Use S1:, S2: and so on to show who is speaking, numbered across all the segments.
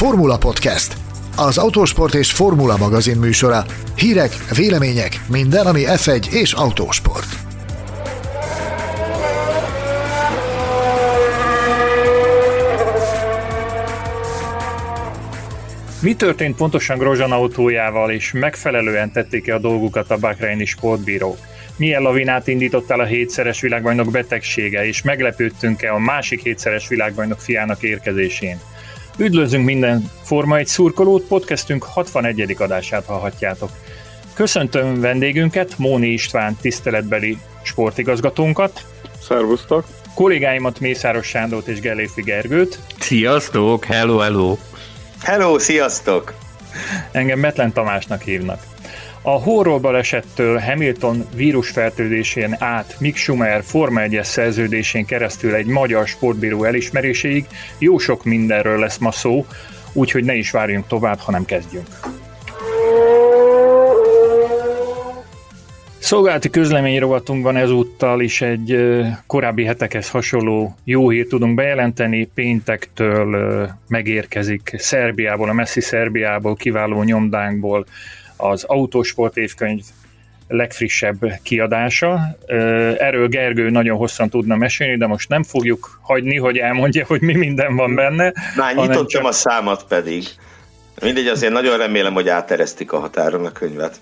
S1: Formula Podcast, az autósport és formula magazin műsora. Hírek, vélemények, minden, ami F1 és autósport.
S2: Mi történt pontosan Grozsan autójával, és megfelelően tették-e a dolgukat a Bahreini sportbírók? Milyen lavinát indított el a hétszeres világbajnok betegsége, és meglepődtünk-e a másik hétszeres világbajnok fiának érkezésén? Üdvözlünk minden Forma egy szurkolót, podcastünk 61. adását hallhatjátok. Köszöntöm vendégünket, Móni István tiszteletbeli sportigazgatónkat.
S3: Szervusztok!
S2: Kollégáimat Mészáros Sándort és Gelléfi Gergőt.
S4: Sziasztok! Hello, hello!
S5: Hello, sziasztok!
S2: Engem Betlen Tamásnak hívnak. A horror balesettől Hamilton vírusfertőzésén át Mick Schumer Forma 1 szerződésén keresztül egy magyar sportbíró elismeréséig jó sok mindenről lesz ma szó, úgyhogy ne is várjunk tovább, hanem kezdjünk. Szolgálati közlemény rovatunkban ezúttal is egy korábbi hetekhez hasonló jó hírt tudunk bejelenteni. Péntektől megérkezik Szerbiából, a messzi Szerbiából, kiváló nyomdánkból az Autósport évkönyv legfrissebb kiadása. Erről Gergő nagyon hosszan tudna mesélni, de most nem fogjuk hagyni, hogy elmondja, hogy mi minden van benne.
S5: Már nyitottam csak... a számat pedig. Mindegy, azért nagyon remélem, hogy áteresztik a határon a könyvet.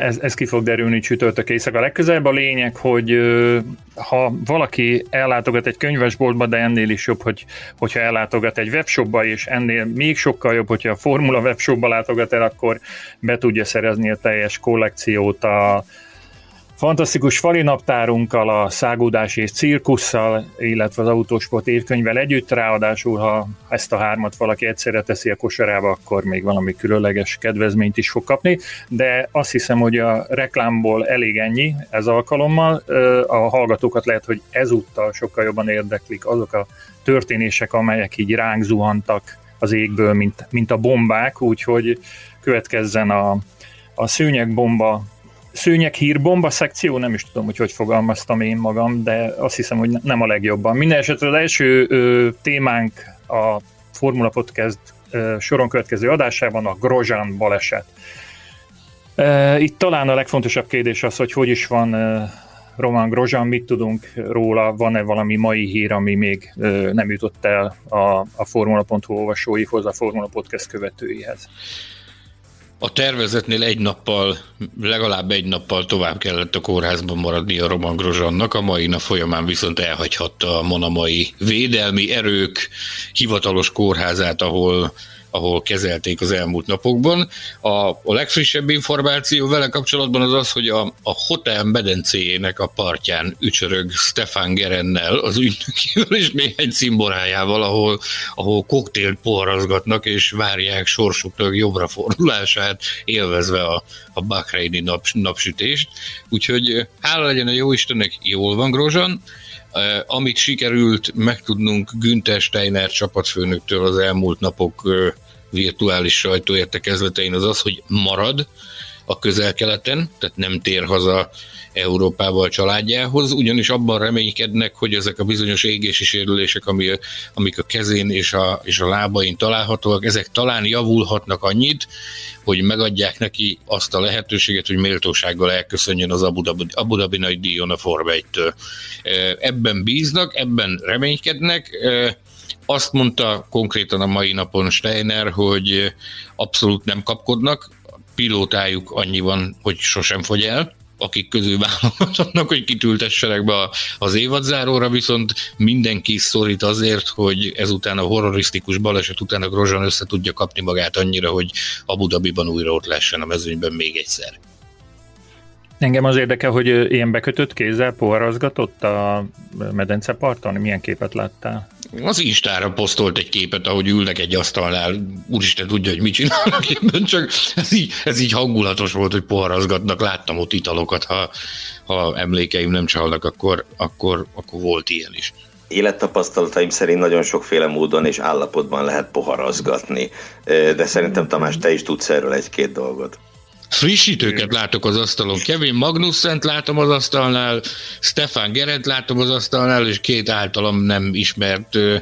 S2: Ez, ez ki fog derülni csütörtök éjszaka. Legközelebb a lényeg, hogy ha valaki ellátogat egy könyvesboltba, de ennél is jobb, hogy, hogyha ellátogat egy webshopba, és ennél még sokkal jobb, hogyha a Formula webshopba látogat el, akkor be tudja szerezni a teljes kollekciót a, Fantasztikus falinaptárunkkal, a szágódás és cirkusszal, illetve az autósport évkönyvvel együtt, ráadásul ha ezt a hármat valaki egyszerre teszi a kosarába, akkor még valami különleges kedvezményt is fog kapni, de azt hiszem, hogy a reklámból elég ennyi ez alkalommal. A hallgatókat lehet, hogy ezúttal sokkal jobban érdeklik azok a történések, amelyek így ránk zuhantak az égből, mint, mint a bombák, úgyhogy következzen a, a szőnyegbomba szőnyek hírbomba szekció, nem is tudom, hogy hogy fogalmaztam én magam, de azt hiszem, hogy nem a legjobban. Minden esetre az első ö, témánk a Formula Podcast ö, soron következő adásában a Grozsán baleset. Ö, itt talán a legfontosabb kérdés az, hogy hogy is van ö, Roman Grozsán, mit tudunk róla, van-e valami mai hír, ami még ö, nem jutott el a, a Formula.hu olvasóihoz, a Formula Podcast követőihez.
S4: A tervezetnél egy nappal, legalább egy nappal tovább kellett a kórházban maradni a Roman Grozsannak, a mai nap folyamán viszont elhagyhatta a monamai védelmi erők hivatalos kórházát, ahol ahol kezelték az elmúlt napokban. A, a legfrissebb információ vele kapcsolatban az az, hogy a, a hotel medencéjének a partján ücsörög Stefan Gerennel, az ügynökével és néhány cimborájával, ahol, ahol koktélt poharazgatnak és várják sorsuknak jobbra fordulását, élvezve a, a Bahreini nap, napsütést. Úgyhogy hála legyen a jó Istennek, jól van Grozsan, amit sikerült megtudnunk Günther Steiner csapatfőnöktől az elmúlt napok virtuális sajtóértekezletein az az, hogy marad a közel-keleten, tehát nem tér haza Európába a családjához, ugyanis abban reménykednek, hogy ezek a bizonyos égési sérülések, ami, amik a kezén és a, és a lábain találhatóak, ezek talán javulhatnak annyit, hogy megadják neki azt a lehetőséget, hogy méltósággal elköszönjön az Abu Dhabi, nagy díjon a Forma 1-től. Ebben bíznak, ebben reménykednek, azt mondta konkrétan a mai napon Steiner, hogy abszolút nem kapkodnak, pilótájuk annyi van, hogy sosem fogy el, akik közül válogatnak, hogy kitültessenek be az évadzáróra, viszont mindenki szorít azért, hogy ezután a horrorisztikus baleset után a Grozsan össze tudja kapni magát annyira, hogy Abu Dhabiban újra ott lessen a mezőnyben még egyszer.
S2: Engem az érdekel, hogy ilyen bekötött kézzel poharazgatott a medenceparton? Milyen képet láttál?
S4: Az Instára posztolt egy képet, ahogy ülnek egy asztalnál, úristen tudja, hogy mit csinálnak éppen, csak ez így, ez így hangulatos volt, hogy poharazgatnak, láttam ott italokat, ha, ha emlékeim nem csalnak, akkor, akkor, akkor volt ilyen is.
S5: Élettapasztalataim szerint nagyon sokféle módon és állapotban lehet poharazgatni, de szerintem Tamás, te is tudsz erről egy-két dolgot.
S4: Frissítőket látok az asztalon. Kevin Magnussen látom az asztalnál, Stefan Gerent látom az asztalnál, és két általam nem ismert ö,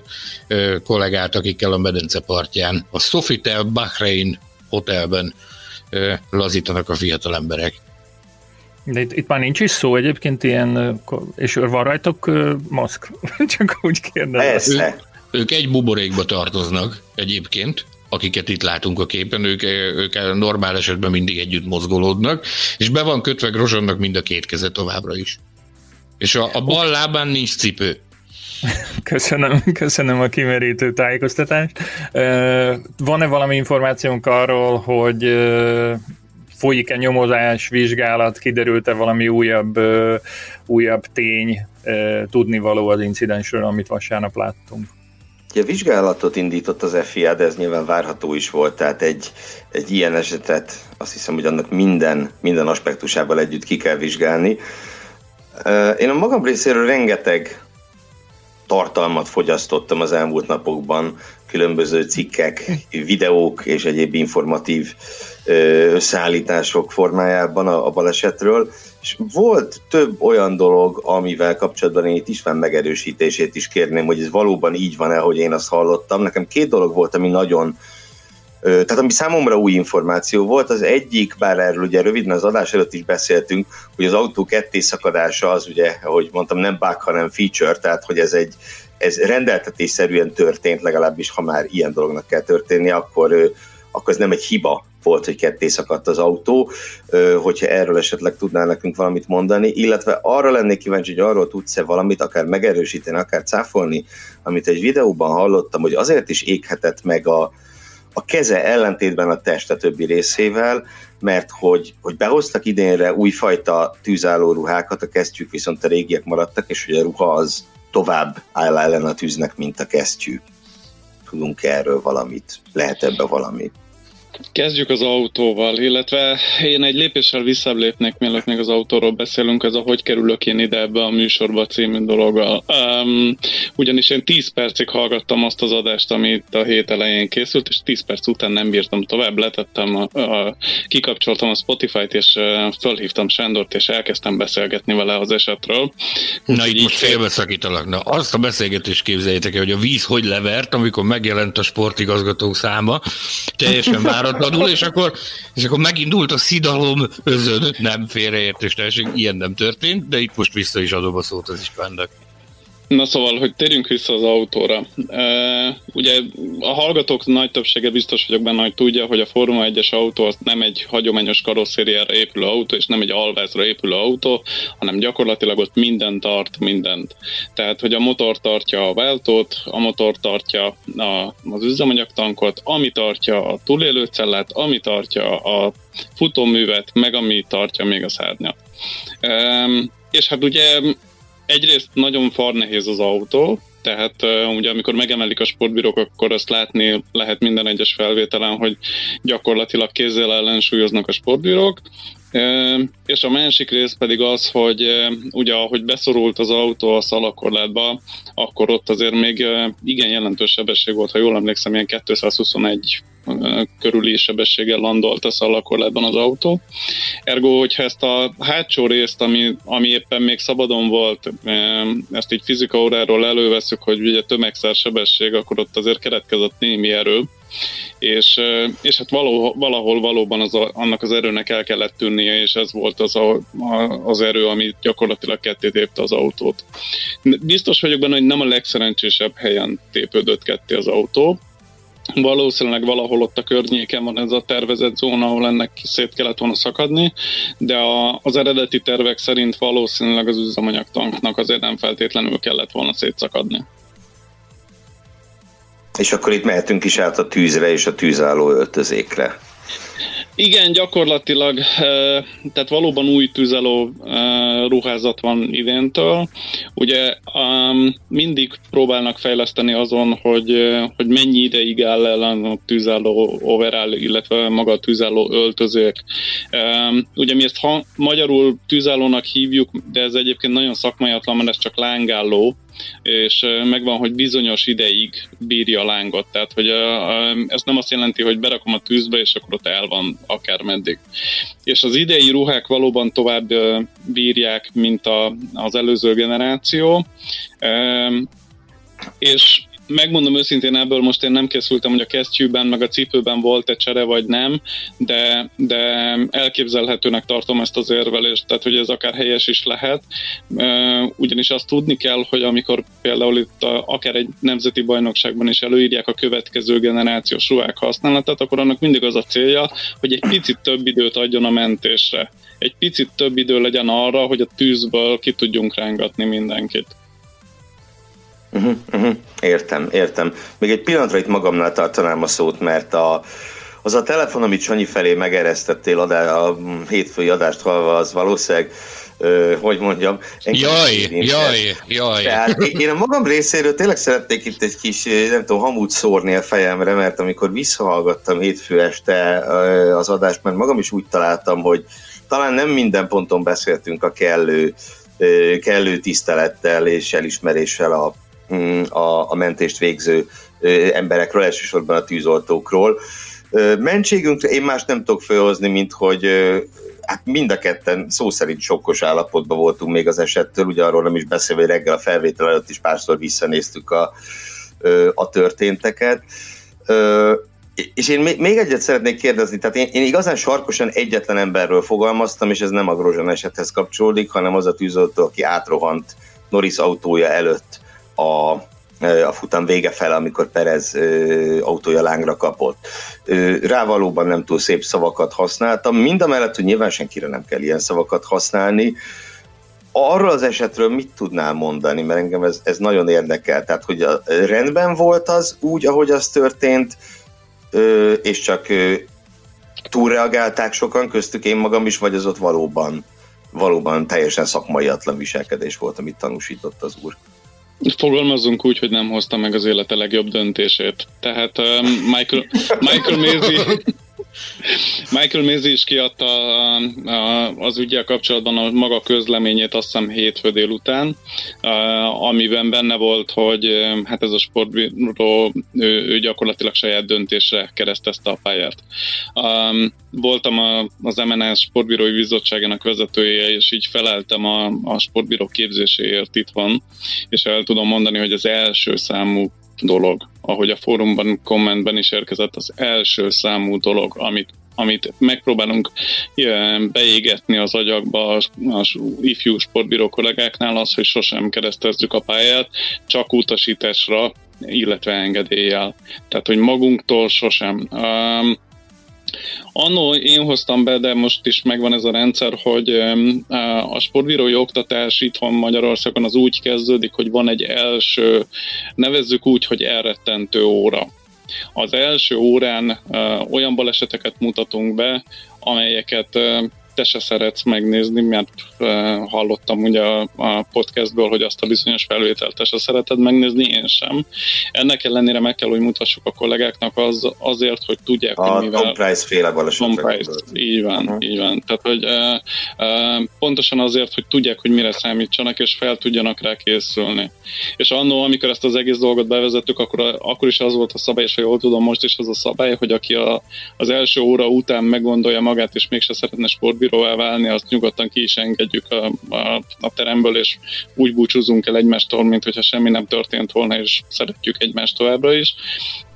S4: ö, kollégát, akikkel a medence partján. A Sofitel Bahrain hotelben ö, lazítanak a fiatal emberek.
S2: De itt, itt már nincs is szó egyébként ilyen, és van rajtok maszk? Csak úgy kérdezem.
S5: Persze.
S4: Ő, ők egy buborékba tartoznak egyébként, akiket itt látunk a képen, ők, ők normál esetben mindig együtt mozgolódnak, és be van kötve Grozsonnak mind a két keze továbbra is. És a, a bal lábán nincs cipő.
S2: Köszönöm, köszönöm a kimerítő tájékoztatást. Van-e valami információnk arról, hogy folyik-e nyomozás, vizsgálat, kiderült-e valami újabb, újabb tény, tudnivaló az incidensről, amit vasárnap láttunk?
S5: Ugye vizsgálatot indított az FIA, de ez nyilván várható is volt, tehát egy, egy ilyen esetet azt hiszem, hogy annak minden, minden aspektusával együtt ki kell vizsgálni. Én a magam részéről rengeteg tartalmat fogyasztottam az elmúlt napokban, különböző cikkek, videók és egyéb informatív összeállítások formájában a, a balesetről, és volt több olyan dolog, amivel kapcsolatban én itt István megerősítését is kérném, hogy ez valóban így van-e, hogy én azt hallottam. Nekem két dolog volt, ami nagyon tehát ami számomra új információ volt, az egyik, bár erről ugye röviden az adás előtt is beszéltünk, hogy az autó ketté szakadása az ugye, ahogy mondtam, nem bug, hanem feature, tehát hogy ez egy ez rendeltetésszerűen történt, legalábbis ha már ilyen dolognak kell történni, akkor, akkor ez nem egy hiba volt, hogy ketté szakadt az autó, hogyha erről esetleg tudnál nekünk valamit mondani, illetve arra lennék kíváncsi, hogy arról tudsz-e valamit, akár megerősíteni, akár cáfolni, amit egy videóban hallottam, hogy azért is éghetett meg a, a keze ellentétben a teste többi részével, mert hogy, hogy behoztak idénre újfajta tűzálló ruhákat, a kesztyűk viszont a régiek maradtak, és hogy a ruha az tovább áll ellen a tűznek, mint a kesztyű. Tudunk erről valamit? Lehet ebbe valamit?
S3: Kezdjük az autóval, illetve én egy lépéssel visszább lépnék, mielőtt még az autóról beszélünk, ez a hogy kerülök én ide ebbe a műsorba című dologgal. Um, ugyanis én 10 percig hallgattam azt az adást, amit a hét elején készült, és 10 perc után nem bírtam tovább, letettem, a, a, kikapcsoltam a Spotify-t, és fölhívtam Sándort, és elkezdtem beszélgetni vele az esetről.
S4: Na itt most félbeszakítalak. Na azt a beszélgetést képzeljétek el, hogy a víz hogy levert, amikor megjelent a sportigazgató száma, teljesen már váratlanul, és akkor, és akkor megindult a szidalom özön, nem félreértés, teljesen ilyen nem történt, de itt most vissza is adom a szót az Istvánnak.
S3: Na szóval, hogy térjünk vissza az autóra. Ugye a hallgatók nagy többsége biztos vagyok benne, hogy tudja, hogy a Forma 1-es autó az nem egy hagyományos karosszériára épülő autó, és nem egy alvázra épülő autó, hanem gyakorlatilag ott minden tart mindent. Tehát, hogy a motor tartja a váltót, a motor tartja a, az üzemanyagtankot, ami tartja a túlélőcellát, ami tartja a futóművet, meg ami tartja még a szárnyat. És hát ugye egyrészt nagyon far nehéz az autó, tehát ugye amikor megemelik a sportbírók, akkor azt látni lehet minden egyes felvételen, hogy gyakorlatilag kézzel ellensúlyoznak a sportbírók, és a másik rész pedig az, hogy ugye ahogy beszorult az autó a szalakorlátba, akkor ott azért még igen jelentős sebesség volt, ha jól emlékszem, ilyen 221 körüli sebességgel landolt a szalakorlátban az autó. Ergo, hogyha ezt a hátsó részt, ami, ami éppen még szabadon volt, ezt így fizika óráról előveszük, hogy ugye tömegszer sebesség, akkor ott azért keretkezett némi erő, és, és hát valahol, valahol valóban az a, annak az erőnek el kellett tűnnie, és ez volt az a, az erő, ami gyakorlatilag ketté tépte az autót. Biztos vagyok benne, hogy nem a legszerencsésebb helyen tépődött ketté az autó, Valószínűleg valahol ott a környéken van ez a tervezett zóna, ahol ennek szét kellett volna szakadni, de a, az eredeti tervek szerint valószínűleg az üzemanyagtanknak azért nem feltétlenül kellett volna szétszakadni.
S5: És akkor itt mehetünk is át a tűzre és a tűzálló öltözékre.
S3: Igen, gyakorlatilag, tehát valóban új tüzelő ruházat van idéntől. Ugye mindig próbálnak fejleszteni azon, hogy, hogy mennyi ideig áll ellen a tűzálló overall, illetve maga a tűzálló öltözék. Ugye mi ezt magyarul tűzállónak hívjuk, de ez egyébként nagyon szakmaiatlan, mert ez csak lángálló, és megvan, hogy bizonyos ideig bírja a lángot. Tehát, hogy ez nem azt jelenti, hogy berakom a tűzbe, és akkor ott el van akár meddig. És az idei ruhák valóban tovább bírják, mint a, az előző generáció, és megmondom őszintén, ebből most én nem készültem, hogy a kesztyűben, meg a cipőben volt-e csere, vagy nem, de, de elképzelhetőnek tartom ezt az érvelést, tehát hogy ez akár helyes is lehet, ugyanis azt tudni kell, hogy amikor például itt a, akár egy nemzeti bajnokságban is előírják a következő generációs ruhák használatát, akkor annak mindig az a célja, hogy egy picit több időt adjon a mentésre. Egy picit több idő legyen arra, hogy a tűzből ki tudjunk rángatni mindenkit.
S5: Uh-huh, uh-huh. Értem, értem. Még egy pillanatra itt magamnál tartanám a szót, mert a, az a telefon, amit Sanyi felé megeresztettél adá, a hétfői adást hallva, az valószínűleg Ö, hogy mondjam.
S4: Jaj, jaj, jaj.
S5: Tehát én a magam részéről tényleg szeretnék itt egy kis, nem tudom, hamut szórni a fejemre, mert amikor visszahallgattam hétfő este az adást, mert magam is úgy találtam, hogy talán nem minden ponton beszéltünk a kellő, kellő tisztelettel és elismeréssel a a, a mentést végző emberekről, elsősorban a tűzoltókról. Mentségünkre én más nem tudok felhozni, mint hogy hát mind a ketten szó szerint sokkos állapotban voltunk még az esettől, ugye arról nem is beszélve, hogy reggel a felvétel előtt is párszor visszanéztük a, a történteket. És én még egyet szeretnék kérdezni, tehát én, én igazán sarkosan egyetlen emberről fogalmaztam, és ez nem a Grozsan esethez kapcsolódik, hanem az a tűzoltó, aki átrohant Norris autója előtt a, a futam vége fel, amikor Perez autója lángra kapott. Rá valóban nem túl szép szavakat használtam, mind a mellett, hogy nyilván senkire nem kell ilyen szavakat használni. Arról az esetről mit tudnál mondani, mert engem ez, ez nagyon érdekel. Tehát, hogy a, rendben volt az úgy, ahogy az történt, és csak túlreagálták sokan, köztük én magam is, vagy az ott valóban, valóban teljesen szakmaiatlan viselkedés volt, amit tanúsított az úr.
S3: Fogalmazunk úgy, hogy nem hozta meg az élete legjobb döntését. Tehát um, Michael, Michael Maisie Michael Maisie is kiadta az ügyel kapcsolatban a maga közleményét azt hiszem hétfő délután, amiben benne volt, hogy hát ez a sportbíró ő, ő gyakorlatilag saját döntésre keresztezte a pályát. Voltam az MNS sportbírói bizottságának vezetője, és így feleltem a, a sportbíró képzéséért itt van, és el tudom mondani, hogy az első számú dolog, ahogy a fórumban, kommentben is érkezett, az első számú dolog, amit amit megpróbálunk beégetni az agyakba az ifjú sportbíró kollégáknál, az, hogy sosem keresztezzük a pályát, csak utasításra, illetve engedéllyel. Tehát, hogy magunktól sosem. Um, Annó én hoztam be, de most is megvan ez a rendszer, hogy a sportbírói oktatás itthon Magyarországon az úgy kezdődik, hogy van egy első, nevezzük úgy, hogy elrettentő óra. Az első órán olyan baleseteket mutatunk be, amelyeket te se szeretsz megnézni, mert uh, hallottam ugye a, a podcastből, hogy azt a bizonyos felvételt te se szereted megnézni, én sem. Ennek ellenére meg kell, hogy mutassuk a kollégáknak az, azért, hogy tudják,
S5: a
S3: hogy mivel...
S5: Tom Price féle
S3: Tom Price, így van, uh-huh. így van. Tehát, hogy uh, uh, pontosan azért, hogy tudják, hogy mire számítsanak, és fel tudjanak rá készülni. És annó, amikor ezt az egész dolgot bevezettük, akkor, a, akkor is az volt a szabály, és ha jól tudom, most is az a szabály, hogy aki a, az első óra után meggondolja magát, és mégse szeretne sport sportbíróvá válni, azt nyugodtan ki is engedjük a, a, a teremből, és úgy búcsúzunk el egymástól, mint hogyha semmi nem történt volna, és szeretjük egymást továbbra is.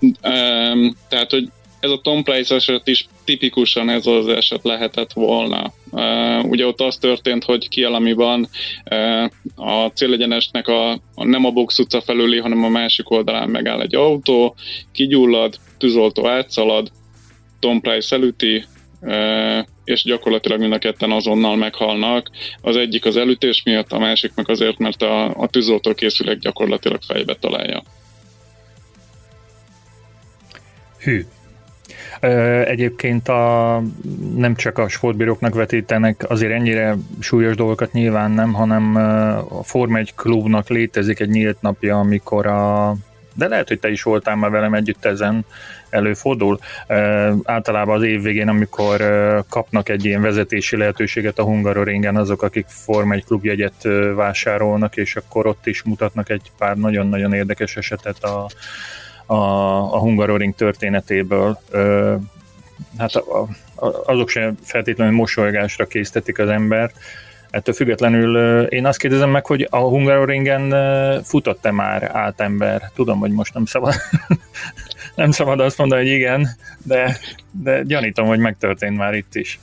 S3: Um, tehát, hogy ez a Tom Price eset is tipikusan ez az eset lehetett volna. Uh, ugye ott az történt, hogy kialamiban uh, a célegyenesnek a, a, nem a box utca felüli, hanem a másik oldalán megáll egy autó, kigyullad, tűzoltó átszalad, Tom Price elüti, és gyakorlatilag mind a ketten azonnal meghalnak. Az egyik az elütés miatt, a másik meg azért, mert a, a tűzoltó készülék gyakorlatilag fejbe találja.
S2: Hű. Egyébként a, nem csak a sportbíróknak vetítenek azért ennyire súlyos dolgokat nyilván nem, hanem a Form 1 klubnak létezik egy nyílt napja, amikor a de lehet, hogy te is voltál már velem együtt ezen, előfordul. Általában az év végén, amikor kapnak egy ilyen vezetési lehetőséget a Hungaroringen azok, akik Form 1 klubjegyet vásárolnak, és akkor ott is mutatnak egy pár nagyon-nagyon érdekes esetet a, a, a Hungaroring történetéből. Hát a, a, azok sem feltétlenül mosolygásra késztetik az embert, Ettől függetlenül én azt kérdezem meg, hogy a Hungaroringen futott-e már átember? Tudom, hogy most nem szabad, nem szabad azt mondani, hogy igen, de, de gyanítom, hogy megtörtént már itt is.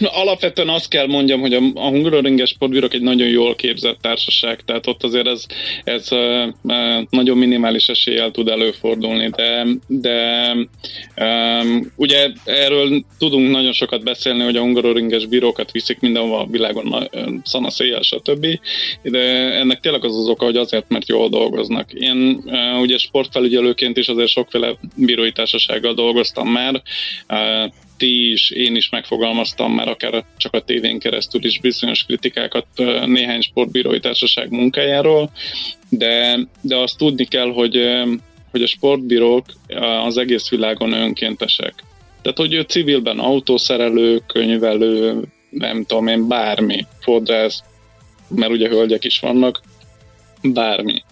S3: Alapvetően azt kell mondjam, hogy a, a Hungaroringes sportbírók egy nagyon jól képzett társaság, tehát ott azért ez, ez nagyon minimális eséllyel tud előfordulni, de, de ugye erről tudunk nagyon sokat beszélni, hogy a Hungaroringes bírókat viszik mindenhova a világon, szana széjjel, stb. De ennek tényleg az az oka, hogy azért, mert jól dolgoznak. Én ugye sportfelügyelőként is azért sokféle bírói társasággal dolgoztam már, ti is, én is megfogalmaztam már akár csak a tévén keresztül is bizonyos kritikákat néhány sportbírói társaság munkájáról, de, de azt tudni kell, hogy, hogy a sportbírók az egész világon önkéntesek. Tehát, hogy ő civilben autószerelő, könyvelő, nem tudom én, bármi, fodrász, mert ugye hölgyek is vannak, bármi.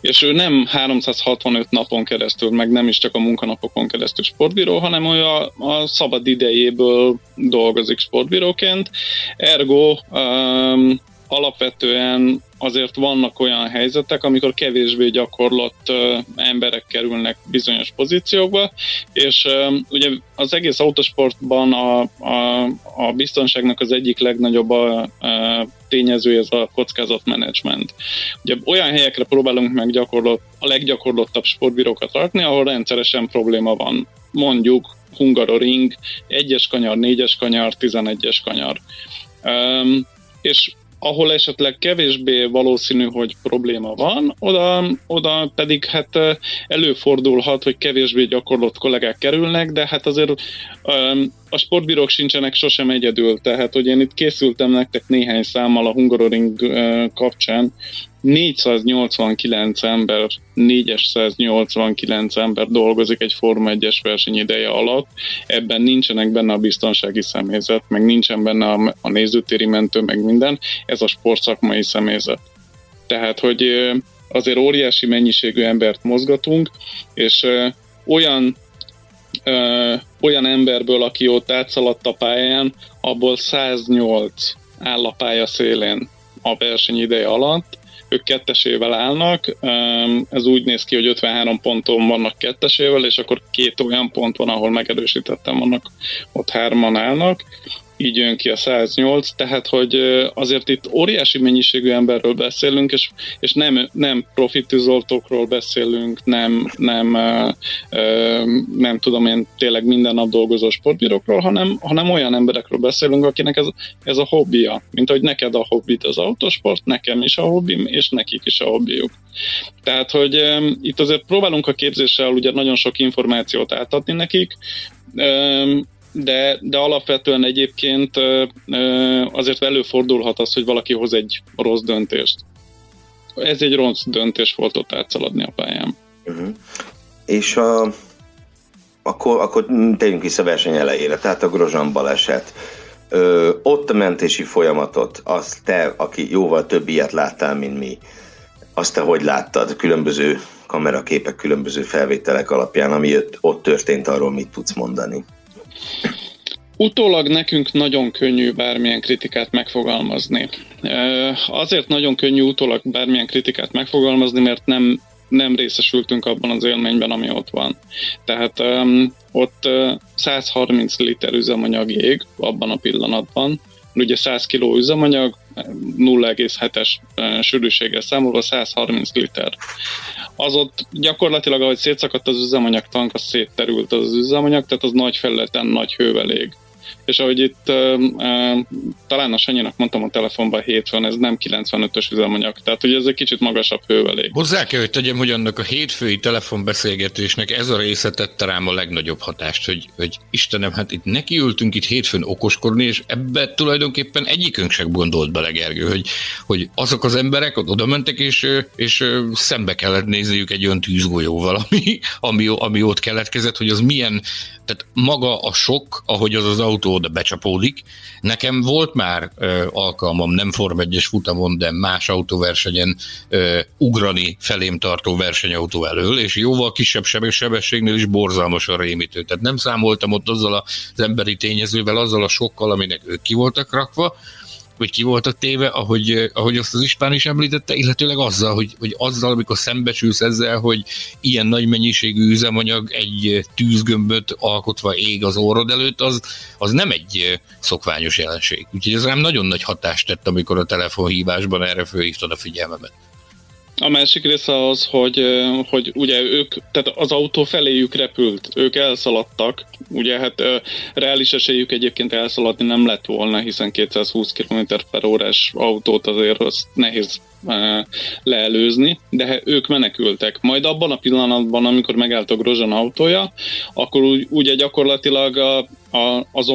S3: És ő nem 365 napon keresztül, meg nem is csak a munkanapokon keresztül sportbíró, hanem ő a, a szabad idejéből dolgozik sportbíróként. Ergo um, alapvetően azért vannak olyan helyzetek, amikor kevésbé gyakorlott emberek kerülnek bizonyos pozíciókba, és ugye az egész autosportban a, a, a biztonságnak az egyik legnagyobb a, a tényező ez a kockázatmenedzsment. Ugye olyan helyekre próbálunk meg gyakorlott, a leggyakorlottabb sportbírókat rakni, ahol rendszeresen probléma van. Mondjuk Hungaroring, egyes kanyar, négyes kanyar, tizenegyes kanyar. Um, és ahol esetleg kevésbé valószínű, hogy probléma van, oda, oda pedig hát előfordulhat, hogy kevésbé gyakorlott kollégák kerülnek, de hát azért a sportbírók sincsenek sosem egyedül, tehát hogy én itt készültem nektek néhány számmal a Hungaroring kapcsán, 489 ember, 489 ember dolgozik egy Forma 1-es verseny ideje alatt, ebben nincsenek benne a biztonsági személyzet, meg nincsen benne a, a nézőtéri mentő, meg minden, ez a sportszakmai személyzet. Tehát, hogy azért óriási mennyiségű embert mozgatunk, és olyan ö, olyan emberből, aki ott átszaladt a pályán, abból 108 áll a pálya szélén a verseny ideje alatt, ők kettesével állnak, ez úgy néz ki, hogy 53 ponton vannak kettesével, és akkor két olyan pont van, ahol megerősítettem vannak, ott hárman állnak, így jön ki a 108, tehát hogy azért itt óriási mennyiségű emberről beszélünk, és, és nem, nem profitizoltókról beszélünk, nem, nem, nem tudom én tényleg minden nap dolgozó sportbírókról, hanem, hanem olyan emberekről beszélünk, akinek ez, ez a hobbija. Mint hogy neked a hobbit az autosport, nekem is a hobbim, és nekik is a hobbiuk. Tehát, hogy itt azért próbálunk a képzéssel ugye nagyon sok információt átadni nekik, de, de alapvetően egyébként azért előfordulhat az, hogy valaki hoz egy rossz döntést. Ez egy rossz döntés volt ott átszaladni a pályán. Uh-huh.
S5: És a, akkor, akkor tegyünk vissza a verseny elejére, tehát a Grozsan baleset. Ö, ott a mentési folyamatot, azt te, aki jóval több ilyet láttál, mint mi, azt te hogy láttad különböző kameraképek, különböző felvételek alapján, ami ott történt, arról mit tudsz mondani?
S3: Utólag nekünk nagyon könnyű bármilyen kritikát megfogalmazni. Azért nagyon könnyű utólag bármilyen kritikát megfogalmazni, mert nem, nem részesültünk abban az élményben, ami ott van. Tehát ott uh, 130 liter üzemanyag ég abban a pillanatban, ugye 100 kg üzemanyag, 0,7-es uh, sűrűséggel számolva 130 liter az ott gyakorlatilag, ahogy szétszakadt az üzemanyag tank, az szétterült az üzemanyag, tehát az nagy felületen nagy hővel ég. És ahogy itt talán a Sanyinak mondtam a telefonban hétfőn, ez nem 95-ös üzemanyag, tehát hogy ez egy kicsit magasabb hővelég.
S4: Hozzá kell, hogy tegyem, hogy annak a hétfői telefonbeszélgetésnek ez a része tette rám a legnagyobb hatást, hogy, hogy Istenem, hát itt nekiültünk itt hétfőn okoskodni, és ebbe tulajdonképpen egyikünk sem gondolt bele, Gergő, hogy, hogy azok az emberek oda mentek, és, és szembe kellett nézniük egy olyan tűzgolyóval, ami, ami, ami ott keletkezett, hogy az milyen, tehát maga a sok, ahogy az az autó oda becsapódik. Nekem volt már ö, alkalmam, nem Form 1 futamon, de más autóversenyen ö, ugrani felém tartó versenyautó elől, és jóval kisebb sebességnél is borzalmasan rémítő. Tehát nem számoltam ott azzal az emberi tényezővel, azzal a sokkal, aminek ők ki voltak rakva, hogy ki voltak téve, ahogy, eh, ahogy azt az Ispán is említette, illetőleg azzal, hogy, hogy azzal, amikor szembesülsz ezzel, hogy ilyen nagy mennyiségű üzemanyag egy eh, tűzgömböt alkotva ég az orrod előtt, az, az nem egy eh, szokványos jelenség. Úgyhogy ez rám nagyon nagy hatást tett, amikor a telefonhívásban erre fölhívtad a figyelmemet.
S3: A másik része az, hogy, hogy ugye ők, tehát az autó feléjük repült, ők elszaladtak, ugye hát reális esélyük egyébként elszaladni nem lett volna, hiszen 220 km per órás autót azért az nehéz leelőzni, de ők menekültek. Majd abban a pillanatban, amikor megállt a Grozsan autója, akkor úgy, ugye gyakorlatilag a, a, az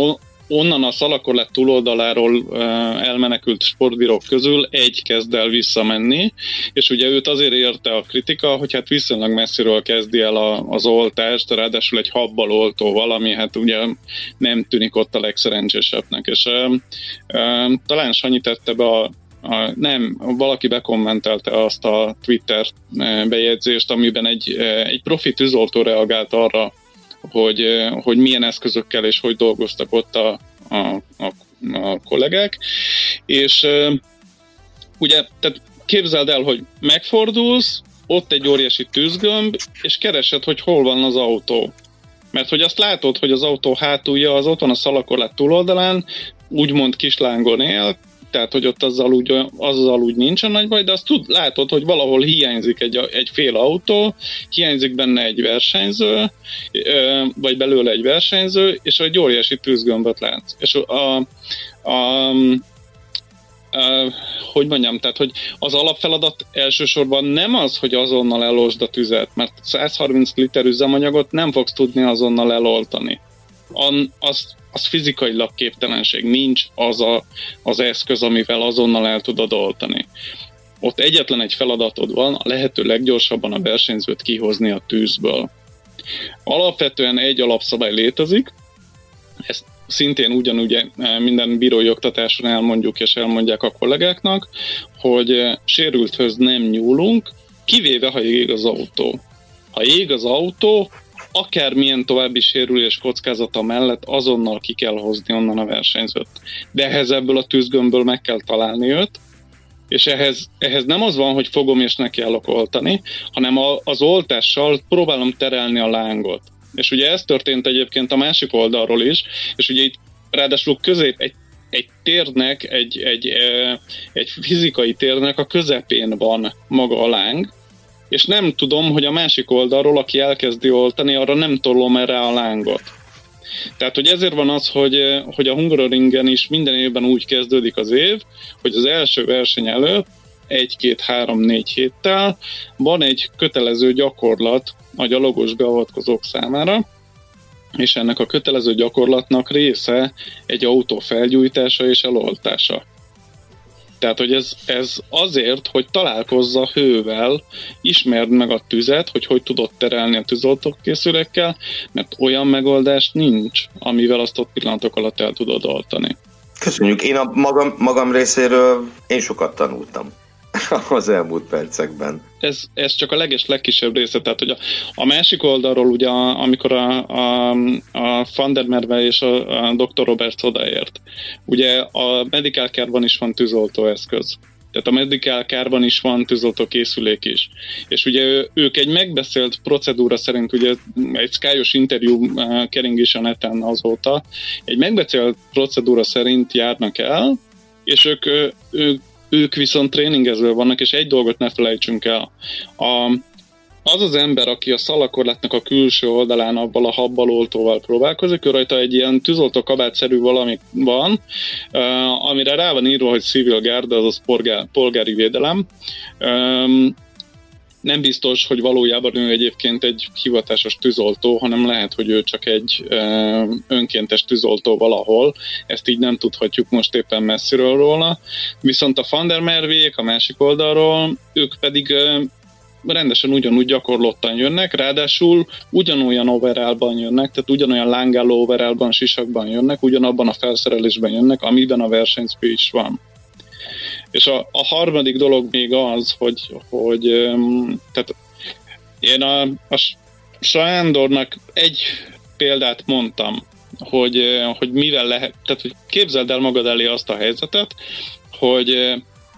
S3: onnan a szalakorlett túloldaláról elmenekült sportbírók közül egy kezd el visszamenni, és ugye őt azért érte a kritika, hogy hát viszonylag messziről kezdi el a, az oltást, ráadásul egy habbal oltó valami, hát ugye nem tűnik ott a legszerencsésebbnek, és talán Sanyi tette be a a, nem, valaki bekommentelte azt a Twitter bejegyzést, amiben egy, egy profi tűzoltó reagált arra, hogy, hogy milyen eszközökkel és hogy dolgoztak ott a, a, a, a kollégák, és ugye, tehát képzeld el, hogy megfordulsz, ott egy óriási tűzgömb, és keresed, hogy hol van az autó. Mert hogy azt látod, hogy az autó hátulja az ott van a szalakorlát túloldalán, úgymond kislángon él, tehát hogy ott azzal úgy, azzal úgy nincsen nagy baj, de azt tud, látod, hogy valahol hiányzik egy, egy fél autó, hiányzik benne egy versenyző, vagy belőle egy versenyző, és egy óriási tűzgömböt látsz. És a, a, Uh, hogy mondjam, tehát, hogy az alapfeladat elsősorban nem az, hogy azonnal elolsd a tüzet, mert 130 liter üzemanyagot nem fogsz tudni azonnal eloltani. An, azt az fizikailag képtelenség, nincs az a, az eszköz, amivel azonnal el tudod oltani. Ott egyetlen egy feladatod van, a lehető leggyorsabban a versenyzőt kihozni a tűzből. Alapvetően egy alapszabály létezik, ezt szintén ugyanúgy eh, minden bírói oktatáson elmondjuk és elmondják a kollégáknak, hogy eh, sérülthöz nem nyúlunk, kivéve ha ég az autó. Ha ég az autó, akármilyen további sérülés kockázata mellett azonnal ki kell hozni onnan a versenyzőt. De ehhez ebből a tűzgömbből meg kell találni őt, és ehhez, ehhez nem az van, hogy fogom és neki állok oltani, hanem a, az oltással próbálom terelni a lángot. És ugye ez történt egyébként a másik oldalról is, és ugye itt ráadásul közép egy egy térnek, egy, egy, egy fizikai térnek a közepén van maga a láng, és nem tudom, hogy a másik oldalról, aki elkezdi oltani, arra nem tollom erre a lángot. Tehát, hogy ezért van az, hogy, hogy a Hungaroringen is minden évben úgy kezdődik az év, hogy az első verseny előtt egy-két-három-négy héttel van egy kötelező gyakorlat a gyalogos beavatkozók számára, és ennek a kötelező gyakorlatnak része egy autó felgyújtása és eloltása. Tehát, hogy ez, ez azért, hogy találkozza hővel, ismerd meg a tüzet, hogy hogy tudod terelni a tűzoltókészülékkel, mert olyan megoldás nincs, amivel azt ott pillanatok alatt el tudod oltani.
S5: Köszönjük. Én a magam, magam részéről én sokat tanultam. az elmúlt percekben.
S3: Ez, ez csak a leges legkisebb része, tehát hogy a, a másik oldalról ugye, amikor a, a, a Van der Merve és a, a Dr. Robert odaért, ugye a Medical Care-ban is van tűzoltóeszköz. Tehát a Medical Care-ban is van tűzoltó készülék is. És ugye ők egy megbeszélt procedúra szerint, ugye egy skyos interjú kering is a neten azóta, egy megbeszélt procedúra szerint járnak el, és ők, ők ők viszont tréningezve vannak, és egy dolgot ne felejtsünk el. A, az az ember, aki a szalakorlátnak a külső oldalán abban a habbaloltóval próbálkozik, ő rajta egy ilyen tűzoltó kabátszerű valami van, amire rá van írva, hogy civil guard, azaz polgár, polgári védelem. Nem biztos, hogy valójában ő egyébként egy hivatásos tűzoltó, hanem lehet, hogy ő csak egy önkéntes tűzoltó valahol. Ezt így nem tudhatjuk most éppen messziről róla. Viszont a Fandermervék a másik oldalról, ők pedig rendesen ugyanúgy gyakorlottan jönnek, ráadásul ugyanolyan overallban jönnek, tehát ugyanolyan lángáló overallban, sisakban jönnek, ugyanabban a felszerelésben jönnek, amiben a versenyszpé is van. És a, a harmadik dolog még az, hogy, hogy tehát én a, a Sándornak egy példát mondtam, hogy, hogy mivel lehet, tehát hogy képzeld el magad elé azt a helyzetet, hogy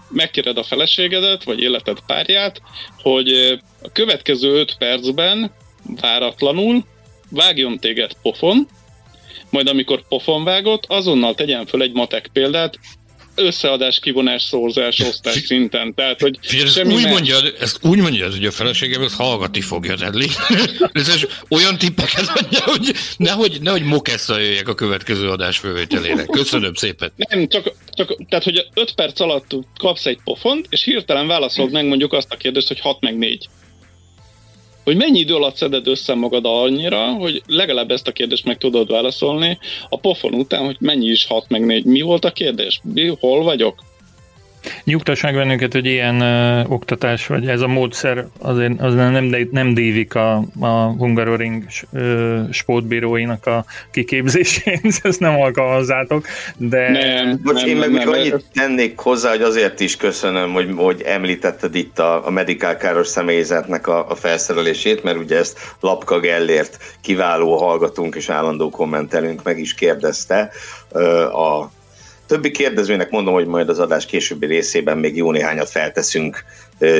S3: megkéred a feleségedet, vagy életed párját, hogy a következő 5 percben váratlanul vágjon téged pofon, majd amikor pofon vágott, azonnal tegyen föl egy matek példát, összeadás, kivonás, szorzás, osztás szinten. Tehát, hogy
S4: ezt, úgy mondjad, ezt úgy mondjad, hogy a feleségem ezt hallgatni fogja, Redli. ez olyan tippeket adja, hogy nehogy, nehogy mokessza jöjjek a következő adás fővételére. Köszönöm szépen.
S3: Nem, csak, csak tehát, hogy 5 perc alatt kapsz egy pofont, és hirtelen válaszolod meg mondjuk azt a kérdést, hogy 6 meg 4 hogy mennyi idő alatt szeded össze magad annyira, hogy legalább ezt a kérdést meg tudod válaszolni a pofon után, hogy mennyi is hat meg négy. Mi volt a kérdés? Mi, hol vagyok?
S2: Nyugtass meg bennünket, hogy ilyen uh, oktatás, vagy ez a módszer azért az nem, nem dévik a, a Hungaroring uh, sportbíróinak a kiképzésén, ezt nem alkalmazzátok, de...
S5: Nem, Bocs, nem, én meg nem, annyit nem. tennék hozzá, hogy azért is köszönöm, hogy, hogy említetted itt a, a medikál káros személyzetnek a, a felszerelését, mert ugye ezt Lapka Gellért kiváló hallgatunk és állandó kommentelünk meg is kérdezte uh, a Többi kérdezőnek mondom, hogy majd az adás későbbi részében még jó néhányat felteszünk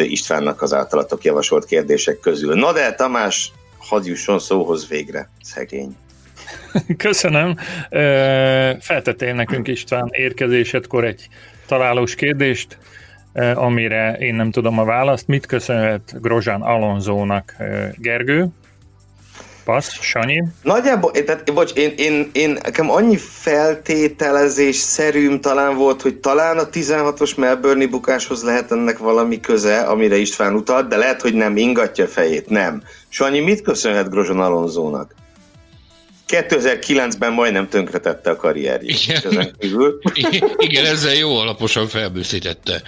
S5: Istvánnak az általatok javasolt kérdések közül. Na de Tamás, hadd jusson szóhoz végre, szegény.
S2: Köszönöm. Feltettél nekünk István érkezésedkor egy találós kérdést, amire én nem tudom a választ. Mit köszönhet Grozsán Alonzónak Gergő? Passz, Sanyi?
S5: Nagyjából, tehát, bocs, én, én, én, nekem annyi feltételezés szerűm talán volt, hogy talán a 16-os Melbourne bukáshoz lehet ennek valami köze, amire István utalt, de lehet, hogy nem ingatja fejét, nem. Sanyi, mit köszönhet Grozson Alonzónak? 2009-ben majdnem tönkretette a karrierjét. Igen. Ezen kívül.
S4: Igen, ezzel jó alaposan felbőszítette.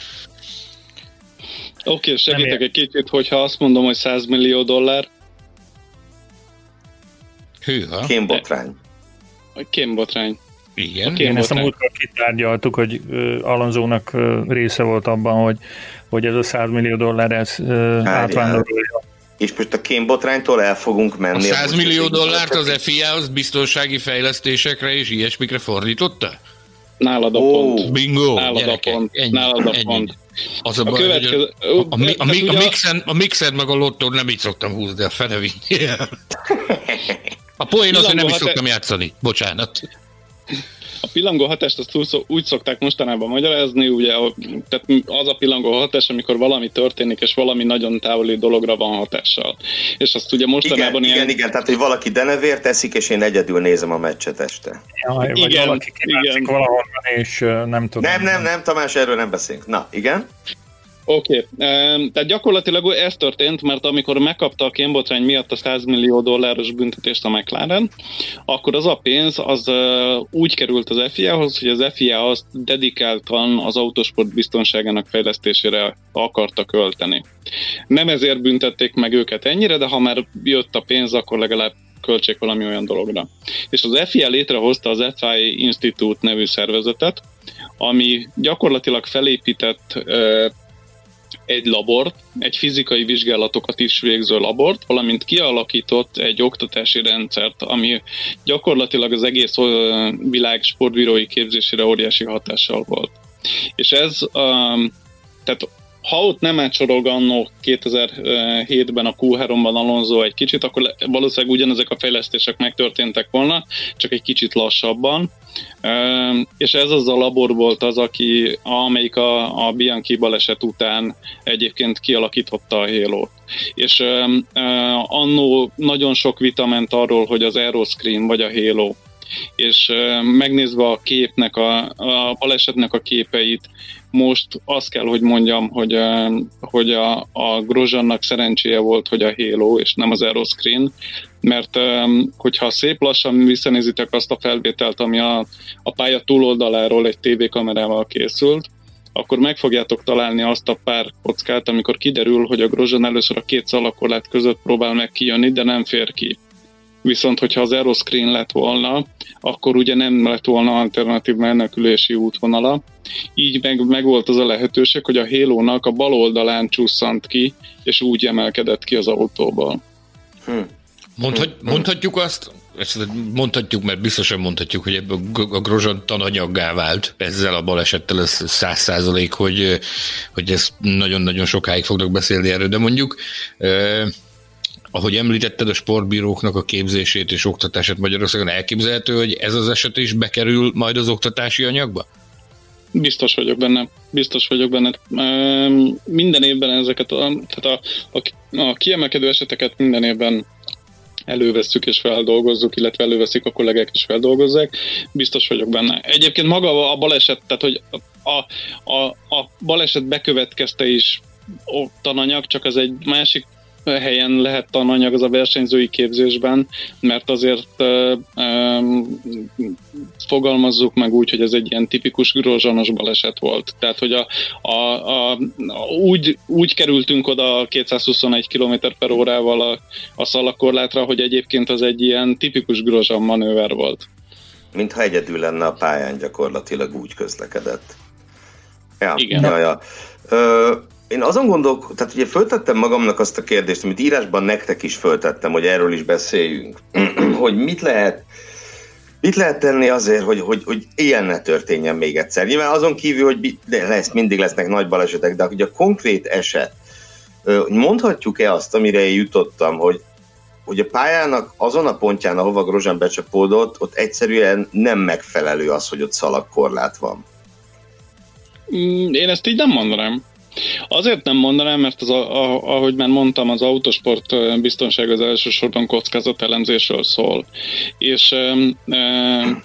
S3: Oké, okay, segítek egy kicsit, hogyha azt mondom, hogy 100 millió dollár,
S4: Hűha.
S5: Kémbotrány.
S3: A kémbotrány.
S2: Igen. A Én ezt a múltkor kitárgyaltuk, hogy Alonzónak része volt abban, hogy, hogy ez a 100 millió dollár ez átvándorolja.
S5: És most a kémbotránytól el fogunk menni.
S4: A 100 millió dollárt az FIA az biztonsági fejlesztésekre és ilyesmikre fordította?
S3: Nálad a oh. pont.
S4: Bingo,
S3: Nálad gyerekek, a pont. Ennyi, Nálad a ennyi. pont.
S4: Az a, a baj, következő... hogy a, a, a, a, a, a, mixen, a mixen meg a lottó nem így szoktam húzni, a fene A poén azért nem is szoktam játszani, bocsánat.
S3: A pillangó hatást azt úgy szokták mostanában magyarázni, ugye tehát az a pillangó hatás, amikor valami történik, és valami nagyon távoli dologra van hatással. És azt ugye mostanában
S5: igen, ilyen... Igen, igen, tehát hogy valaki denevért teszik, és én egyedül nézem a meccset este.
S2: Jaj, vagy igen, valaki igen. valahol és nem tudom.
S5: Nem, nem, nem, Tamás, erről nem beszélünk. Na, igen?
S3: Oké, okay. tehát gyakorlatilag ez történt, mert amikor megkapta a kémbotrány miatt a 100 millió dolláros büntetést a McLaren, akkor az a pénz az úgy került az FIA-hoz, hogy az FIA azt dedikáltan az autósport biztonságának fejlesztésére akarta költeni. Nem ezért büntették meg őket ennyire, de ha már jött a pénz, akkor legalább költsék valami olyan dologra. És az FIA létrehozta az FI Institute nevű szervezetet, ami gyakorlatilag felépített egy labort, egy fizikai vizsgálatokat is végző labort, valamint kialakított egy oktatási rendszert, ami gyakorlatilag az egész világ sportbírói képzésére óriási hatással volt. És ez, tehát ha ott nem átsorog annó 2007-ben a Q3-ban Alonso egy kicsit, akkor valószínűleg ugyanezek a fejlesztések megtörténtek volna, csak egy kicsit lassabban. És ez az a labor volt az, aki, amelyik a, a Bianchi baleset után egyébként kialakította a halo És annó nagyon sok vita ment arról, hogy az Aeroscreen vagy a Halo és megnézve a képnek, a, a balesetnek a képeit, most azt kell, hogy mondjam, hogy, hogy a, a Grozsannak szerencséje volt, hogy a Halo, és nem az Aeroscreen, mert hogyha szép lassan visszanézitek azt a felvételt, ami a, a pálya túloldaláról egy tévékamerával készült, akkor meg fogjátok találni azt a pár kockát, amikor kiderül, hogy a Grozsan először a két szalakorlát között próbál meg kijönni, de nem fér ki. Viszont, hogyha az Aeroscreen lett volna, akkor ugye nem lett volna alternatív menekülési útvonala. Így meg, meg volt az a lehetőség, hogy a halo a bal oldalán csusszant ki, és úgy emelkedett ki az autóból.
S4: Hm. Mondhat, mondhatjuk azt, ezt mondhatjuk, mert biztosan mondhatjuk, hogy a Grozsan tananyaggá vált ezzel a balesettel, ez száz százalék, hogy, hogy ezt nagyon-nagyon sokáig fognak beszélni erről, de mondjuk ahogy említetted a sportbíróknak a képzését és oktatását Magyarországon, elképzelhető, hogy ez az eset is bekerül majd az oktatási anyagba?
S3: Biztos vagyok benne. Biztos vagyok benne. Minden évben ezeket, a, tehát a, a, a kiemelkedő eseteket minden évben elővesszük és feldolgozzuk, illetve előveszik a kollégák és feldolgozzák. Biztos vagyok benne. Egyébként maga a baleset, tehát hogy a, a, a baleset bekövetkezte is tananyag, csak az egy másik helyen lehet tananyag az a versenyzői képzésben, mert azért fogalmazzuk meg úgy, hogy ez egy ilyen tipikus grozsanos baleset volt. Tehát, hogy a, a, a, úgy, úgy kerültünk oda 221 km per órával a, a szalakorlátra, hogy egyébként az egy ilyen tipikus grozsan manőver volt.
S5: Mintha egyedül lenne a pályán gyakorlatilag úgy közlekedett.
S3: Ja, Igen.
S5: Ja, ja. Ö, én azon gondolok, tehát ugye föltettem magamnak azt a kérdést, amit írásban nektek is föltettem, hogy erről is beszéljünk, hogy mit lehet Mit lehet tenni azért, hogy, hogy, hogy ilyen ne történjen még egyszer? Nyilván azon kívül, hogy de lesz, mindig lesznek nagy balesetek, de hogy a konkrét eset, mondhatjuk-e azt, amire én jutottam, hogy, hogy a pályának azon a pontján, ahova Grozsán becsapódott, ott egyszerűen nem megfelelő az, hogy ott szalagkorlát van?
S3: Mm, én ezt így nem mondanám. Azért nem mondanám, mert az, a, ahogy már mondtam, az autosport biztonság az elsősorban kockázatelemzésről szól. És e,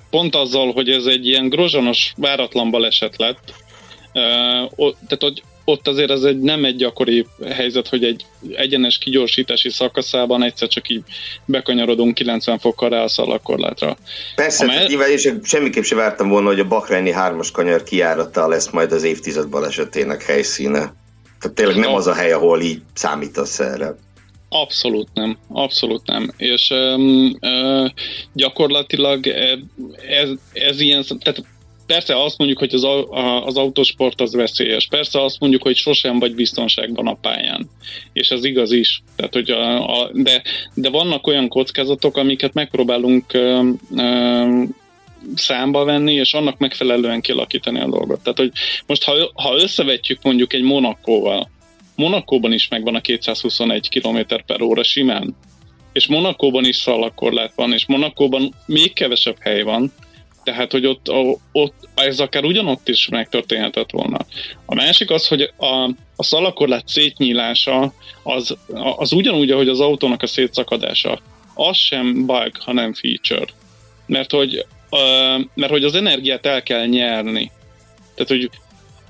S3: pont azzal, hogy ez egy ilyen grozsanos, váratlan baleset lett, e, tehát hogy ott azért ez egy, nem egy gyakori helyzet, hogy egy egyenes kigyorsítási szakaszában egyszer csak így bekanyarodunk 90 fokkal rá a szalakorlátra.
S5: Persze, Amely... nyilván és semmiképp sem vártam volna, hogy a Bahreini hármas kanyar kiárata lesz majd az évtized balesetének helyszíne. Tehát tényleg nem az a hely, ahol így számítasz erre.
S3: Abszolút nem, abszolút nem. És um, uh, gyakorlatilag ez, ez ilyen, tehát persze azt mondjuk, hogy az, az autósport az veszélyes. Persze azt mondjuk, hogy sosem vagy biztonságban a pályán. És ez igaz is. Tehát, hogy a, a, de, de vannak olyan kockázatok, amiket megpróbálunk ö, ö, számba venni, és annak megfelelően kialakítani a dolgot. Tehát, hogy most ha, ha összevetjük mondjuk egy Monakóval, Monakóban is megvan a 221 km per óra simán, és Monakóban is szalakorlát van, és Monakóban még kevesebb hely van, tehát, hogy ott, ott ez akár ugyanott is megtörténhetett volna. A másik az, hogy a, a szalakorlát szétnyílása az, az ugyanúgy, ahogy az autónak a szétszakadása. Az sem bug, hanem feature. Mert hogy, mert hogy az energiát el kell nyerni. Tehát, hogy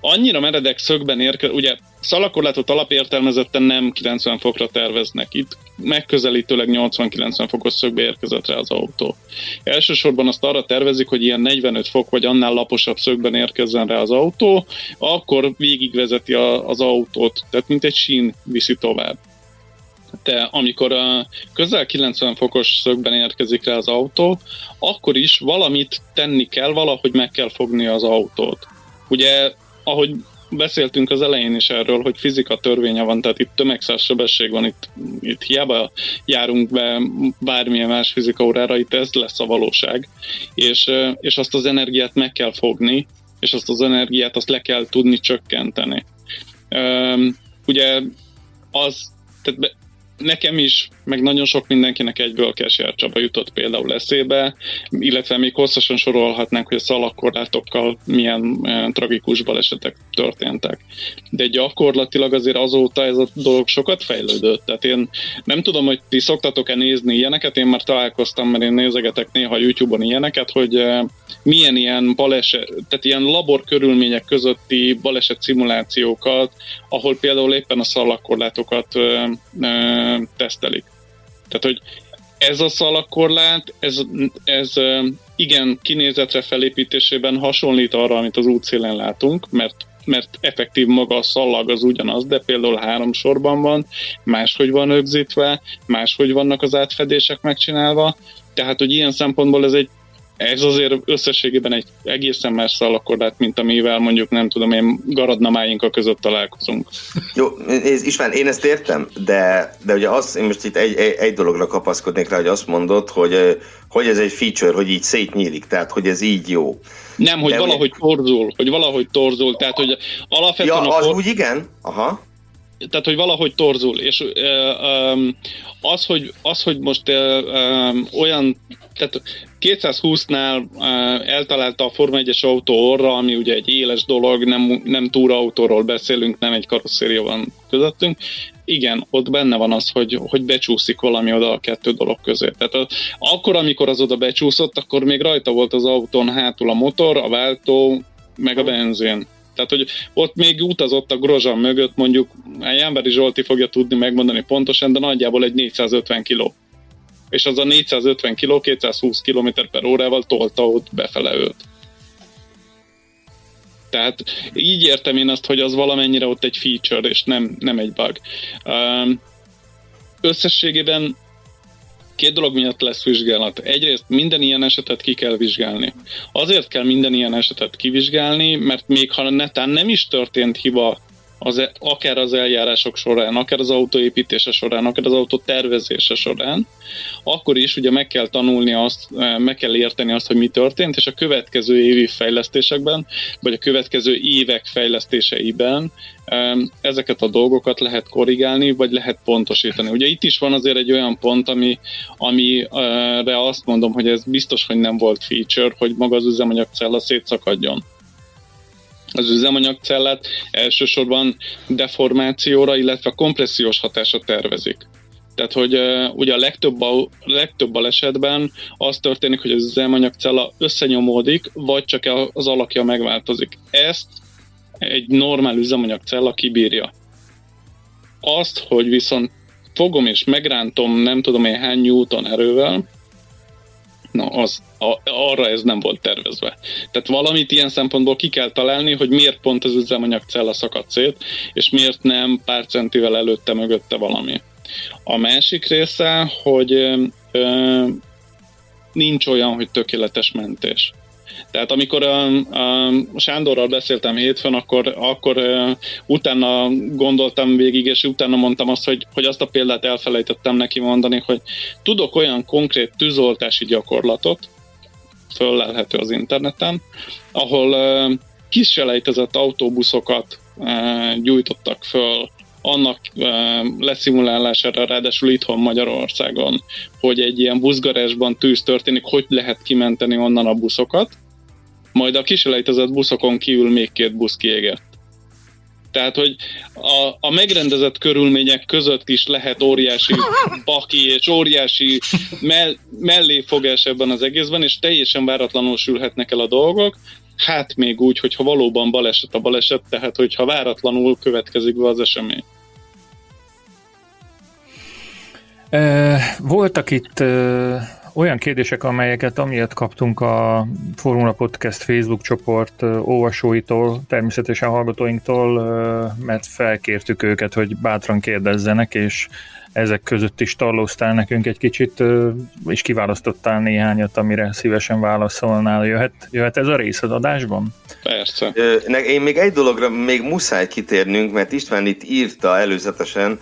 S3: annyira meredek szögben érkezik, ugye szalakorlátot alapértelmezetten nem 90 fokra terveznek. Itt megközelítőleg 80-90 fokos szögbe érkezett rá az autó. Elsősorban azt arra tervezik, hogy ilyen 45 fok vagy annál laposabb szögben érkezzen rá az autó, akkor végigvezeti a, az autót, tehát mint egy sín viszi tovább. De amikor a közel 90 fokos szögben érkezik rá az autó, akkor is valamit tenni kell, valahogy meg kell fogni az autót. Ugye, ahogy beszéltünk az elején is erről, hogy fizika törvénye van, tehát itt tömegszáz sebesség van, itt, itt hiába járunk be bármilyen más fizika órára, itt ez lesz a valóság, és, és azt az energiát meg kell fogni, és azt az energiát azt le kell tudni csökkenteni. Ugye az, tehát nekem is, meg nagyon sok mindenkinek egyből Kesjár Csaba jutott például eszébe, illetve még hosszasan sorolhatnánk, hogy a szalakkorlátokkal milyen e, tragikus balesetek történtek. De gyakorlatilag azért azóta ez a dolog sokat fejlődött. Tehát én nem tudom, hogy ti szoktatok-e nézni ilyeneket, én már találkoztam, mert én nézegetek néha YouTube-on ilyeneket, hogy e, milyen ilyen baleset, tehát ilyen labor körülmények közötti baleset szimulációkat, ahol például éppen a szalakkorlátokat e, e, tesztelik. Tehát, hogy ez a szalagkorlát, ez, ez igen kinézetre felépítésében hasonlít arra, amit az útszélen látunk, mert mert effektív maga a szallag az ugyanaz, de például három sorban van, máshogy van rögzítve, máshogy vannak az átfedések megcsinálva, tehát, hogy ilyen szempontból ez egy ez azért összességében egy egészen más szalakorlát, mint amivel mondjuk nem tudom én garadnamáink között találkozunk.
S5: Jó, ez, István, én ezt értem, de, de ugye azt, én most itt egy, egy, egy dologra kapaszkodnék rá, hogy azt mondod, hogy, hogy ez egy feature, hogy így szétnyílik, tehát hogy ez így jó.
S3: Nem, hogy de valahogy ugye... torzul, hogy valahogy torzul, tehát hogy alapvetően...
S5: Ja, az a úgy igen? Aha
S3: tehát, hogy valahogy torzul, és az, hogy, az, hogy most olyan, tehát 220-nál eltalálta a Forma 1-es autó orra, ami ugye egy éles dolog, nem, nem túrautóról beszélünk, nem egy karosszéria van közöttünk. Igen, ott benne van az, hogy, hogy becsúszik valami oda a kettő dolog közé. Tehát az, akkor, amikor az oda becsúszott, akkor még rajta volt az autón hátul a motor, a váltó, meg a benzin. Tehát, hogy ott még utazott a Grozsan mögött, mondjuk Jánberi Zsolti fogja tudni megmondani pontosan, de nagyjából egy 450 kiló. És az a 450 kiló 220 km per órával tolta ott befele őt. Tehát így értem én azt, hogy az valamennyire ott egy feature, és nem, nem egy bug. Összességében két dolog miatt lesz vizsgálat. Egyrészt minden ilyen esetet ki kell vizsgálni. Azért kell minden ilyen esetet kivizsgálni, mert még ha netán nem is történt hiba az, e- akár az eljárások során, akár az autóépítése során, akár az autó tervezése során, akkor is ugye meg kell tanulni azt, e, meg kell érteni azt, hogy mi történt, és a következő évi fejlesztésekben, vagy a következő évek fejlesztéseiben e, ezeket a dolgokat lehet korrigálni, vagy lehet pontosítani. Ugye itt is van azért egy olyan pont, ami, amire azt mondom, hogy ez biztos, hogy nem volt feature, hogy maga az üzemanyagcella szétszakadjon az üzemanyagcellát elsősorban deformációra, illetve kompressziós hatásra tervezik. Tehát, hogy uh, ugye a legtöbb, a legtöbb balesetben az történik, hogy az üzemanyagcella összenyomódik, vagy csak az alakja megváltozik. Ezt egy normál üzemanyagcella kibírja. Azt, hogy viszont fogom és megrántom nem tudom én hány newton erővel, na az, a, arra ez nem volt tervezve. Tehát valamit ilyen szempontból ki kell találni, hogy miért pont az üzemanyagcella szakadt szét, és miért nem pár centivel előtte mögötte valami. A másik része, hogy ö, nincs olyan, hogy tökéletes mentés. Tehát amikor a, a Sándorral beszéltem hétfőn, akkor, akkor uh, utána gondoltam végig, és utána mondtam azt, hogy, hogy azt a példát elfelejtettem neki mondani, hogy tudok olyan konkrét tűzoltási gyakorlatot, föllelhető az interneten, ahol uh, kiselejtezett autóbuszokat uh, gyújtottak föl annak uh, leszimulálására, ráadásul itthon Magyarországon, hogy egy ilyen buszgarásban tűz történik, hogy lehet kimenteni onnan a buszokat, majd a kiselejtezett buszokon kívül még két busz kiégett. Tehát, hogy a, a megrendezett körülmények között is lehet óriási baki és óriási mell, melléfogás ebben az egészben, és teljesen váratlanul sülhetnek el a dolgok. Hát még úgy, hogyha valóban baleset a baleset, tehát hogyha váratlanul következik be az esemény.
S2: Voltak itt olyan kérdések, amelyeket amiatt kaptunk a Formula Podcast Facebook csoport olvasóitól, természetesen hallgatóinktól, mert felkértük őket, hogy bátran kérdezzenek, és ezek között is tarlóztál nekünk egy kicsit, és kiválasztottál néhányat, amire szívesen válaszolnál. Jöhet, jöhet ez a rész az adásban?
S3: Persze.
S5: Én még egy dologra még muszáj kitérnünk, mert István itt írta előzetesen,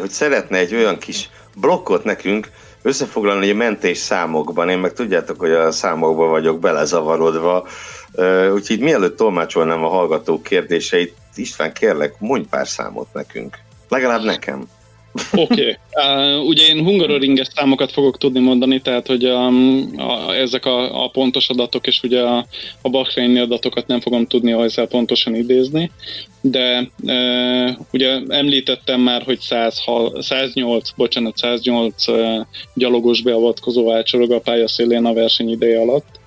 S5: hogy szeretne egy olyan kis blokkot nekünk, összefoglalni a mentés számokban, én meg tudjátok, hogy a számokban vagyok belezavarodva, úgyhogy mielőtt tolmácsolnám a hallgatók kérdéseit, István, kérlek, mondj pár számot nekünk. Legalább nekem.
S3: Oké. Okay. Uh, ugye én hungaroringes számokat fogok tudni mondani, tehát hogy um, a, ezek a, a pontos adatok, és ugye a, a Bahreini adatokat nem fogom tudni ajszál pontosan idézni, de uh, ugye említettem már, hogy 100, 108, bocsánat, 108 uh, gyalogos beavatkozó átsorog a pályaszélén a verseny ideje alatt,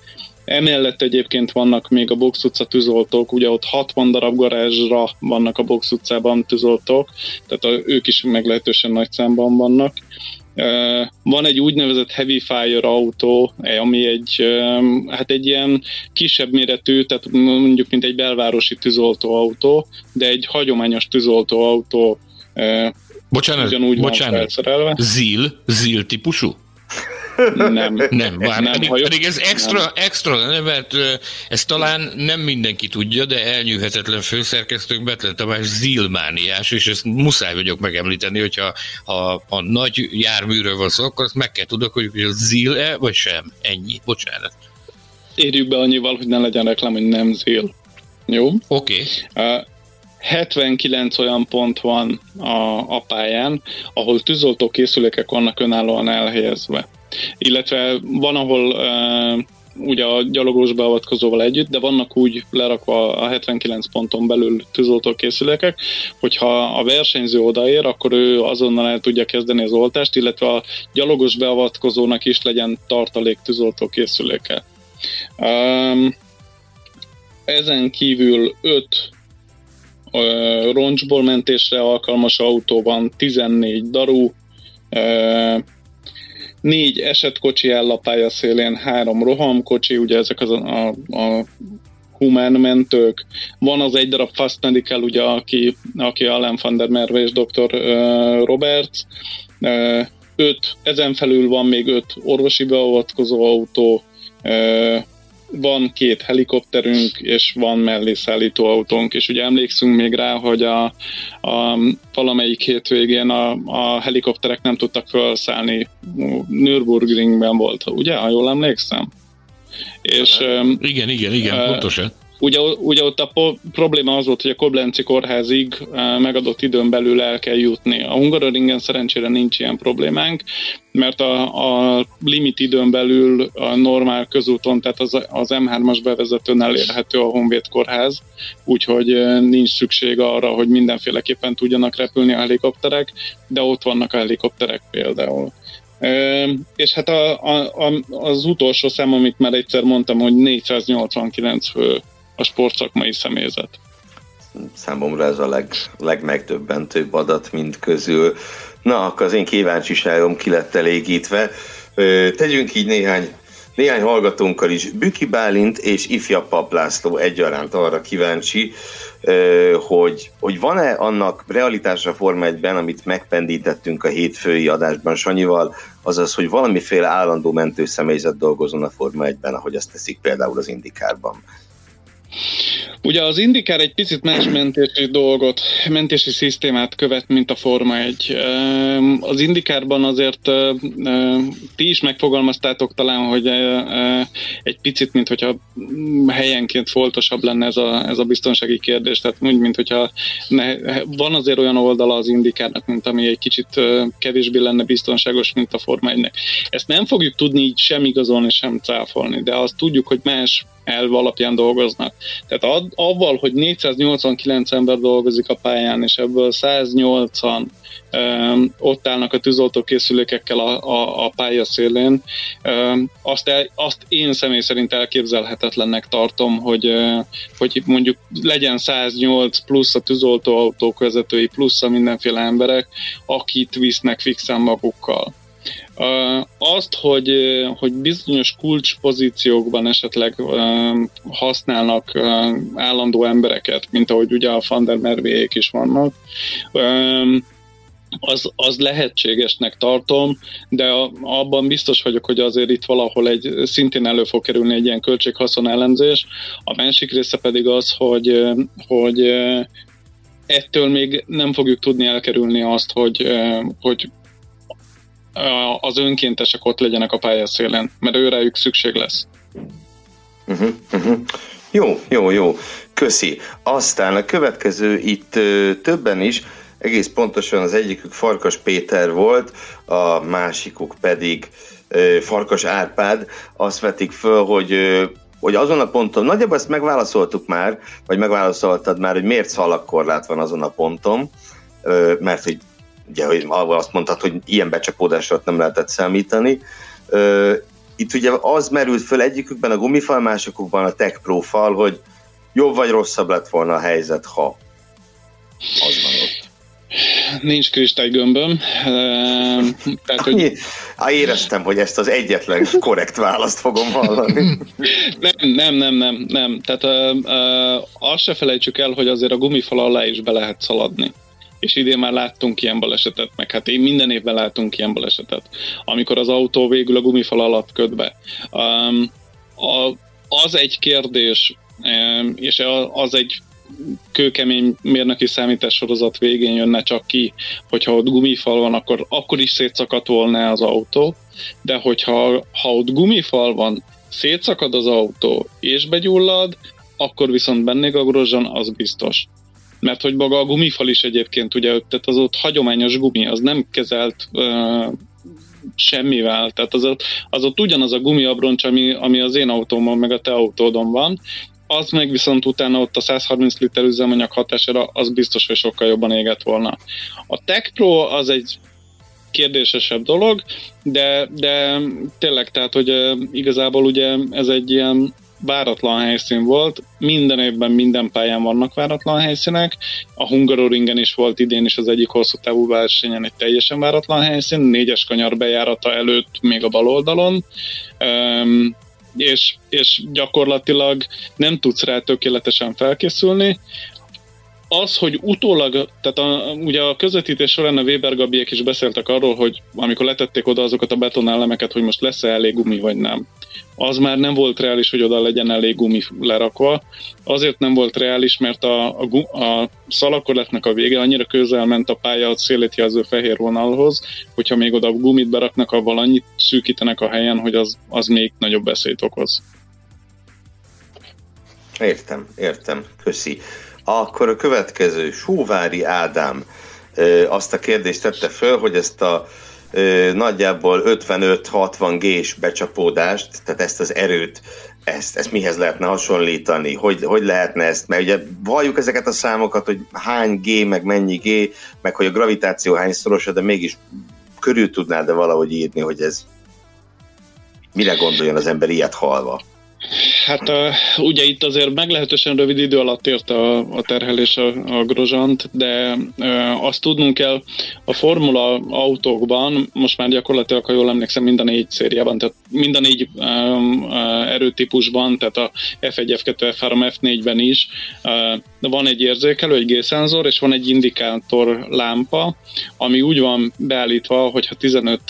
S3: Emellett egyébként vannak még a Box utca tűzoltók, ugye ott 60 darab garázsra vannak a Box utcában tűzoltók, tehát a, ők is meglehetősen nagy számban vannak. Van egy úgynevezett Heavy Fire autó, ami egy, hát egy ilyen kisebb méretű, tehát mondjuk mint egy belvárosi tűzoltóautó, de egy hagyományos tűzoltóautó
S4: Bocsánat, ugyanúgy bocsánat. van Zil, Zil típusú?
S3: Nem.
S4: Nem, már nem, pedig, pedig ez extra, nem. extra lenne, mert ezt talán nem mindenki tudja, de elnyűhetetlen főszerkesztők Betlen Tamás zilmániás, és ezt muszáj vagyok megemlíteni, hogyha ha a nagy járműről van szó, akkor azt meg kell tudok, hogy ez zil-e, vagy sem. Ennyi. Bocsánat.
S3: Érjük be annyival, hogy ne legyen reklám, hogy nem zil. Jó?
S4: Oké. Okay.
S3: Uh, 79 olyan pont van a, a pályán, ahol tűzoltó készülékek vannak önállóan elhelyezve illetve van, ahol ugye a gyalogos beavatkozóval együtt, de vannak úgy lerakva a 79 ponton belül tűzoltókészülékek, hogyha a versenyző odaér, akkor ő azonnal el tudja kezdeni az oltást, illetve a gyalogos beavatkozónak is legyen tartalék tűzoltókészüléke. Um, ezen kívül 5 uh, roncsból mentésre alkalmas autó van, 14 daru, uh, négy esetkocsi áll a pályaszélén, három rohamkocsi, ugye ezek az a, a, a humán mentők. Van az egy darab Fast Medical, ugye, aki, aki Alan van der Merve és dr. Roberts. Öt, ezen felül van még öt orvosi beavatkozó autó, van két helikopterünk, és van mellé szállító autónk, és ugye emlékszünk még rá, hogy a, a valamelyik hétvégén a, a helikopterek nem tudtak felszállni, Nürburgringben volt, ugye, ha jól emlékszem?
S4: És, igen, igen, igen, pontosan.
S3: Ugye, ugye ott a po- probléma az volt, hogy a Koblenci kórházig megadott időn belül el kell jutni. A Hungaroringen szerencsére nincs ilyen problémánk, mert a, a limit időn belül a normál közúton, tehát az, az M3-as bevezetőn elérhető a Honvéd kórház, úgyhogy nincs szükség arra, hogy mindenféleképpen tudjanak repülni a helikopterek, de ott vannak a helikopterek például. És hát a, a, a, az utolsó szám, amit már egyszer mondtam, hogy 489 fő a sportszakmai személyzet.
S5: Számomra ez a leg, legmegdöbbentőbb adat mind közül. Na, akkor az én kíváncsiságom ki lett elégítve. Tegyünk így néhány néhány hallgatónkkal is. Büki Bálint és ifjabb Paplászló egyaránt arra kíváncsi, hogy, hogy van-e annak realitása Forma 1 amit megpendítettünk a hétfői adásban Sanyival, azaz, hogy valamiféle állandó mentőszemélyzet dolgozon a Forma 1-ben, ahogy azt teszik például az Indikárban.
S3: Ugye az Indikár egy picit más mentési dolgot, mentési szisztémát követ, mint a Forma 1. Az Indikárban azért ti is megfogalmaztátok talán, hogy egy picit, mint hogyha helyenként foltosabb lenne ez a, ez a biztonsági kérdés, tehát úgy, mint hogyha ne, van azért olyan oldala az Indikárnak, mint ami egy kicsit kevésbé lenne biztonságos, mint a Forma 1-nek. Ezt nem fogjuk tudni így sem igazolni, sem cáfolni, de azt tudjuk, hogy más elv alapján dolgoznak. Tehát ad, avval, hogy 489 ember dolgozik a pályán, és ebből 180 um, ott állnak a tűzoltókészülékekkel a, a, a pálya szélén, um, azt, el, azt én személy szerint elképzelhetetlennek tartom, hogy, uh, hogy mondjuk legyen 108 plusz a tűzoltóautók vezetői, plusz a mindenféle emberek, akit visznek fixen magukkal. Azt, hogy, hogy bizonyos kulcspozíciókban esetleg használnak állandó embereket, mint ahogy ugye a Van der Mervéjék is vannak, az, az lehetségesnek tartom, de abban biztos vagyok, hogy azért itt valahol egy szintén elő fog kerülni egy ilyen költséghaszon elemzés. A másik része pedig az, hogy, hogy ettől még nem fogjuk tudni elkerülni azt, hogy, hogy az önkéntesek ott legyenek a pályaszélen, mert őrájuk szükség lesz.
S5: Uh-huh, uh-huh. Jó, jó, jó. Köszi. Aztán a következő itt többen is, egész pontosan az egyikük Farkas Péter volt, a másikuk pedig Farkas Árpád. Azt vetik föl, hogy hogy azon a ponton, nagyjából ezt megválaszoltuk már, vagy megválaszoltad már, hogy miért szalagkorlát van azon a ponton, mert hogy ugye hogy azt mondtad, hogy ilyen becsapódásra nem lehetett számítani. Itt ugye az merült föl egyikükben a gumifal, másokukban a Tech Pro fal, hogy jobb vagy rosszabb lett volna a helyzet, ha az van ott.
S3: Nincs kristálygömböm.
S5: Tehát, hogy... Á, éreztem, hogy ezt az egyetlen korrekt választ fogom hallani.
S3: nem, nem, nem, nem, nem. Tehát uh, uh, azt se felejtsük el, hogy azért a gumifal alá is be lehet szaladni és idén már láttunk ilyen balesetet, meg hát én minden évben látunk ilyen balesetet, amikor az autó végül a gumifal alatt köt be. Um, a, az egy kérdés, um, és az egy kőkemény mérnöki számítás sorozat végén jönne csak ki, hogyha ott gumifal van, akkor, akkor is szétszakadt volna az autó, de hogyha ha ott gumifal van, szétszakad az autó és begyullad, akkor viszont benne a az biztos mert hogy maga a gumifal is egyébként, ugye, tehát az ott hagyományos gumi, az nem kezelt uh, semmivel, tehát az ott, az ott ugyanaz a gumiabroncs, ami, ami az én autómon, meg a te autódon van, az meg viszont utána ott a 130 liter üzemanyag hatására az biztos, hogy sokkal jobban égett volna. A Tech Pro az egy kérdésesebb dolog, de, de tényleg, tehát, hogy igazából ugye ez egy ilyen váratlan helyszín volt. Minden évben minden pályán vannak váratlan helyszínek. A Hungaroringen is volt idén is az egyik hosszú távú versenyen egy teljesen váratlan helyszín, négyes kanyar bejárata előtt még a bal oldalon. Um, és, és gyakorlatilag nem tudsz rá tökéletesen felkészülni az, hogy utólag, tehát a, ugye a közvetítés során a Weber Gabiek is beszéltek arról, hogy amikor letették oda azokat a betonelemeket, hogy most lesz-e elég gumi, vagy nem. Az már nem volt reális, hogy oda legyen elég gumi lerakva. Azért nem volt reális, mert a, a, a szalakorletnek a vége annyira közel ment a pálya a szélét jelző fehér vonalhoz, hogyha még oda gumit beraknak, avval annyit szűkítenek a helyen, hogy az, az még nagyobb veszélyt okoz.
S5: Értem, értem. Köszi. Akkor a következő, Súvári Ádám azt a kérdést tette föl, hogy ezt a nagyjából 55-60 gés becsapódást, tehát ezt az erőt, ezt, ezt mihez lehetne hasonlítani, hogy, hogy lehetne ezt, mert ugye valljuk ezeket a számokat, hogy hány G, meg mennyi G, meg hogy a gravitáció hány szorosa, de mégis körül tudnád de valahogy írni, hogy ez mire gondoljon az ember ilyet halva?
S3: Hát ugye itt azért meglehetősen rövid idő alatt ért a, a terhelés a, a grozsant, de e, azt tudnunk kell, a Formula autókban most már gyakorlatilag, ha jól emlékszem, mind a négy szériában, tehát mind a négy e, erőtípusban, tehát a F1, F2, F3, F4-ben is e, van egy érzékelő, egy G-szenzor, és van egy indikátor lámpa, ami úgy van beállítva, hogy ha 15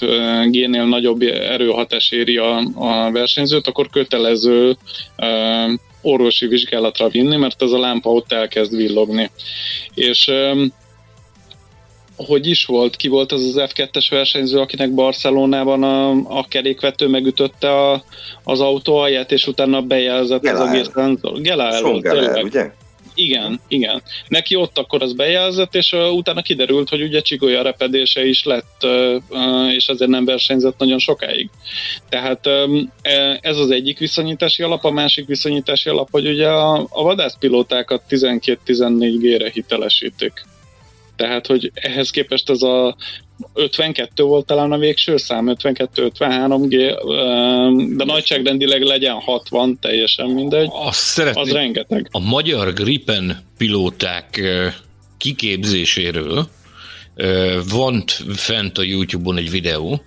S3: G-nél nagyobb erőhatás éri a, a versenyzőt, akkor kötelező uh, orvosi vizsgálatra vinni, mert ez a lámpa ott elkezd villogni. És um, hogy is volt, ki volt az az F2-es versenyző, akinek Barcelonában a, a kerékvető megütötte a, az autó alját, és utána bejelzett
S5: Gelál.
S3: az egész szenzor. Gelál
S5: ugye?
S3: Igen, igen. Neki ott akkor az bejelzett, és uh, utána kiderült, hogy ugye csigolya repedése is lett, uh, uh, és ezért nem versenyzett nagyon sokáig. Tehát um, ez az egyik viszonyítási alap, a másik viszonyítási alap, hogy ugye a, a vadászpilótákat 12-14 G-re hitelesítik. Tehát, hogy ehhez képest ez a 52 volt talán a végső szám, 52-53G, de nagyságrendileg legyen 60, teljesen mindegy.
S4: Azt szeretném,
S3: az rengeteg.
S4: A magyar Gripen pilóták kiképzéséről van fent a YouTube-on egy videó,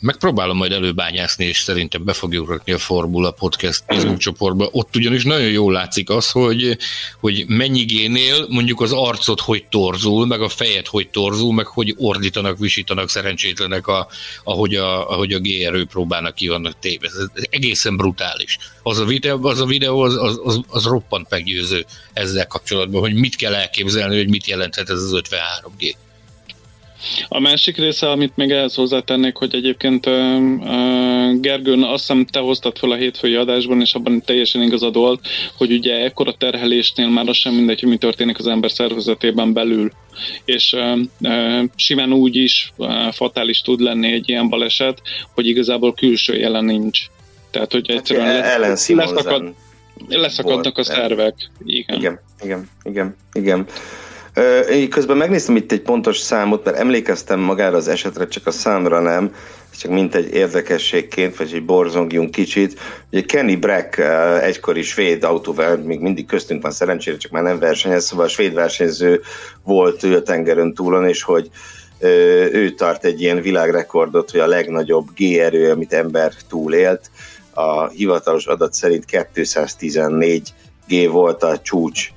S4: Megpróbálom majd előbányászni, és szerintem be fogjuk rakni a Formula Podcast Facebook csoportba. Ott ugyanis nagyon jól látszik az, hogy, hogy mennyi génél mondjuk az arcot hogy torzul, meg a fejet hogy torzul, meg hogy ordítanak, visítanak szerencsétlenek, a, ahogy, a, ahogy a G-erő próbálnak ki vannak téve. Ez egészen brutális. Az a videó, az, a videó az, az, az, az roppant meggyőző ezzel kapcsolatban, hogy mit kell elképzelni, hogy mit jelenthet ez az 53G.
S3: A másik része, amit még ehhez hozzátennék, hogy egyébként uh, uh, Gergőn azt hiszem te hoztad fel a hétfői adásban, és abban teljesen igazad volt, hogy ugye ekkora terhelésnél már az sem mindegy, hogy mi történik az ember szervezetében belül. És uh, uh, simán úgy is uh, fatális tud lenni egy ilyen baleset, hogy igazából külső jelen nincs. Tehát, hogy hát egyszerűen hát, lesz, leszakad, leszakadnak a szervek.
S5: Igen. igen, igen, igen, igen. Én közben megnéztem itt egy pontos számot, mert emlékeztem magára az esetre, csak a számra nem, csak mint egy érdekességként, vagy egy borzongjunk kicsit. Ugye Kenny Brack, egykori svéd autóval, még mindig köztünk van szerencsére, csak már nem versenyez, szóval a svéd versenyző volt ő a tengeren túlon, és hogy ő tart egy ilyen világrekordot, hogy a legnagyobb G-erő, amit ember túlélt. A hivatalos adat szerint 214 G volt a csúcs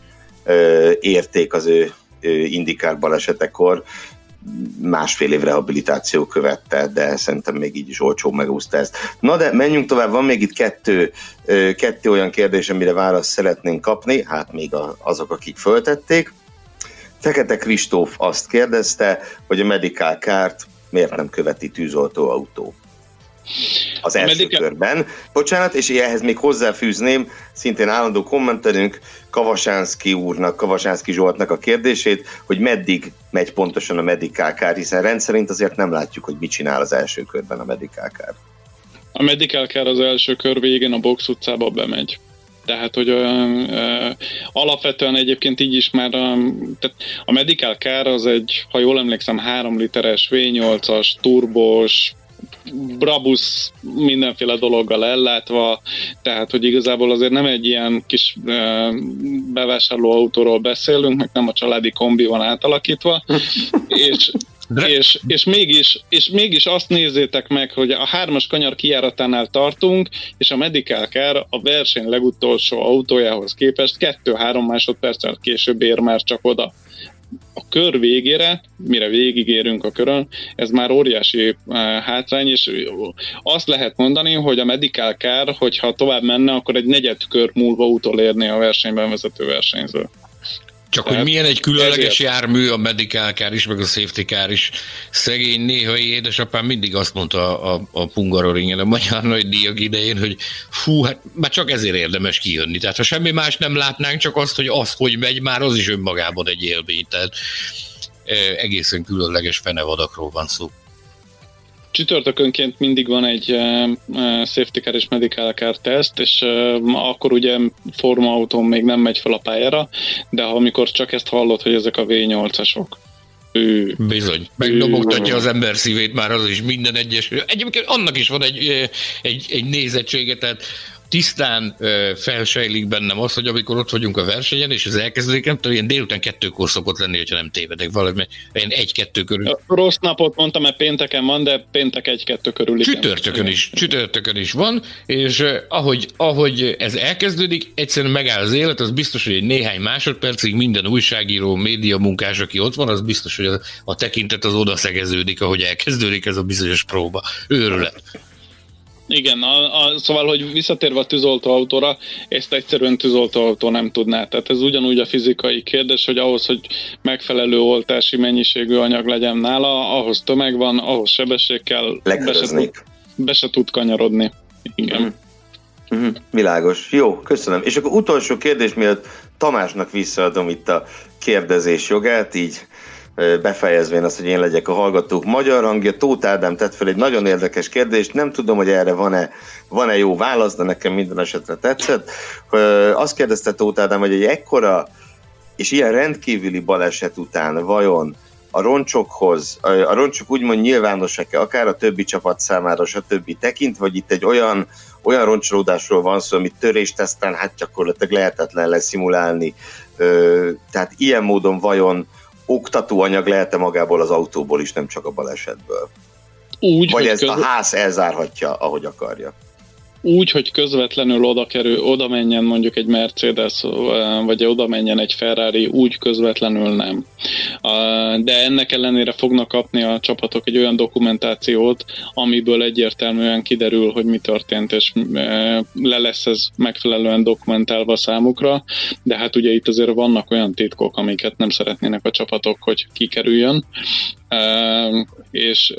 S5: érték az ő indikár balesetekor másfél év rehabilitáció követte, de szerintem még így is olcsó megúszta ezt. Na de menjünk tovább, van még itt kettő, kettő olyan kérdés, amire választ szeretnénk kapni, hát még azok, akik föltették. Fekete Kristóf azt kérdezte, hogy a Medical kárt miért nem követi tűzoltóautó az első Medika... körben. Bocsánat, és ehhez még hozzáfűzném, szintén állandó kommentelünk Kavasánszki úrnak, Kavasánszki Zsoltnak a kérdését, hogy meddig megy pontosan a Medical Car, hiszen rendszerint azért nem látjuk, hogy mit csinál az első körben a Medical Car.
S3: A Medical Car az első kör végén a Box utcába bemegy. Tehát, hogy ö, ö, alapvetően egyébként így is már a, tehát a Medical Car az egy, ha jól emlékszem, 3 literes V8-as, turbos, Brabus mindenféle dologgal ellátva, tehát hogy igazából azért nem egy ilyen kis bevásárló autóról beszélünk, meg nem a családi kombi van átalakítva, és de... És, és, mégis, és mégis azt nézzétek meg, hogy a hármas kanyar kijáratánál tartunk, és a Medical Car a verseny legutolsó autójához képest 2-3 másodperccel később ér már csak oda a kör végére, mire végigérünk a körön, ez már óriási eh, hátrány, és azt lehet mondani, hogy a Medical Car, hogyha tovább menne, akkor egy negyed kör múlva utolérné a versenyben vezető versenyző.
S4: Csak Tehát hogy milyen egy különleges ezért. jármű, a medical car is, meg a safety car is. Szegény néhai édesapám mindig azt mondta a, a, a Pungaroringen, a magyar nagy díjak idején, hogy fú, hát már csak ezért érdemes kijönni. Tehát ha semmi más nem látnánk, csak azt, hogy az, hogy megy, már az is önmagában egy élmény. Tehát egészen különleges fenevadakról van szó.
S3: Csütörtökönként mindig van egy uh, safety car és medical car teszt, és uh, akkor ugye forma még nem megy fel a pályára, de amikor csak ezt hallod, hogy ezek a V8-asok,
S4: ő, Bizony, megdobogtatja az ember szívét már az is minden egyes. Egyébként annak is van egy, egy, egy nézettsége, tehát tisztán ö, felsejlik bennem az, hogy amikor ott vagyunk a versenyen, és az elkezdődik, nem tudom, ilyen délután kettőkor szokott lenni, hogyha nem tévedek valami, ilyen egy-kettő körül.
S3: Rossz napot mondtam, mert pénteken van, de péntek egy-kettő körül.
S4: Igen. Csütörtökön is, csütörtökön is van, és ahogy, ahogy ez elkezdődik, egyszerűen megáll az élet, az biztos, hogy egy néhány másodpercig minden újságíró, média munkás, aki ott van, az biztos, hogy a, a tekintet az oda szegeződik, ahogy elkezdődik ez a bizonyos próba. Őrület.
S3: Igen, a, a, szóval, hogy visszatérve a tűzoltóautóra, ezt egyszerűen tűzoltóautó nem tudná. Tehát ez ugyanúgy a fizikai kérdés, hogy ahhoz, hogy megfelelő oltási mennyiségű anyag legyen nála, ahhoz tömeg van, ahhoz sebesség kell, be se, tud, be se tud kanyarodni. Igen.
S5: Mm. Mm-hmm. Világos. Jó, köszönöm. És akkor utolsó kérdés, mielőtt Tamásnak visszaadom itt a kérdezés jogát, így befejezvén azt, hogy én legyek a hallgatók magyar hangja. Tóth Ádám tett fel egy nagyon érdekes kérdést, nem tudom, hogy erre van-e, van-e jó válasz, de nekem minden esetre tetszett. Azt kérdezte Tóth Ádám, hogy egy ekkora és ilyen rendkívüli baleset után vajon a roncsokhoz, a roncsok úgymond nyilvánosak-e, akár a többi csapat számára, stb. tekint, vagy itt egy olyan, olyan roncsolódásról van szó, amit törésteszten hát gyakorlatilag lehetetlen leszimulálni. Tehát ilyen módon vajon oktatóanyag lehet-e magából az autóból is, nem csak a balesetből? Úgy, Vagy ez köz... a ház elzárhatja, ahogy akarja?
S3: Úgy, hogy közvetlenül oda, kerül, oda menjen mondjuk egy Mercedes, vagy oda menjen egy Ferrari, úgy közvetlenül nem. De ennek ellenére fognak kapni a csapatok egy olyan dokumentációt, amiből egyértelműen kiderül, hogy mi történt, és le lesz ez megfelelően dokumentálva számukra, de hát ugye itt azért vannak olyan titkok, amiket nem szeretnének a csapatok, hogy kikerüljön. És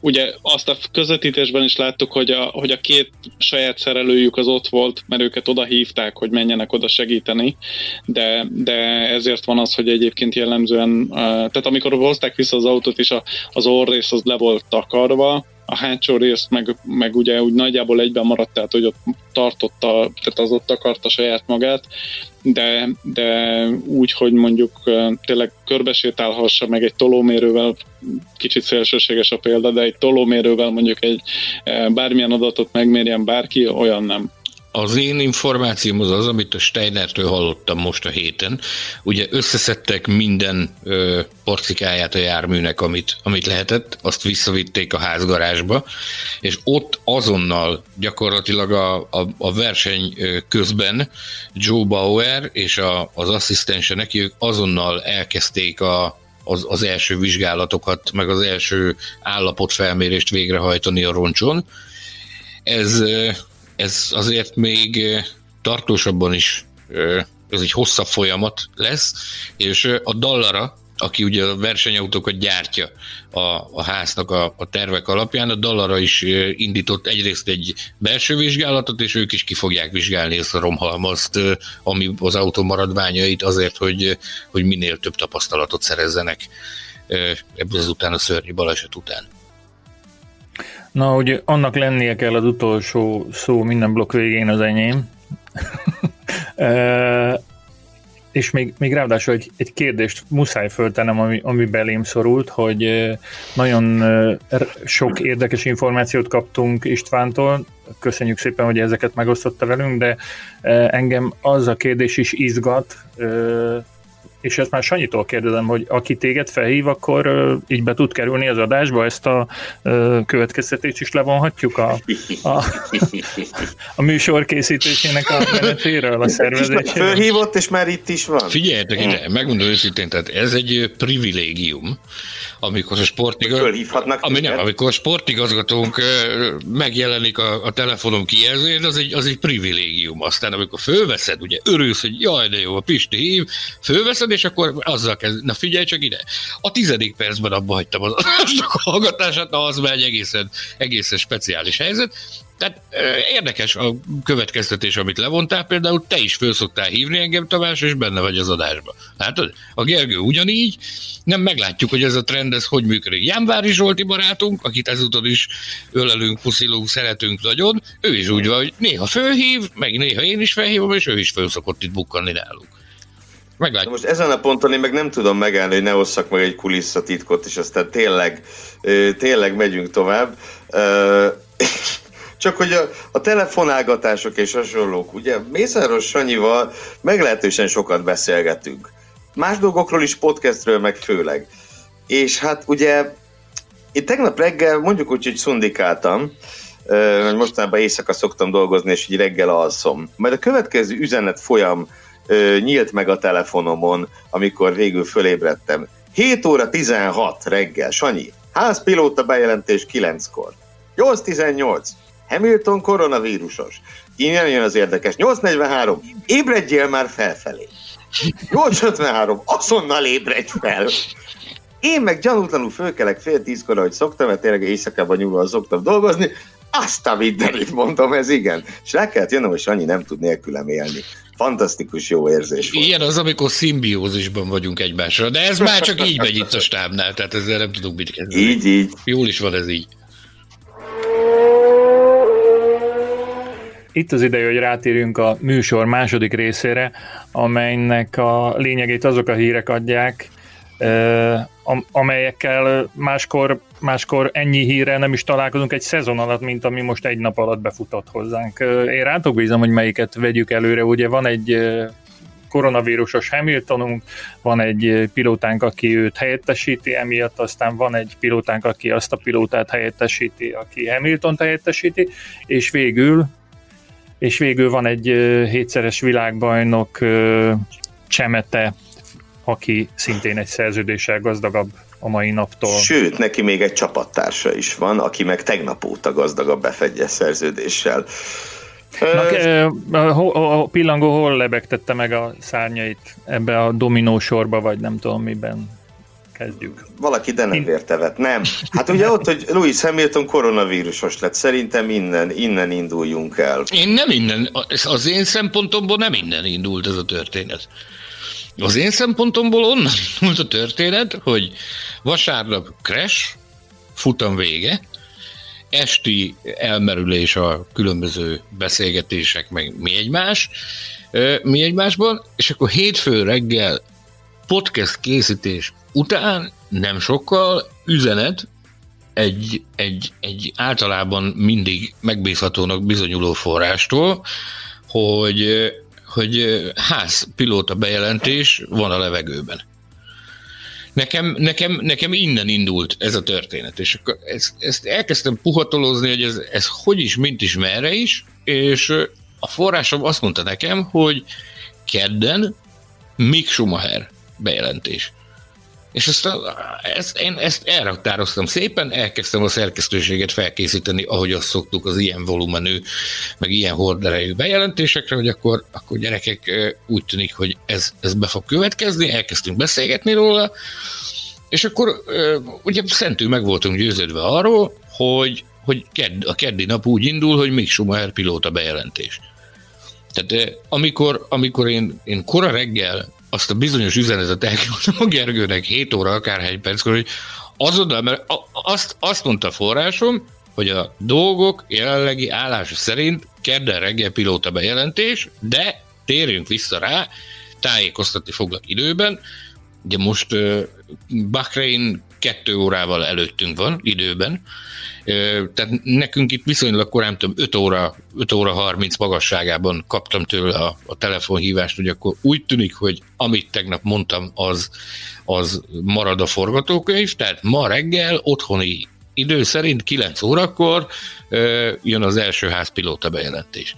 S3: ugye azt a közvetítésben is láttuk, hogy a, hogy a két saját szerelőjük az ott volt, mert őket oda hívták, hogy menjenek oda segíteni, de, de ezért van az, hogy egyébként jellemzően, tehát amikor hozták vissza az autót is, az orrész az le volt takarva, a hátsó rész meg, meg ugye úgy nagyjából egyben maradt, tehát hogy ott tartotta, tehát az ott akarta saját magát, de, de úgy, hogy mondjuk tényleg körbesétálhassa meg egy tolómérővel, kicsit szélsőséges a példa, de egy tolómérővel mondjuk egy bármilyen adatot megmérjen bárki, olyan nem.
S4: Az én információm az az, amit a Steinertől hallottam most a héten. Ugye összeszedtek minden ö, porcikáját a járműnek, amit, amit lehetett, azt visszavitték a házgarázsba, és ott azonnal gyakorlatilag a, a, a verseny közben Joe Bauer és a, az asszisztense neki, ők azonnal elkezdték a, az, az első vizsgálatokat, meg az első állapotfelmérést végrehajtani a roncson. Ez ez azért még tartósabban is ez egy hosszabb folyamat lesz, és a Dallara, aki ugye a versenyautókat gyártja a, a háznak a, a tervek alapján, a Dallara is indított egyrészt egy belső vizsgálatot, és ők is ki fogják vizsgálni ezt a romhalmazt, ami az autó maradványait azért, hogy, hogy minél több tapasztalatot szerezzenek ebből azután a szörnyű baleset után.
S2: Na, ugye annak lennie kell az utolsó szó minden blokk végén az enyém. e, és még, még ráadásul egy, egy kérdést muszáj föltennem, ami, ami belém szorult, hogy nagyon sok érdekes információt kaptunk Istvántól, köszönjük szépen, hogy ezeket megosztotta velünk, de engem az a kérdés is izgat, és ezt már Sanyitól kérdezem, hogy aki téged felhív, akkor uh, így be tud kerülni az adásba, ezt a uh, következtetést is levonhatjuk a, a, a műsor készítésének a menetéről, a szervezéséről.
S5: Fölhívott, és már itt is van.
S4: Figyeljetek ide, megmondom őszintén, tehát ez egy privilégium, amikor a sportigazgatónk, ami nem, amikor a sportigazgatónk megjelenik a, a telefonom kijelzőjén, az egy, az egy privilégium. Aztán amikor fölveszed, ugye örülsz, hogy jaj, de jó, a Pisti hív, fölveszed, és akkor azzal kezd, na figyelj csak ide. A tizedik percben abba hagytam az adásnak a hallgatását, na az már egy egészen, egészen speciális helyzet. Tehát érdekes a következtetés, amit levontál, például te is föl szoktál hívni engem, Tamás, és benne vagy az adásba. Látod? A Gergő ugyanígy, nem meglátjuk, hogy ez a trend, ez hogy működik. Jánvári Zsolti barátunk, akit ezúttal is ölelünk, puszilunk, szeretünk nagyon, ő is úgy van, hogy néha fölhív, meg néha én is felhívom, és ő is föl szokott itt bukkanni nálunk.
S5: Meglátjuk. Most ezen a ponton én meg nem tudom megállni, hogy ne osszak meg egy kulisszatitkot, és aztán tényleg, tényleg megyünk tovább. Csak hogy a, a telefonálgatások és hasonlók, ugye Mészáros Sanyival meglehetősen sokat beszélgetünk. Más dolgokról is, podcastről meg főleg. És hát ugye én tegnap reggel mondjuk úgy, hogy szundikáltam, mostanában éjszaka szoktam dolgozni, és így reggel alszom. Majd a következő üzenet folyam nyílt meg a telefonomon, amikor végül fölébredtem. 7 óra 16 reggel, Sanyi, házpilóta bejelentés 9-kor. 8.18. Hamilton koronavírusos. Innen jön az érdekes. 843. Ébredjél már felfelé. 853. Azonnal ébredj fel. Én meg gyanútlanul fölkelek fél tízkor, ahogy szoktam, mert tényleg éjszakában nyúlva szoktam dolgozni, azt a mindenit mondom, ez igen. És rá kellett jönnöm, hogy Sanyi nem tud nélkülem élni. Fantasztikus jó érzés
S4: volt. Ilyen az, amikor szimbiózisban vagyunk egymásra, de ez már csak így megy itt a stábnál, tehát ezzel nem tudunk mit kezdeni.
S5: Így, így.
S4: Jól is van ez így.
S2: Itt az ideje, hogy rátérjünk a műsor második részére, amelynek a lényegét azok a hírek adják, amelyekkel máskor, máskor ennyi hírrel nem is találkozunk egy szezon alatt, mint ami most egy nap alatt befutott hozzánk. Én rátok bízom, hogy melyiket vegyük előre. Ugye van egy koronavírusos Hamiltonunk, van egy pilótánk, aki őt helyettesíti, emiatt aztán van egy pilótánk, aki azt a pilótát helyettesíti, aki Hamilton helyettesíti, és végül és végül van egy hétszeres világbajnok Csemete, aki szintén egy szerződéssel gazdagabb a mai naptól.
S5: Sőt, neki még egy csapattársa is van, aki meg tegnap óta gazdagabb befegyes szerződéssel.
S2: Na, a, a pillangó hol lebegtette meg a szárnyait ebbe a dominó sorba, vagy nem tudom miben Kezdjük.
S5: Valaki denevértevet, nem. Hát ugye ott, hogy Louis Hamilton koronavírusos lett, szerintem innen, innen induljunk el.
S4: Én nem innen, az én szempontomból nem innen indult ez a történet. Az én szempontomból onnan indult a történet, hogy vasárnap crash, futam vége, esti elmerülés a különböző beszélgetések, meg mi egymás, mi egymásban, és akkor hétfő reggel podcast készítés után nem sokkal üzenet egy, egy, egy általában mindig megbízhatónak bizonyuló forrástól, hogy, hogy ház pilóta bejelentés van a levegőben. Nekem, nekem, nekem innen indult ez a történet, és akkor ezt, ezt elkezdtem puhatolozni, hogy ez, ez hogy is, mint is, merre is, és a forrásom azt mondta nekem, hogy kedden Mick Schumacher bejelentés. És ezt, ezt, én ezt elraktároztam szépen, elkezdtem a szerkesztőséget felkészíteni, ahogy azt szoktuk az ilyen volumenű, meg ilyen horderejű bejelentésekre, hogy akkor, akkor gyerekek úgy tűnik, hogy ez, ez be fog következni, elkezdtünk beszélgetni róla, és akkor ugye szentül meg voltunk győződve arról, hogy, hogy kedd, a keddi nap úgy indul, hogy Mick Schumacher pilóta bejelentés. Tehát amikor, amikor én, én kora reggel azt a bizonyos üzenetet elküldtem a Gergőnek 7 óra akárhány perckor, hogy azonnal, mert azt, azt mondta a forrásom, hogy a dolgok jelenlegi állása szerint kedden reggel pilóta bejelentés, de térjünk vissza rá, tájékoztatni foglak időben. Ugye most uh, Bahrein kettő órával előttünk van időben, tehát nekünk itt viszonylag korán, tudom, 5 óra, 5 óra 30 magasságában kaptam tőle a, a telefonhívást, hogy akkor úgy tűnik, hogy amit tegnap mondtam, az, az marad a forgatókönyv, tehát ma reggel otthoni idő szerint 9 órakor jön az első házpilóta bejelentés.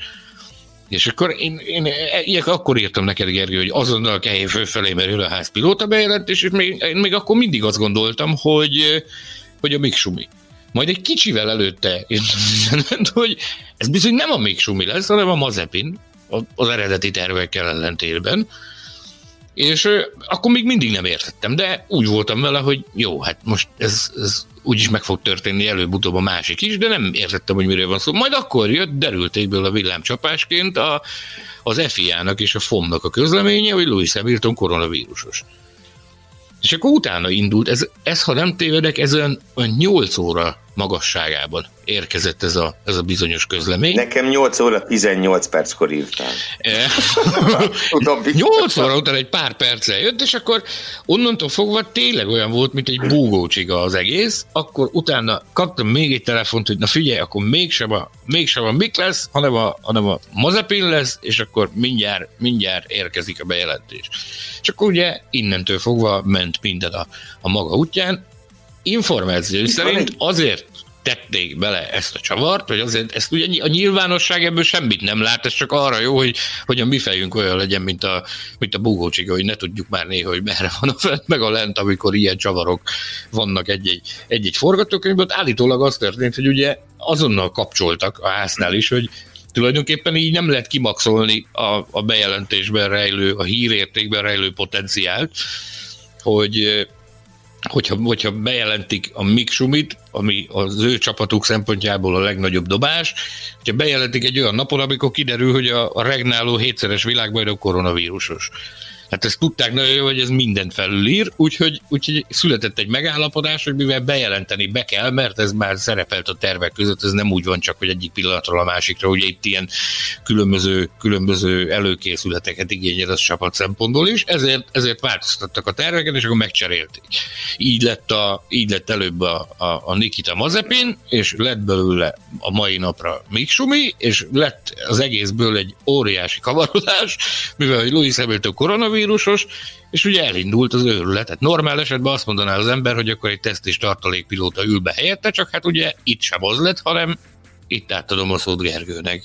S4: És akkor én, én ilyek akkor írtam neked, Gergő, hogy azonnal kell fölfelé merül a házpilóta bejelentés, és még, én még akkor mindig azt gondoltam, hogy, hogy a Miksumi. Majd egy kicsivel előtte írtam hogy ez bizony nem a Miksumi lesz, hanem a Mazepin az eredeti tervekkel ellentétben. És akkor még mindig nem értettem, de úgy voltam vele, hogy jó, hát most ez, ez úgyis meg fog történni előbb-utóbb a másik is, de nem értettem, hogy miről van szó. Majd akkor jött, derült egyből a villámcsapásként a, az FIA-nak és a FOM-nak a közleménye, hogy Louis Hamilton koronavírusos. És akkor utána indult, ez, ez ha nem tévedek, ez olyan, olyan 8 óra magasságában érkezett ez a, ez a bizonyos közlemény.
S5: Nekem 8 óra 18 perckor írtál.
S4: 8 óra után egy pár perccel jött, és akkor onnantól fogva tényleg olyan volt, mint egy búgócsiga az egész, akkor utána kaptam még egy telefont, hogy na figyelj, akkor mégsem a, mégsem a Mik lesz, hanem a, hanem a Mazepin lesz, és akkor mindjárt, mindjárt érkezik a bejelentés. És akkor ugye innentől fogva ment minden a, a maga útján, információ szerint azért tették bele ezt a csavart, hogy azért ezt ugye a nyilvánosság ebből semmit nem lát, ez csak arra jó, hogy, hogy a mi fejünk olyan legyen, mint a, mint a bugócsiga, hogy ne tudjuk már néha, hogy merre van a fent, meg a lent, amikor ilyen csavarok vannak egy-egy, egy-egy forgatókönyvben. Állítólag az történt, hogy ugye azonnal kapcsoltak a háznál is, hogy tulajdonképpen így nem lehet kimaxolni a, a bejelentésben rejlő, a hírértékben rejlő potenciált, hogy hogyha, hogyha bejelentik a Miksumit, ami az ő csapatuk szempontjából a legnagyobb dobás, hogyha bejelentik egy olyan napon, amikor kiderül, hogy a, a regnáló hétszeres világbajnok koronavírusos. Hát ezt tudták nagyon jó, hogy ez mindent felülír, úgyhogy, úgyhogy született egy megállapodás, hogy mivel bejelenteni be kell, mert ez már szerepelt a tervek között, ez nem úgy van csak, hogy egyik pillanatról a másikra, ugye itt ilyen különböző, különböző előkészületeket igényel az csapat szempontból is, ezért, ezért változtattak a terveket, és akkor megcserélték. Így lett, a, így lett előbb a, a, a Nikita Mazepin, és lett belőle a mai napra Miksumi, és lett az egészből egy óriási kavarodás, mivel hogy Louis Hamilton koronavírus, vírusos, és ugye elindult az őrület. Tehát normál esetben azt mondaná az ember, hogy akkor egy teszt és tartalékpilóta ül be helyette, csak hát ugye itt sem az lett, hanem itt átadom a szót Gergőnek.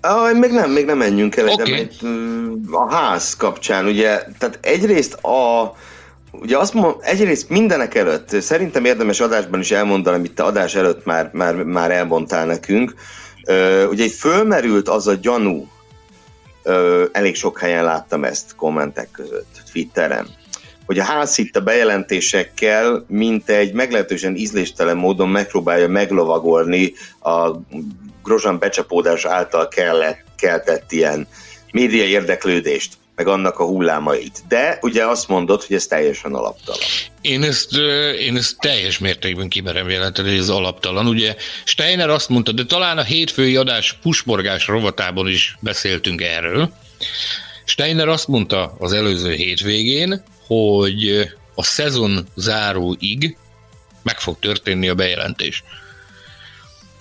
S5: Ah, még nem, még nem menjünk el, okay. de egy, a ház kapcsán, ugye, tehát egyrészt a Ugye azt mond, egyrészt mindenek előtt, szerintem érdemes adásban is elmondani, amit te adás előtt már, már, már elmondtál nekünk. ugye itt fölmerült az a gyanú, elég sok helyen láttam ezt kommentek között, Twitteren, hogy a ház itt a bejelentésekkel, mint egy meglehetősen ízléstelen módon megpróbálja meglovagolni a Grozsán becsapódás által kellett, keltett ilyen média érdeklődést meg annak a hullámait. De ugye azt mondod, hogy ez teljesen alaptalan.
S4: Én ezt, én ezt teljes mértékben kimerem jelenteni, hogy ez alaptalan. Ugye Steiner azt mondta, de talán a hétfői adás pusmorgás rovatában is beszéltünk erről. Steiner azt mondta az előző hétvégén, hogy a szezon záróig meg fog történni a bejelentés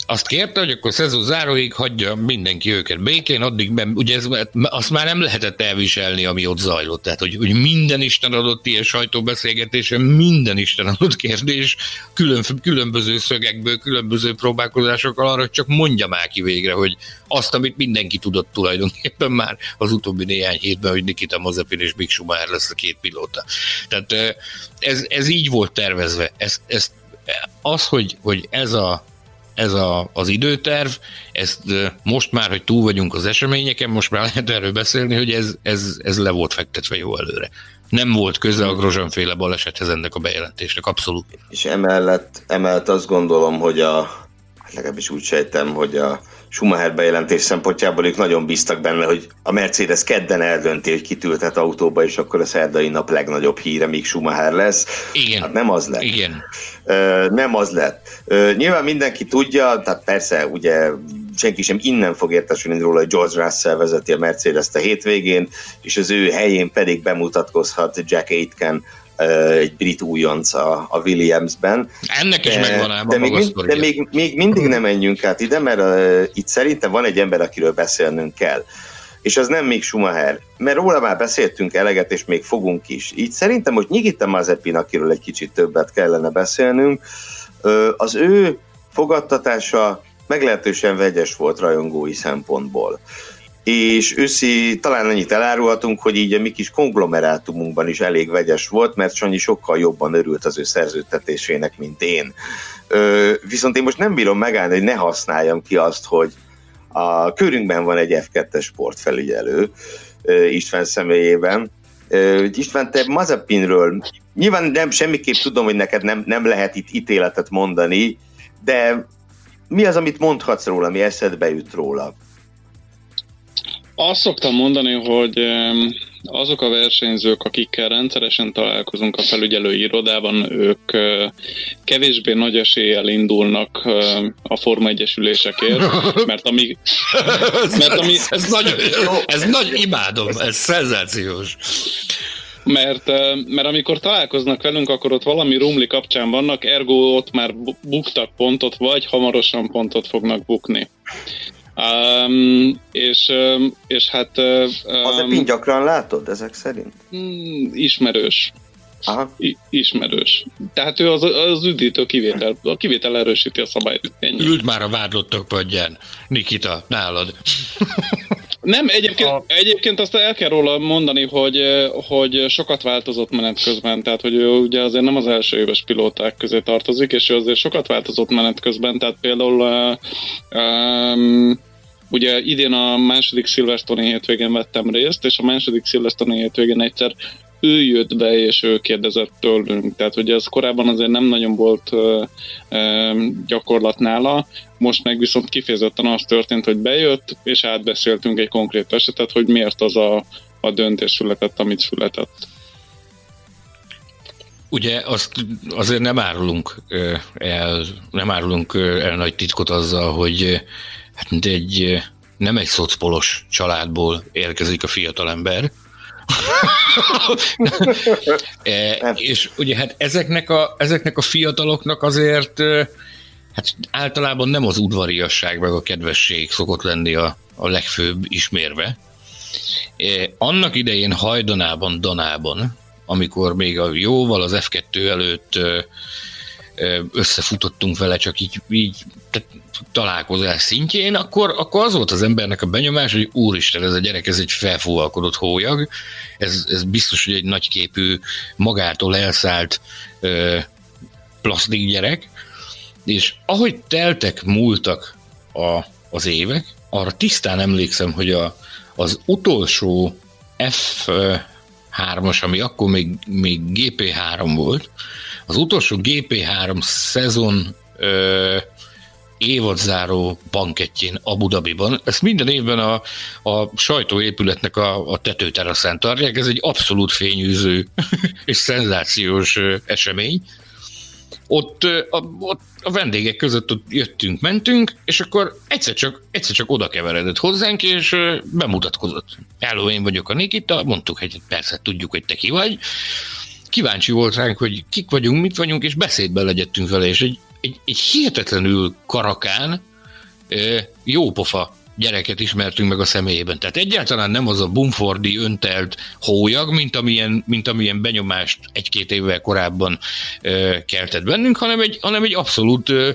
S4: azt kérte, hogy akkor szezon záróig hagyja mindenki őket békén, addig, ugye ez, azt már nem lehetett elviselni, ami ott zajlott. Tehát, hogy, hogy minden Isten adott ilyen sajtóbeszélgetésen, minden Isten adott kérdés, külön, különböző szögekből, különböző próbálkozásokkal arra, hogy csak mondja már ki végre, hogy azt, amit mindenki tudott tulajdonképpen már az utóbbi néhány hétben, hogy Nikita Mazepin és Big Schumacher lesz a két pilóta. Tehát ez, ez így volt tervezve. Ez, ez, az, hogy, hogy ez a ez a, az időterv, ezt most már, hogy túl vagyunk az eseményeken, most már lehet erről beszélni, hogy ez, ez, ez le volt fektetve jó előre. Nem volt köze a Grozsanféle balesethez ennek a bejelentésnek, abszolút.
S5: És emellett, emellett azt gondolom, hogy a, legalábbis úgy sejtem, hogy a Schumacher bejelentés szempontjából ők nagyon bíztak benne, hogy a Mercedes kedden eldönti, hogy kitültet autóba, és akkor a szerdai nap legnagyobb híre még Schumacher lesz.
S4: Igen.
S5: Hát nem az lett.
S4: Igen.
S5: Ö, nem az lett. Ö, nyilván mindenki tudja, tehát persze ugye senki sem innen fog értesülni róla, hogy George Russell vezeti a Mercedes-t a hétvégén, és az ő helyén pedig bemutatkozhat Jack Aitken, egy brit újonc a, a Williamsben.
S4: Ennek is megvan ám
S5: de, még, de még, még mindig nem menjünk át ide, mert uh, itt szerintem van egy ember, akiről beszélnünk kell. És az nem még Schumacher, mert róla már beszéltünk eleget, és még fogunk is. Így szerintem, hogy Nyigita Mazepin, akiről egy kicsit többet kellene beszélnünk, uh, az ő fogadtatása meglehetősen vegyes volt rajongói szempontból és őszi talán annyit elárulhatunk, hogy így a mi kis konglomerátumunkban is elég vegyes volt, mert Sanyi sokkal jobban örült az ő szerződtetésének, mint én. Ö, viszont én most nem bírom megállni, hogy ne használjam ki azt, hogy a körünkben van egy F2-es sportfelügyelő István személyében. Ö, István, te Mazepinről nyilván nem semmiképp tudom, hogy neked nem, nem lehet itt ítéletet mondani, de mi az, amit mondhatsz róla, mi eszedbe jut róla?
S3: Azt szoktam mondani, hogy azok a versenyzők, akikkel rendszeresen találkozunk a felügyelői irodában, ők kevésbé nagy eséllyel indulnak a Forma Egyesülésekért, mert ami...
S4: mert ami ez, ez, nagy, ez nagy imádom, ez szenzációs
S3: mert, mert amikor találkoznak velünk, akkor ott valami rumli kapcsán vannak, ergo ott már buktak pontot, vagy hamarosan pontot fognak bukni. Um, és, és hát...
S5: Um, az gyakran látod ezek szerint?
S3: Hmm, ismerős. Aha. Ismerős. Tehát ő az, az üdítő kivétel. A kivétel erősíti a szabályt.
S4: Ennyi. Ült már a vádlottak padján. Nikita, nálad.
S3: Nem, egyébként, a... egyébként azt el kell róla mondani, hogy, hogy sokat változott menet közben, tehát hogy ő ugye azért nem az első éves pilóták közé tartozik, és ő azért sokat változott menet közben, tehát például uh, um, ugye idén a második Silverstone hétvégén vettem részt, és a második Silverstone hétvégén egyszer ő jött be, és ő kérdezett tőlünk. Tehát ugye ez korábban azért nem nagyon volt gyakorlat nála, most meg viszont kifejezetten az történt, hogy bejött, és átbeszéltünk egy konkrét esetet, hogy miért az a, a döntés született, amit született.
S4: Ugye azt azért nem árulunk el, nem árulunk el nagy titkot azzal, hogy hát egy nem egy szocpolos családból érkezik a fiatalember, e, és ugye hát ezeknek a, ezeknek a fiataloknak azért hát általában nem az udvariasság meg a kedvesség szokott lenni a, a legfőbb ismérve. E, annak idején hajdanában, Danában, amikor még a jóval az F2 előtt összefutottunk vele, csak így, így tehát találkozás szintjén, akkor, akkor az volt az embernek a benyomás, hogy úristen, ez a gyerek, ez egy felfúvalkodott hólyag, ez, ez biztos, hogy egy nagyképű, magától elszállt ö, plastik gyerek, és ahogy teltek, múltak a, az évek, arra tisztán emlékszem, hogy a, az utolsó F 3-as, ami akkor még, még GP3 volt. Az utolsó GP3 szezon ö, évadzáró bankettjén Abu Dhabiban. Ezt minden évben a, a sajtóépületnek a, a tetőteraszán tartják. Ez egy abszolút fényűző és szenzációs esemény. Ott a, ott a vendégek között ott jöttünk, mentünk, és akkor egyszer csak, egyszer csak oda keveredett hozzánk, és bemutatkozott. Hello, én vagyok a Nikita, mondtuk, hogy persze tudjuk, hogy te ki vagy. Kíváncsi volt ránk, hogy kik vagyunk, mit vagyunk, és beszédbe legyettünk vele, és egy, egy, egy hihetetlenül karakán, jópofa gyereket ismertünk meg a személyében. Tehát egyáltalán nem az a bumfordi öntelt hólyag, mint amilyen, mint amilyen benyomást egy-két évvel korábban ö, keltett bennünk, hanem egy, hanem egy abszolút, ö,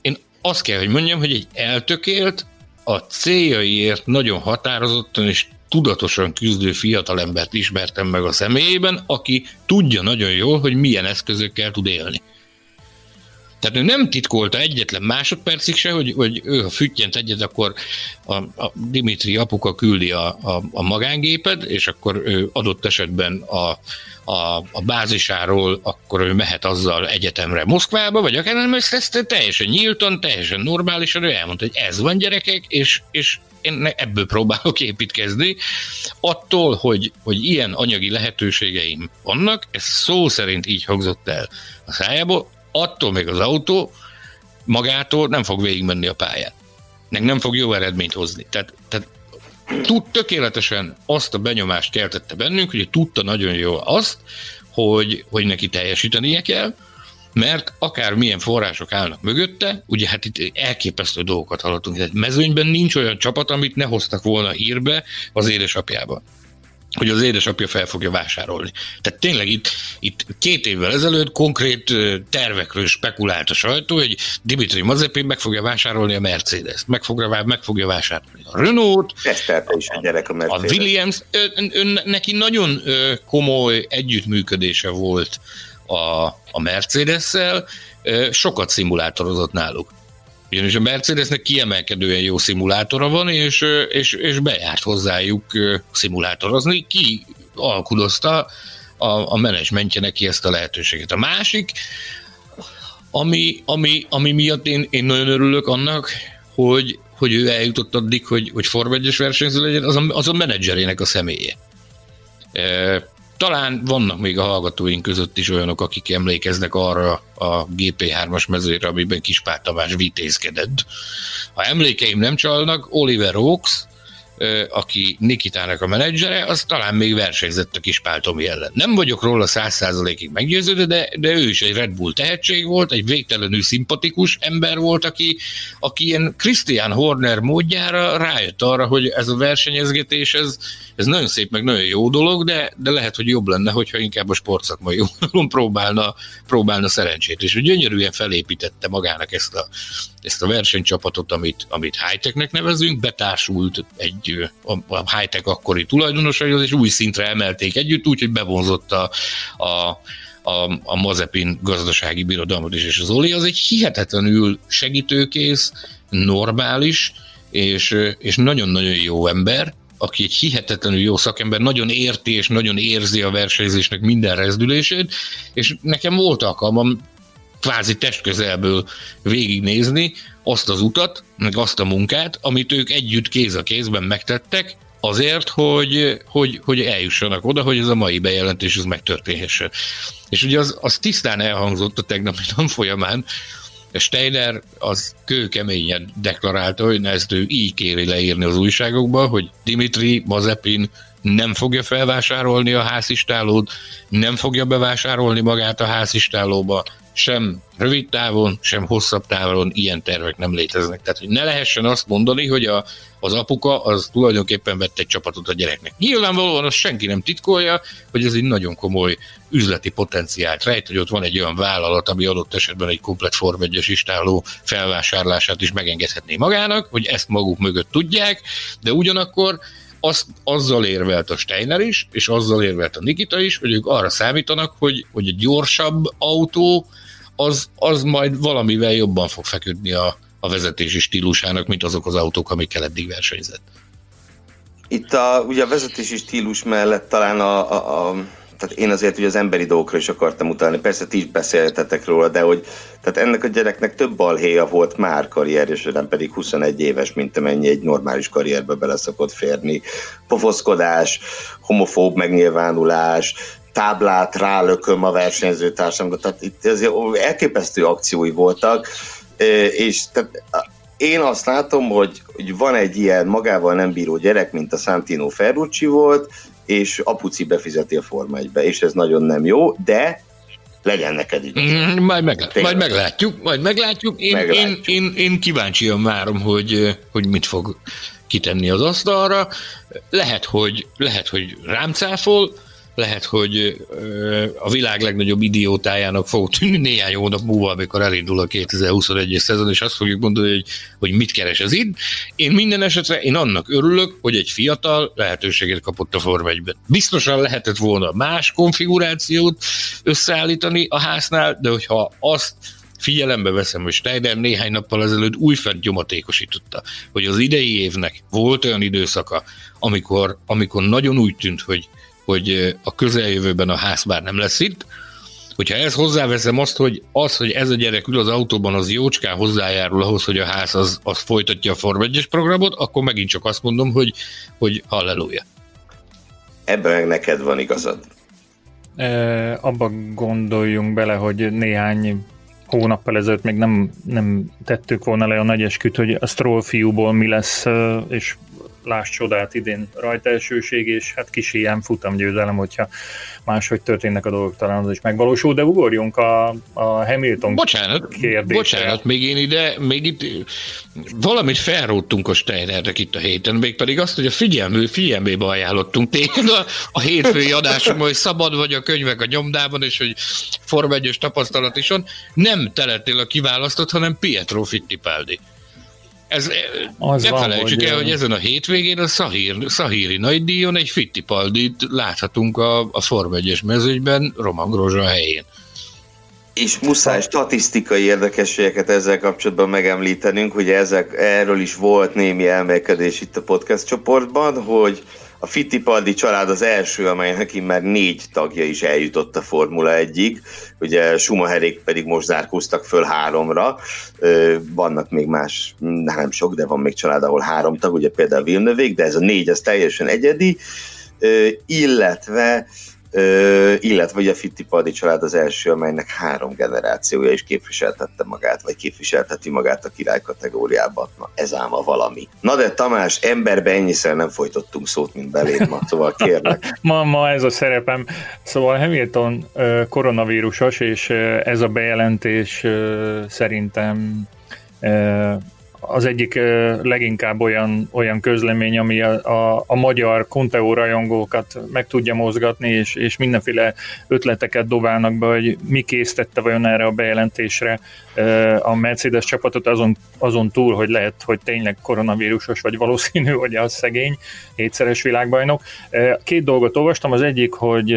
S4: én azt kell, hogy mondjam, hogy egy eltökélt, a céljaiért nagyon határozottan és tudatosan küzdő fiatalembert ismertem meg a személyében, aki tudja nagyon jól, hogy milyen eszközökkel tud élni. Tehát ő nem titkolta egyetlen másodpercig se, hogy, hogy ő ha füttyent egyet, akkor a, a Dimitri apuka küldi a, a, a magángéped, és akkor ő adott esetben a, a, a bázisáról, akkor ő mehet azzal egyetemre Moszkvába, vagy akár nem, ezt, ezt teljesen nyíltan, teljesen normálisan, ő elmondta, hogy ez van gyerekek, és, és én ebből próbálok építkezni. Attól, hogy, hogy ilyen anyagi lehetőségeim vannak, ez szó szerint így hangzott el a szájából, attól még az autó magától nem fog végigmenni a pályán. Meg nem fog jó eredményt hozni. Tehát, tehát tud tökéletesen azt a benyomást keltette bennünk, hogy tudta nagyon jó azt, hogy, hogy neki teljesítenie kell, mert akár milyen források állnak mögötte, ugye hát itt elképesztő dolgokat hallottunk, tehát mezőnyben nincs olyan csapat, amit ne hoztak volna hírbe az édesapjában hogy az édesapja fel fogja vásárolni. Tehát tényleg itt, itt két évvel ezelőtt konkrét tervekről spekulált a sajtó, hogy Dimitri Mazepin meg fogja vásárolni a Mercedes-t, meg fogja, meg fogja vásárolni a Renault,
S5: is a, gyerek a,
S4: Mercedes. a Williams, ő, ő, neki nagyon komoly együttműködése volt a, a Mercedes-szel, sokat szimulátorozott náluk. Ugyanis a Mercedesnek kiemelkedően jó szimulátora van, és, és, és bejárt hozzájuk szimulátorozni. Ki alkudozta a, a menedzsmentje neki ezt a lehetőséget. A másik, ami, ami, ami miatt én, én nagyon örülök annak, hogy, hogy ő eljutott addig, hogy, hogy Form 1 versenyző legyen, az a, az a menedzserének a személye. Talán vannak még a hallgatóink között is olyanok, akik emlékeznek arra a GP3-as mezőre, amiben Kispár Tamás vitézkedett. Ha emlékeim nem csalnak, Oliver Oaks, aki Nikitának a menedzsere, az talán még versenyzett a kis Páltomi ellen. Nem vagyok róla száz százalékig meggyőződő, de, de ő is egy Red Bull tehetség volt, egy végtelenül szimpatikus ember volt, aki, aki ilyen Christian Horner módjára rájött arra, hogy ez a versenyezgetés, ez, ez nagyon szép, meg nagyon jó dolog, de, de lehet, hogy jobb lenne, hogyha inkább a sportszakmai oldalon próbálna, próbálna szerencsét. És gyönyörűen felépítette magának ezt a, ezt a versenycsapatot, amit, amit high-technek nevezünk, betársult egy a, a high-tech akkori tulajdonosaihoz, és új szintre emelték együtt, úgyhogy bevonzott a, a a, a Mazepin gazdasági birodalmat is, és az Oli az egy hihetetlenül segítőkész, normális, és, és nagyon-nagyon jó ember, aki egy hihetetlenül jó szakember, nagyon érti és nagyon érzi a versenyzésnek minden rezdülését, és nekem volt alkalmam kvázi testközelből végignézni azt az utat, meg azt a munkát, amit ők együtt kéz a kézben megtettek, azért, hogy, hogy, hogy eljussanak oda, hogy ez a mai bejelentés ez megtörténhessen. És ugye az, az tisztán elhangzott a tegnapi nap folyamán, Steiner az kőkeményen deklarálta, hogy ezt ő így kéri leírni az újságokba, hogy Dimitri Mazepin nem fogja felvásárolni a házistálót, nem fogja bevásárolni magát a házistálóba, sem rövid távon, sem hosszabb távon ilyen tervek nem léteznek. Tehát, hogy ne lehessen azt mondani, hogy a, az apuka az tulajdonképpen vett egy csapatot a gyereknek. Nyilvánvalóan azt senki nem titkolja, hogy ez egy nagyon komoly üzleti potenciált rejt, hogy ott van egy olyan vállalat, ami adott esetben egy komplet Form 1 istáló felvásárlását is megengedhetné magának, hogy ezt maguk mögött tudják, de ugyanakkor azt, azzal érvelt a Steiner is, és azzal érvelt a Nikita is, hogy ők arra számítanak, hogy, hogy egy gyorsabb autó, az, az majd valamivel jobban fog feküdni a, a vezetési stílusának, mint azok az autók, amikkel eddig versenyzett.
S5: Itt a, ugye a vezetési stílus mellett talán a, a, a tehát én azért ugye az emberi dolgokra is akartam utalni, persze ti is beszéltetek róla, de hogy tehát ennek a gyereknek több balhéja volt már karrierjes, nem pedig 21 éves, mint amennyi egy normális karrierbe bele szokott férni. Pofoszkodás, homofób megnyilvánulás, táblát rálököm a versenyzőtársamra, tehát itt azért elképesztő akciói voltak, és tehát én azt látom, hogy, hogy van egy ilyen magával nem bíró gyerek, mint a Santino Ferrucci volt, és apuci befizeti a Forma 1 és ez nagyon nem jó, de legyen neked így.
S4: Mm, majd, meg, majd meglátjuk, majd meglátjuk. Én, meglátjuk. Én, én, én kíváncsian várom, hogy, hogy mit fog kitenni az asztalra. Lehet, hogy, lehet, hogy rám cáfol, lehet, hogy a világ legnagyobb idiótájának fog tűnni néhány hónap múlva, amikor elindul a 2021-es szezon, és azt fogjuk mondani, hogy, hogy mit keres ez itt. Én minden esetre én annak örülök, hogy egy fiatal lehetőséget kapott a Form 1 Biztosan lehetett volna más konfigurációt összeállítani a háznál, de hogyha azt figyelembe veszem, hogy Steiner néhány nappal ezelőtt újfent gyomatékosította, hogy az idei évnek volt olyan időszaka, amikor, amikor nagyon úgy tűnt, hogy hogy a közeljövőben a ház már nem lesz itt. Hogyha ezt hozzáveszem azt, hogy az, hogy ez a gyerek ül az autóban, az jócskán hozzájárul ahhoz, hogy a ház az, az folytatja a Form 1 programot, akkor megint csak azt mondom, hogy, hogy halleluja.
S5: Ebben meg neked van igazad.
S2: E, abba gondoljunk bele, hogy néhány hónappal ezelőtt még nem, nem tettük volna le a nagy esküt, hogy a Stroll fiúból mi lesz, és láss csodát idén rajta elsőség, és hát kis ilyen futamgyőzelem, hogyha máshogy történnek a dolgok, talán az is megvalósul, de ugorjunk a, a Hamilton
S4: bocsánat, kérdésre. Bocsánat, még én ide, még itt valamit felróttunk a Steinernek itt a héten, még pedig azt, hogy a figyelmű, figyelmébe ajánlottunk tényleg a, a hétfői adásunkban, hogy szabad vagy a könyvek a nyomdában, és hogy Form 1 tapasztalat is van, nem telettél a kiválasztott, hanem Pietro Fittipaldi. Ez, az ne van, felejtsük hogy el, hogy ezen a hétvégén a Szahír, Szahíri nagydíjon egy Fittipaldit láthatunk a, a Form 1 mezőgyben Roman Grosjean helyén.
S5: És muszáj statisztikai érdekességeket ezzel kapcsolatban megemlítenünk, hogy ezek, erről is volt némi elmélkedés itt a podcast csoportban, hogy a Fittipaldi család az első, amely neki már négy tagja is eljutott a Formula 1-ig, ugye Schumacherék pedig most zárkóztak föl háromra, vannak még más, nem sok, de van még család, ahol három tag, ugye például Villeneuve, de ez a négy, ez teljesen egyedi, illetve illetve ugye a Fittipaldi család az első, amelynek három generációja is képviseltette magát, vagy képviselteti magát a király kategóriában. Na, ez ám a valami. Na de Tamás, emberbe ennyiszer nem folytottunk szót, mint beléd ma, szóval kérlek.
S2: ma, ma ez a szerepem. Szóval Hamilton koronavírusos, és ez a bejelentés szerintem az egyik leginkább olyan, olyan közlemény, ami a, a, a magyar Conteo rajongókat meg tudja mozgatni, és, és mindenféle ötleteket dobálnak be, hogy mi késztette vajon erre a bejelentésre a Mercedes csapatot azon, azon túl, hogy lehet, hogy tényleg koronavírusos, vagy valószínű, hogy az szegény, hétszeres világbajnok. Két dolgot olvastam, az egyik, hogy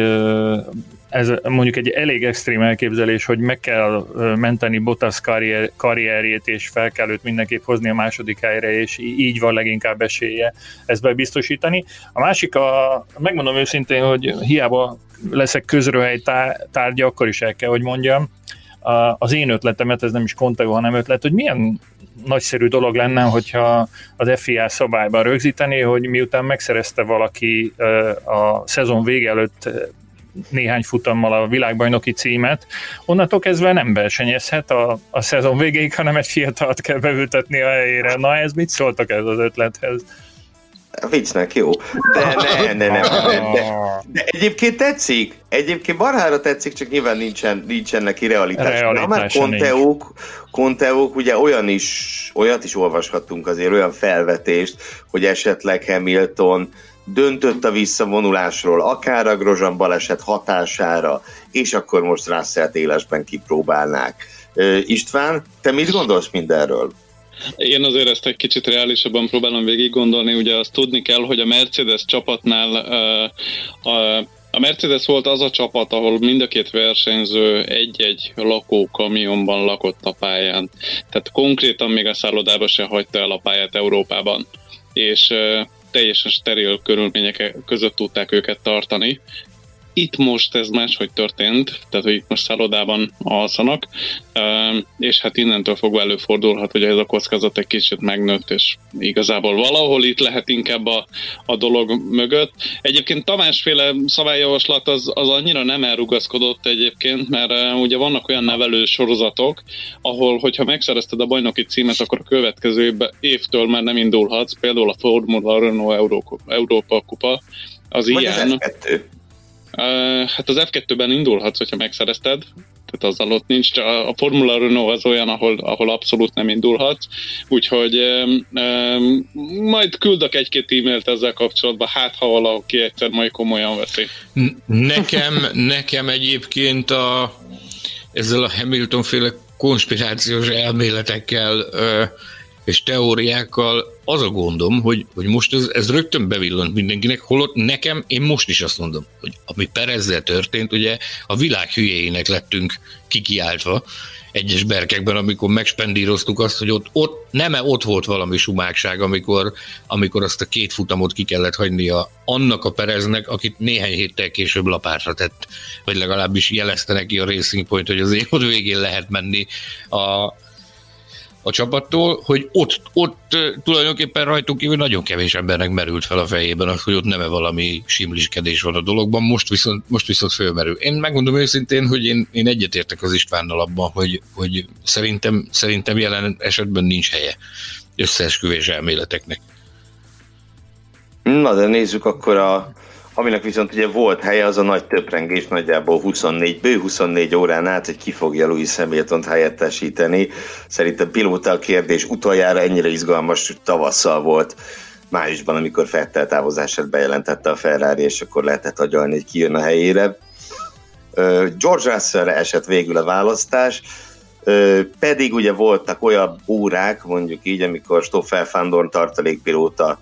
S2: ez mondjuk egy elég extrém elképzelés, hogy meg kell menteni Bottas karrier, karrierjét, és fel kell őt mindenképp hozni a második helyre, és így van leginkább esélye ezt bebiztosítani. A másik, a, megmondom őszintén, hogy hiába leszek közrőhely tárgya, akkor is el kell, hogy mondjam, az én ötletemet, ez nem is Conteo, hanem ötlet, hogy milyen nagyszerű dolog lenne, hogyha az FIA szabályban rögzíteni, hogy miután megszerezte valaki a szezon vége előtt néhány futammal a világbajnoki címet, onnantól kezdve nem versenyezhet a, a szezon végéig, hanem egy fiatalt kell beültetni a helyére. Na ez mit szóltak ez az ötlethez?
S5: Viccnek jó. De ne, ne, ne, ne, de, de egyébként tetszik. Egyébként barhára tetszik, csak nyilván nincsen, nincsen neki realitás. Na már konteók, konteók, ugye olyan is, olyat is olvashattunk azért, olyan felvetést, hogy esetleg Hamilton döntött a visszavonulásról, akár a Grozsan baleset hatására, és akkor most Russell élesben kipróbálnák. István, te mit gondolsz mindenről?
S3: Én azért ezt egy kicsit reálisabban próbálom végig gondolni, ugye azt tudni kell, hogy a Mercedes csapatnál a a Mercedes volt az a csapat, ahol mind a két versenyző egy-egy lakókamionban lakott a pályán. Tehát konkrétan még a szállodába se hagyta el a pályát Európában. És teljesen steril körülmények között tudták őket tartani. Itt most ez máshogy történt, tehát hogy itt most szállodában alszanak, és hát innentől fogva előfordulhat, hogy ez a kockázat egy kicsit megnőtt, és igazából valahol itt lehet inkább a, a dolog mögött. Egyébként Tamásféle szabályjavaslat az, az annyira nem elrugaszkodott egyébként, mert ugye vannak olyan nevelő sorozatok, ahol, hogyha megszerezted a bajnoki címet, akkor a következő évtől már nem indulhatsz, például a Formula Renault Európa, Európa Kupa, az Vagy ilyen. Az Hát az F2-ben indulhatsz, hogyha megszerezted, tehát azzal ott nincs, a Formula Renault az olyan, ahol, ahol abszolút nem indulhatsz, úgyhogy um, um, majd küldök egy-két e-mailt ezzel kapcsolatban, hát ha valaki egyszer majd komolyan veszi.
S4: Nekem, nekem egyébként a, ezzel a Hamilton féle konspirációs elméletekkel uh, és teóriákkal az a gondom, hogy, hogy most ez, ez rögtön bevillant mindenkinek, holott nekem, én most is azt mondom, hogy ami Perezzel történt, ugye a világ hülyéinek lettünk kikiáltva egyes berkekben, amikor megspendíroztuk azt, hogy ott, ott nem ott volt valami sumákság, amikor, amikor azt a két futamot ki kellett hagynia annak a Pereznek, akit néhány héttel később lapátra tett, vagy legalábbis jelezte neki a Racing Point, hogy az évad végén lehet menni a, a csapattól, hogy ott, ott tulajdonképpen rajtunk kívül nagyon kevés embernek merült fel a fejében az, hogy ott nem valami simliskedés van a dologban, most viszont, most viszont fölmerül. Én megmondom őszintén, hogy én, én egyetértek az Istvánnal abban, hogy, hogy szerintem, szerintem jelen esetben nincs helye összeesküvés elméleteknek.
S5: Na de nézzük akkor a Aminek viszont ugye volt helye, az a nagy töprengés nagyjából 24, bő 24 órán át, hogy ki fogja Louis Hamilton-t helyettesíteni. Szerintem pilóta a kérdés utoljára ennyire izgalmas tavasszal volt májusban, amikor Fettel távozását bejelentette a Ferrari, és akkor lehetett agyalni, hogy ki jön a helyére. George russell esett végül a választás, pedig ugye voltak olyan órák, mondjuk így, amikor Stoffel Fandorn tartalékpilóta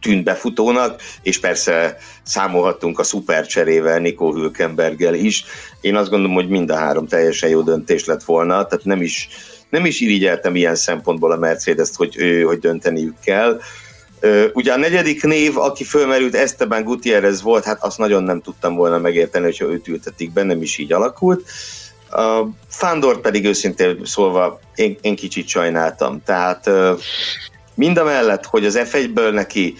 S5: tűnt befutónak, és persze számolhattunk a szupercserével, Nico Hülkenberggel is. Én azt gondolom, hogy mind a három teljesen jó döntés lett volna, tehát nem is, nem is irigyeltem ilyen szempontból a Mercedes-t, hogy, hogy dönteniük kell. Ugye a negyedik név, aki fölmerült, Esteban Gutierrez volt, hát azt nagyon nem tudtam volna megérteni, hogyha őt ültetik be, nem is így alakult. A Fandor pedig őszintén szólva én, én kicsit sajnáltam. Tehát Mind a mellett, hogy az F1-ből neki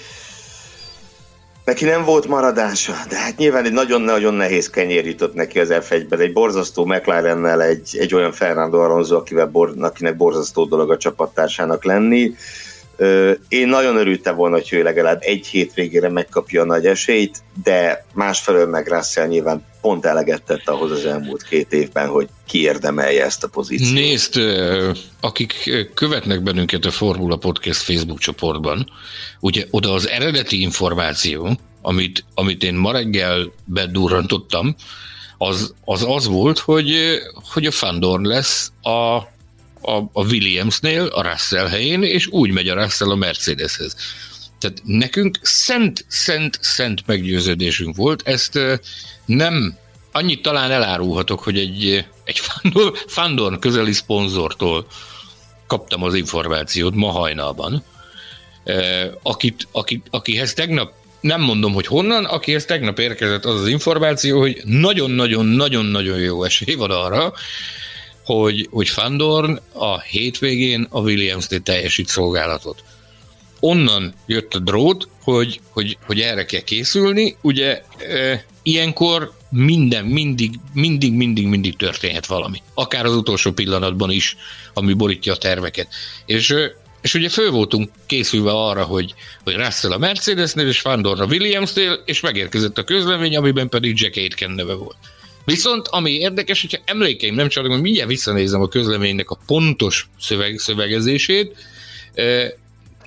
S5: neki nem volt maradása, de hát nyilván egy nagyon-nagyon nehéz kenyér jutott neki az F1-ben, egy borzasztó McLarennel, egy, egy olyan Fernando Alonso, akivel bor, akinek borzasztó dolog a csapattársának lenni. Én nagyon örültem volna, hogy ő legalább egy hétvégére megkapja a nagy esélyt, de másfelől meg Russell nyilván pont eleget tett ahhoz az elmúlt két évben, hogy kiérdemelje ezt a pozíciót.
S4: Nézd, akik követnek bennünket a Formula Podcast Facebook csoportban, ugye oda az eredeti információ, amit, amit én ma reggel bedurrantottam, az, az az volt, hogy, hogy a Fandorn lesz a a, a Williamsnél, a Russell helyén, és úgy megy a Russell a Mercedeshez. Tehát nekünk szent, szent, szent meggyőződésünk volt, ezt nem, annyit talán elárulhatok, hogy egy, egy Fandor, Fandor közeli szponzortól kaptam az információt ma hajnalban, akit, akit, akihez tegnap nem mondom, hogy honnan, akihez tegnap érkezett az az információ, hogy nagyon-nagyon-nagyon-nagyon jó esély van arra, hogy, hogy Fandorn a hétvégén a Williams-nél teljesít szolgálatot. Onnan jött a drót, hogy, hogy, hogy erre kell készülni. Ugye e, ilyenkor minden, mindig, mindig, mindig, mindig történhet valami. Akár az utolsó pillanatban is, ami borítja a terveket. És és ugye föl voltunk készülve arra, hogy, hogy Russell a Mercedesnél, és Fandor a Williamsnél, és megérkezett a közlemény, amiben pedig Jack Aitken neve volt. Viszont ami érdekes, hogyha emlékeim nem csak, hogy mindjárt visszanézem a közleménynek a pontos szöveg, szövegezését,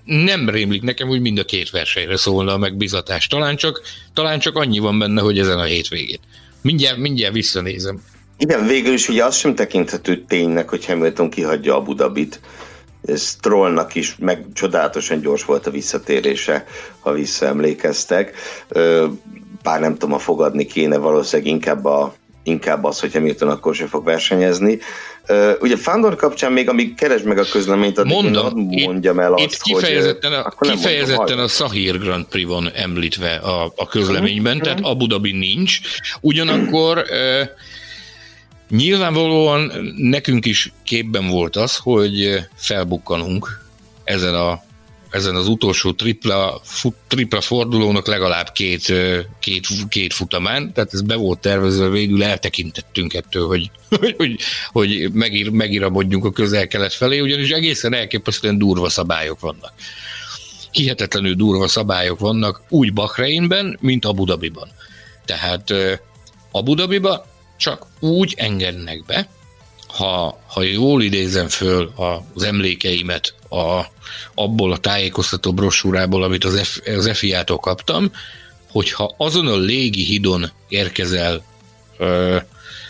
S4: nem rémlik nekem, hogy mind a két versenyre szólna a megbizatás. Talán csak, talán csak annyi van benne, hogy ezen a hétvégén. Mindjárt, mindjárt visszanézem.
S5: Igen, végül is ugye az sem tekinthető ténynek, hogy Hamilton kihagyja Abu Dhabit. Ez Trollnak is meg csodálatosan gyors volt a visszatérése, ha visszaemlékeztek. Bár nem tudom, a fogadni kéne valószínűleg inkább a inkább az, hogy Hamilton akkor sem fog versenyezni. Uh, ugye Fandor kapcsán még, amíg keresd meg a közleményt, addig Mondom, én mondjam el azt,
S4: itt kifejezetten a, hogy... Kifejezetten a Sahir Grand Prix van említve a, a közleményben, uh-huh. tehát Abu Dhabi nincs. Ugyanakkor uh, nyilvánvalóan nekünk is képben volt az, hogy felbukkanunk ezen a ezen az utolsó tripla, fut, tripla fordulónak legalább két, két, két futamán, tehát ez be volt tervezve, végül eltekintettünk ettől, hogy, hogy, hogy, hogy megír, megíramodjunk a közel-kelet felé, ugyanis egészen elképesztően durva szabályok vannak. Hihetetlenül durva szabályok vannak úgy Bahreinben, mint Abu Dhabiban. Tehát Abu Dhabiba csak úgy engednek be, ha, ha jól idézem föl az emlékeimet a, abból a tájékoztató brosúrából, amit az, F, az FIA-tól kaptam, hogyha azon a légi hidon érkezel ö,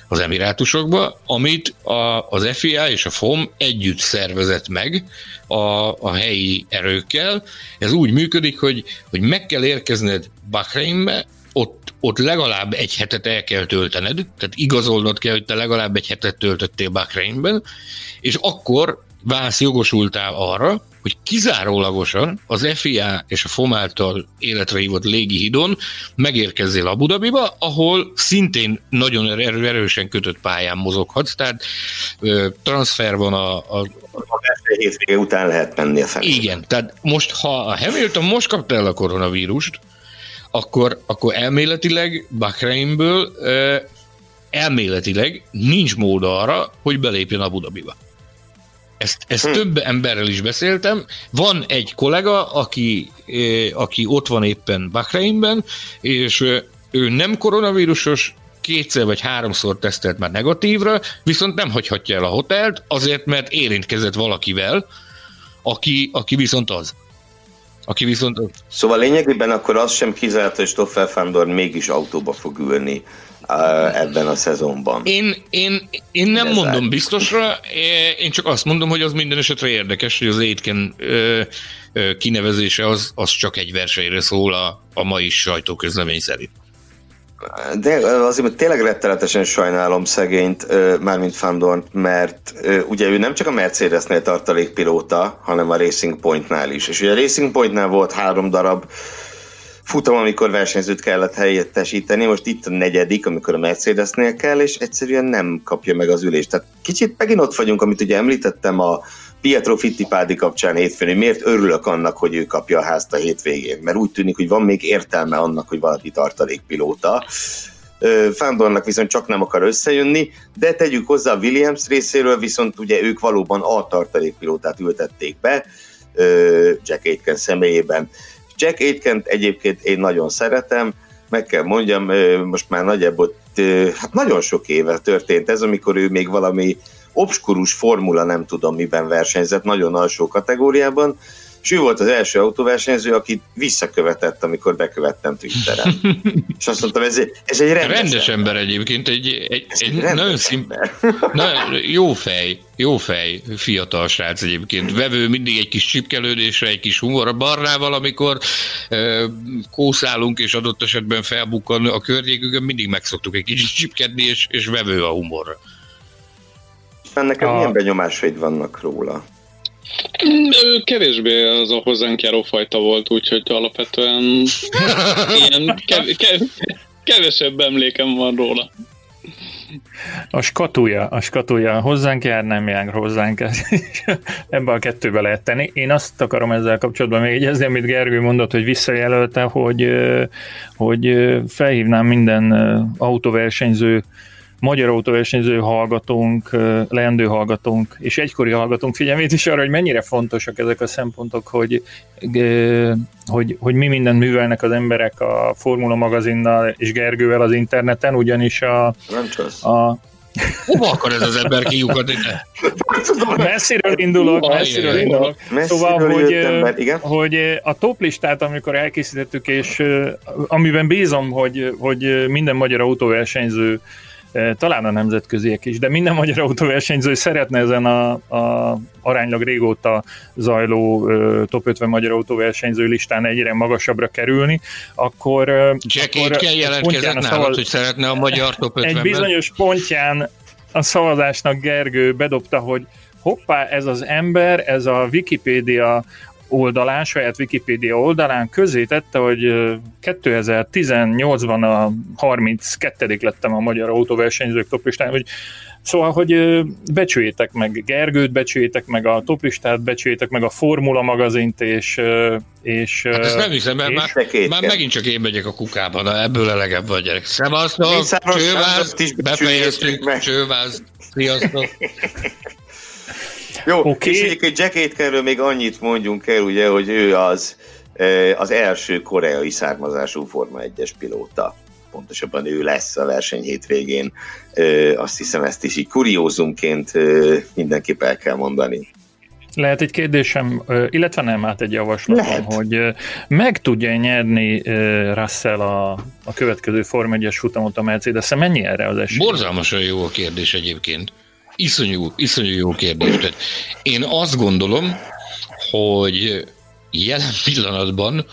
S4: az Emirátusokba, amit a, az FIA és a FOM együtt szervezett meg a, a helyi erőkkel. Ez úgy működik, hogy, hogy meg kell érkezned Bahreinbe, ott, ott legalább egy hetet el kell töltened, tehát igazolnod kell, hogy te legalább egy hetet töltöttél Bahreinben, és akkor válsz jogosultál arra, hogy kizárólagosan az FIA és a FOM által életre hívott hidon megérkezzél Abu Dhabiba, ahol szintén nagyon erő, erősen kötött pályán mozoghatsz, tehát ö, transfer van a, a
S5: a hétvége után lehet menni a fel.
S4: Igen, tehát most, ha a Hamilton most kapta el a koronavírust, akkor, akkor elméletileg Bahreinből elméletileg nincs mód arra, hogy belépjen Abu Dhabiba. Ezt, ezt hm. több emberrel is beszéltem. Van egy kollega, aki, aki ott van éppen Bahreinben, és ő nem koronavírusos, kétszer vagy háromszor tesztelt már negatívra, viszont nem hagyhatja el a hotelt, azért, mert érintkezett valakivel, aki, aki viszont az. Aki viszont...
S5: Szóval lényegében akkor az sem kizárt, hogy Stoffel Fandor mégis autóba fog ülni ebben a szezonban.
S4: Én, én, én nem Ez mondom biztosra, én csak azt mondom, hogy az minden esetre érdekes, hogy az Étken kinevezése az, az csak egy versenyre szól a, a mai sajtóközlemény szerint.
S5: De azért tényleg rettenetesen sajnálom szegényt, mármint Fandort, mert ugye ő nem csak a Mercedesnél tartalékpilóta, hanem a Racing Pointnál is. És ugye a Racing Pointnál volt három darab futam, amikor versenyzőt kellett helyettesíteni, most itt a negyedik, amikor a Mercedesnél kell, és egyszerűen nem kapja meg az ülést. Tehát kicsit megint ott vagyunk, amit ugye említettem a Pietro Fittipaldi kapcsán hétfőn, hogy miért örülök annak, hogy ő kapja a házt a hétvégén, mert úgy tűnik, hogy van még értelme annak, hogy valaki tartalékpilóta. Fándornak viszont csak nem akar összejönni, de tegyük hozzá a Williams részéről, viszont ugye ők valóban a tartalékpilótát ültették be, Jack Aitken személyében. Jack Aitkent egyébként én nagyon szeretem, meg kell mondjam, most már nagyjából, hát nagyon sok éve történt ez, amikor ő még valami obskurus formula, nem tudom miben versenyzett, nagyon alsó kategóriában, és ő volt az első autóversenyző, aki visszakövetett, amikor bekövettem Twitteren. és azt mondtam, ez, egy, ez egy rendes,
S4: rendes ember. ember egyébként, egy, egy, egy, egy nagyon szimp... Na, jó fej, jó fej, fiatal srác egyébként. Vevő mindig egy kis csipkelődésre, egy kis humor. Barnával, amikor e, kószálunk, és adott esetben felbukkan a környékükön, mindig megszoktuk egy kicsit csipkedni, és, és vevő a humorra.
S5: Nekem a... milyen benyomásaid vannak róla?
S3: Ő kevésbé az a hozzánk járó fajta volt, úgyhogy alapvetően ilyen kev- kev- kevesebb emlékem van róla.
S2: A skatúja, a skatúja hozzánk jár, nem jár hozzánk. Ebben a kettőbe lehet tenni. Én azt akarom ezzel kapcsolatban még egyezni, amit Gergő mondott, hogy visszajelölte, hogy, hogy felhívnám minden autóversenyző magyar autóversenyző hallgatónk, leendő hallgatónk és egykori hallgatónk figyelmét is arra, hogy mennyire fontosak ezek a szempontok, hogy, hogy, hogy mi mindent művelnek az emberek a Formula magazinnal és Gergővel az interneten, ugyanis a,
S4: a Hova akar ez az ember kiukadni?
S2: Messziről indulok, messziről indulok. Szóval, hogy, igen? hogy a top listát, amikor elkészítettük, és amiben bízom, hogy, hogy minden magyar autóversenyző talán a nemzetköziek is, de minden magyar autóversenyző szeretne ezen a, a aránylag régóta zajló top 50 magyar autóversenyző listán egyre magasabbra kerülni, akkor...
S4: Jack akkor kell jelentkezett nálad, szavaz... hogy szeretne a magyar top 50
S2: Egy bizonyos pontján a szavazásnak Gergő bedobta, hogy hoppá, ez az ember, ez a Wikipédia oldalán, saját Wikipédia oldalán közé tette, hogy 2018-ban a 32. lettem a magyar autóversenyzők toplistán, hogy Szóval, hogy becsüljétek meg Gergőt, becsüljétek meg a toplistát, becsüljétek meg a Formula magazint, és... és
S4: hát ezt nem hiszem, mert és már, már megint csak én megyek a kukába, de ebből elegebb vagy gyerek. Szevasztok, csőváz, befejeztük, csőváz, sziasztok.
S5: Jó, okay. és egyébként Jack Aitkenről még annyit mondjunk el, ugye, hogy ő az, az első koreai származású Forma 1-es pilóta. Pontosabban ő lesz a verseny hétvégén. Azt hiszem ezt is így kuriózumként mindenképp el kell mondani.
S2: Lehet egy kérdésem, illetve nem át egy javaslatom, Lehet. hogy meg tudja nyerni Russell a, a következő Form 1-es futamot a mercedes -e? Mennyi erre az esély?
S4: Borzalmasan jó a kérdés egyébként. Iszonyú, iszonyú jó kérdés. Én azt gondolom, hogy jelen pillanatban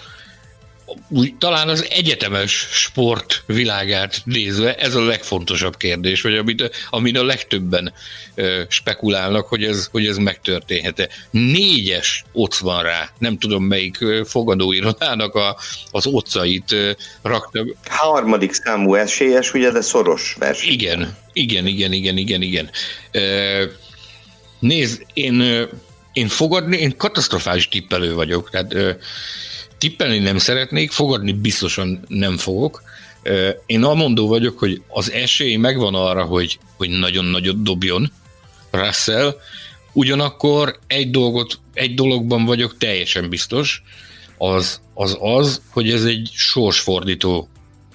S4: úgy, talán az egyetemes sport világát nézve ez a legfontosabb kérdés, vagy amit, amin a legtöbben ö, spekulálnak, hogy ez, hogy ez megtörténhet-e. Négyes ott van rá, nem tudom melyik fogadóirodának a, az otcait rakta.
S5: Harmadik számú esélyes, ugye, de szoros verseny.
S4: Igen, igen, igen, igen, igen, igen. Ö, nézd, én, én fogadni, én katasztrofális tippelő vagyok, tehát ö, tippelni nem szeretnék, fogadni biztosan nem fogok. Én amondó vagyok, hogy az esély megvan arra, hogy, hogy nagyon nagyot dobjon Russell, ugyanakkor egy, dolgot, egy dologban vagyok teljesen biztos, az, az az, hogy ez egy sorsfordító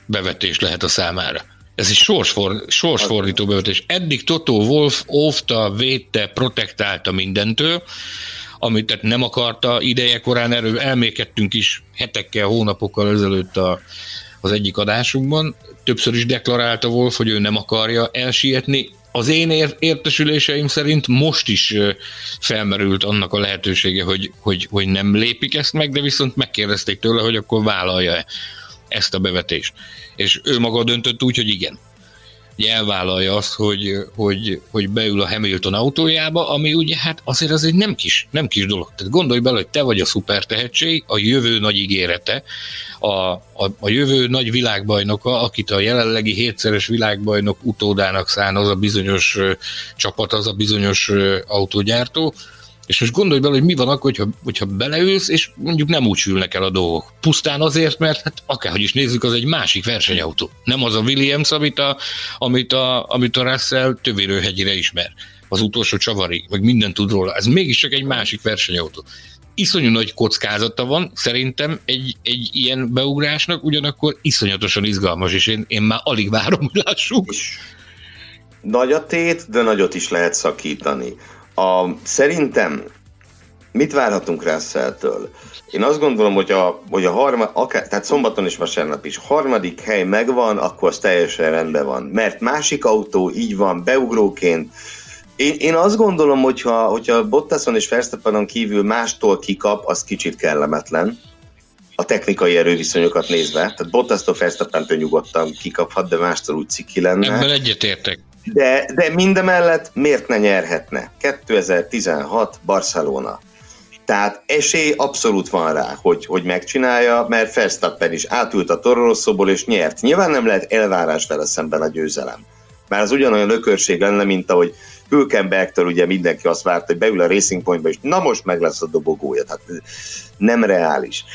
S4: bevetés lehet a számára. Ez egy sorsfor, sorsfordító bevetés. Eddig Toto Wolf óvta, védte, protektálta mindentől, amit tehát nem akarta ideje korán, erről elmékedtünk is hetekkel, hónapokkal ezelőtt a, az egyik adásunkban. Többször is deklarálta Wolf, hogy ő nem akarja elsietni. Az én értesüléseim szerint most is felmerült annak a lehetősége, hogy, hogy, hogy nem lépik ezt meg, de viszont megkérdezték tőle, hogy akkor vállalja-e ezt a bevetést. És ő maga döntött úgy, hogy igen elvállalja azt, hogy, hogy, hogy beül a Hamilton autójába, ami ugye hát azért az egy nem kis, nem kis dolog. Tehát gondolj bele, hogy te vagy a szuper tehetség, a jövő nagy ígérete, a, a, a jövő nagy világbajnoka, akit a jelenlegi hétszeres világbajnok utódának szán az a bizonyos csapat, az a bizonyos autógyártó, és most gondolj bele, hogy mi van akkor, hogyha, hogyha beleülsz, és mondjuk nem úgy sülnek el a dolgok. Pusztán azért, mert hát akárhogy is nézzük, az egy másik versenyautó. Nem az a Williams, amit a, amit a, amit a Russell tövérőhegyire ismer. Az utolsó csavari, meg minden tud róla. Ez mégiscsak egy másik versenyautó. Iszonyú nagy kockázata van, szerintem egy, egy ilyen beugrásnak, ugyanakkor iszonyatosan izgalmas, és én, én már alig várom, hogy lássuk.
S5: Nagy a tét, de nagyot is lehet szakítani. A, szerintem mit várhatunk Russell-től? Én azt gondolom, hogy a, hogy a harma, akár, tehát szombaton és vasárnap is harmadik hely megvan, akkor az teljesen rendben van. Mert másik autó így van, beugróként. Én, én azt gondolom, hogyha, hogyha Bottason és Verstappenon kívül mástól kikap, az kicsit kellemetlen a technikai erőviszonyokat nézve. Tehát Bottas-tól Verstappentől nyugodtan kikaphat, de mástól úgy ciki lenne.
S4: Ebben egyetértek.
S5: De, de mindemellett miért ne nyerhetne? 2016 Barcelona. Tehát esély abszolút van rá, hogy, hogy megcsinálja, mert Verstappen is átült a Tororoszóból és nyert. Nyilván nem lehet elvárás vele szemben a győzelem. Már az ugyanolyan ökörség lenne, mint ahogy Hülkenbergtől ugye mindenki azt várta, hogy beül a Racing Pointba, és na most meg lesz a dobogója. Tehát nem reális.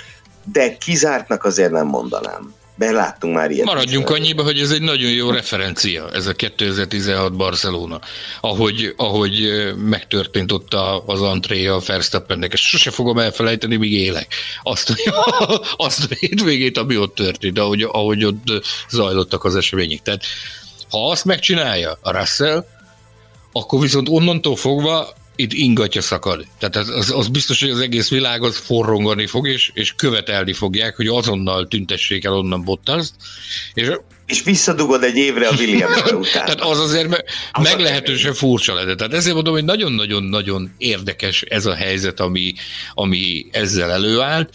S5: De kizártnak azért nem mondanám mert láttunk már ilyet.
S4: Maradjunk annyiba, hogy ez egy nagyon jó referencia, ez a 2016 Barcelona, ahogy, ahogy megtörtént ott az antré a Verstappennek, és sose fogom elfelejteni, míg élek. Azt, azt a hétvégét, ami ott történt, ahogy, ahogy ott zajlottak az események. Tehát ha azt megcsinálja a Russell, akkor viszont onnantól fogva itt ingatja szakad. Tehát az, az, az biztos, hogy az egész világ az forrongani fog, és, és követelni fogják, hogy azonnal tüntessék el onnan Bottaszt, és
S5: és visszadugod egy évre a williams után.
S4: Tehát az azért me- meglehetősen furcsa lenne. Tehát ezért mondom, hogy nagyon-nagyon-nagyon érdekes ez a helyzet, ami, ami ezzel előállt.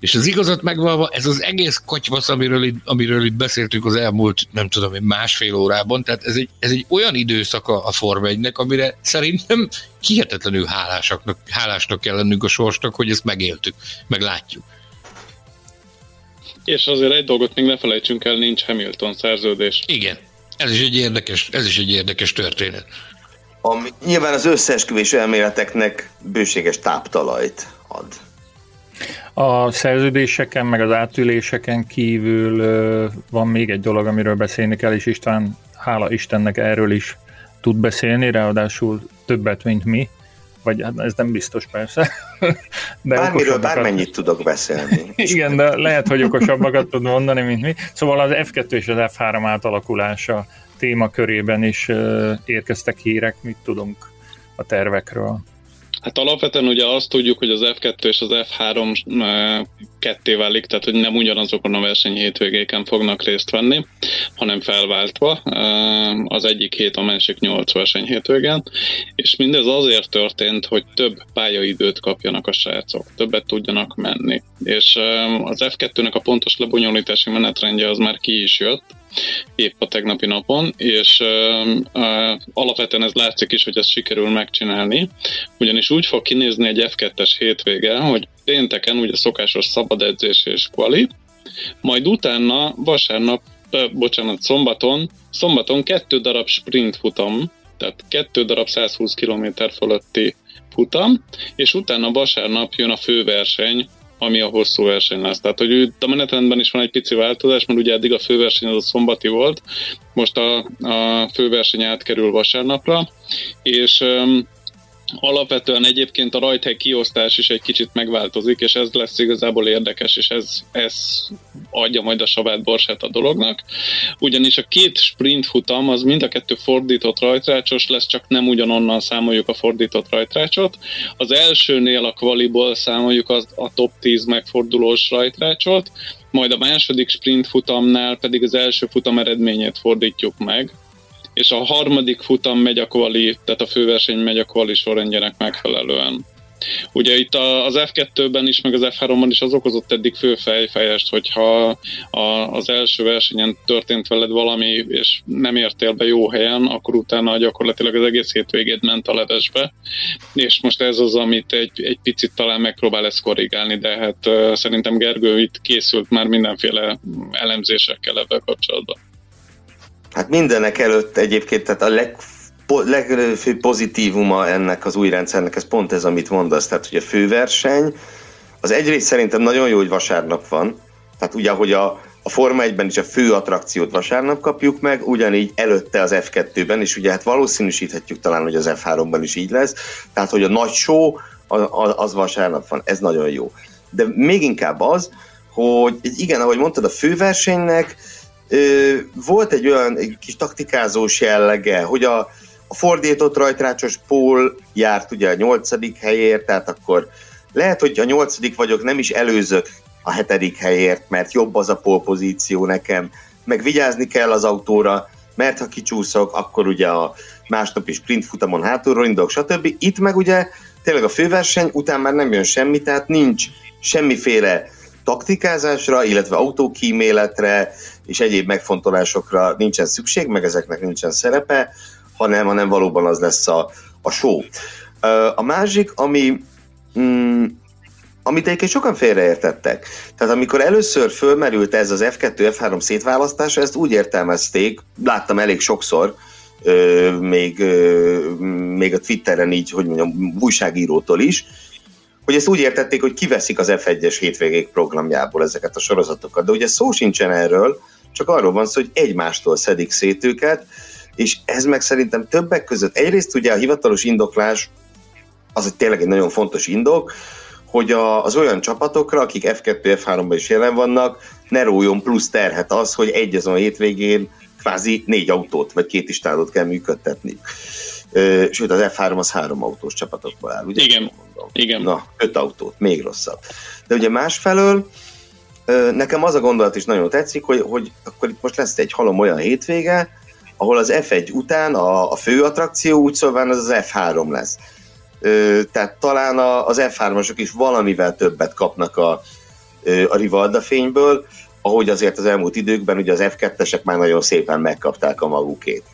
S4: És az igazat megvalva, ez az egész kotyvasz, amiről itt, amiről itt beszéltünk az elmúlt, nem tudom, másfél órában, tehát ez egy, ez egy olyan időszak a, Forma 1 amire szerintem hihetetlenül hálásaknak, hálásnak kell lennünk a sorsnak, hogy ezt megéltük, meg látjuk.
S3: És azért egy dolgot még ne felejtsünk el, nincs Hamilton szerződés.
S4: Igen, ez is egy érdekes, ez is egy érdekes történet.
S5: Ami nyilván az összeesküvés elméleteknek bőséges táptalajt ad.
S2: A szerződéseken, meg az átüléseken kívül van még egy dolog, amiről beszélni kell, és István, hála Istennek erről is tud beszélni, ráadásul többet, mint mi. Vagy hát ez nem biztos persze.
S5: De Bármiről bármennyit tudok beszélni.
S2: Igen, de lehet, hogy okosabbakat tud mondani, mint mi. Szóval az F2 és az F3 átalakulása témakörében is érkeztek hírek, mit tudunk a tervekről.
S3: Hát alapvetően ugye azt tudjuk, hogy az F2 és az F3 ketté válik, tehát hogy nem ugyanazokon a verseny hétvégéken fognak részt venni, hanem felváltva. Az egyik hét, a másik nyolc verseny hétvégen, és mindez azért történt, hogy több pályaidőt kapjanak a srácok, többet tudjanak menni. És az F2-nek a pontos lebonyolítási menetrendje az már ki is jött, épp a tegnapi napon, és alapvetően ez látszik is, hogy ezt sikerül megcsinálni, ugyanis úgy fog kinézni egy F2-es hétvége, hogy pénteken ugye szokásos szabad edzés és kvali, majd utána vasárnap, bocsánat, szombaton, szombaton kettő darab sprint futam, tehát kettő darab 120 km fölötti futam, és utána vasárnap jön a főverseny, ami a hosszú verseny lesz. Tehát, hogy a menetrendben is van egy pici változás, mert ugye eddig a főverseny az a szombati volt, most a, a főverseny átkerül vasárnapra, és Alapvetően egyébként a rajthely kiosztás is egy kicsit megváltozik, és ez lesz igazából érdekes, és ez, ez adja majd a savát borsát a dolognak. Ugyanis a két sprint futam, az mind a kettő fordított rajtrácsos lesz, csak nem ugyanonnan számoljuk a fordított rajtrácsot. Az elsőnél a kvaliból számoljuk az, a top 10 megfordulós rajtrácsot, majd a második sprint futamnál pedig az első futam eredményét fordítjuk meg, és a harmadik futam megy a kvali, tehát a főverseny megy a kvali sorrendjének megfelelően. Ugye itt az F2-ben is, meg az F3-ban is az okozott eddig fő fejfejest, hogyha az első versenyen történt veled valami, és nem értél be jó helyen, akkor utána gyakorlatilag az egész hétvégét ment a levesbe, és most ez az, amit egy, egy picit talán megpróbál ezt korrigálni, de hát szerintem Gergő itt készült már mindenféle elemzésekkel ebben kapcsolatban.
S5: Hát mindenek előtt egyébként, tehát a leg, legfőbb pozitívuma ennek az új rendszernek, ez pont ez, amit mondasz, tehát hogy a főverseny, az egyrészt szerintem nagyon jó, hogy vasárnap van, tehát ugye, hogy a, a Forma 1-ben is a fő attrakciót vasárnap kapjuk meg, ugyanígy előtte az F2-ben, és ugye hát valószínűsíthetjük talán, hogy az F3-ban is így lesz, tehát hogy a nagy show az vasárnap van, ez nagyon jó. De még inkább az, hogy igen, ahogy mondtad, a főversenynek volt egy olyan egy kis taktikázós jellege, hogy a, a fordított rajtrácsos Paul járt ugye a nyolcadik helyért, tehát akkor lehet, hogy a nyolcadik vagyok, nem is előzök a hetedik helyért, mert jobb az a pole pozíció nekem, meg vigyázni kell az autóra, mert ha kicsúszok, akkor ugye a másnapi sprint futamon hátulról indulok, stb. Itt meg ugye tényleg a főverseny után már nem jön semmi, tehát nincs semmiféle taktikázásra, illetve autókíméletre és egyéb megfontolásokra nincsen szükség, meg ezeknek nincsen szerepe, hanem, hanem valóban az lesz a, a show. A másik, ami mm, amit egyébként sokan félreértettek. Tehát amikor először fölmerült ez az F2, F3 szétválasztása, ezt úgy értelmezték, láttam elég sokszor, még, még a Twitteren így, hogy mondjam, újságírótól is, hogy ezt úgy értették, hogy kiveszik az F1-es hétvégék programjából ezeket a sorozatokat. De ugye szó sincsen erről, csak arról van szó, hogy egymástól szedik szét őket, és ez meg szerintem többek között egyrészt ugye a hivatalos indoklás az egy tényleg egy nagyon fontos indok, hogy a, az olyan csapatokra, akik F2, F3-ban is jelen vannak, ne rójon plusz terhet az, hogy egy azon hétvégén kvázi négy autót, vagy két istálót kell működtetni. Sőt, az F3 az három autós csapatokból áll, ugye?
S3: Igen. Igen.
S5: Na, öt autót, még rosszabb. De ugye másfelől nekem az a gondolat is nagyon tetszik, hogy, hogy akkor itt most lesz egy halom olyan hétvége, ahol az F1 után a, a fő attrakció úgy szóval az az F3 lesz. Tehát talán az F3-asok is valamivel többet kapnak a, a Rivalda fényből, ahogy azért az elmúlt időkben ugye az F2-esek már nagyon szépen megkapták a magukét.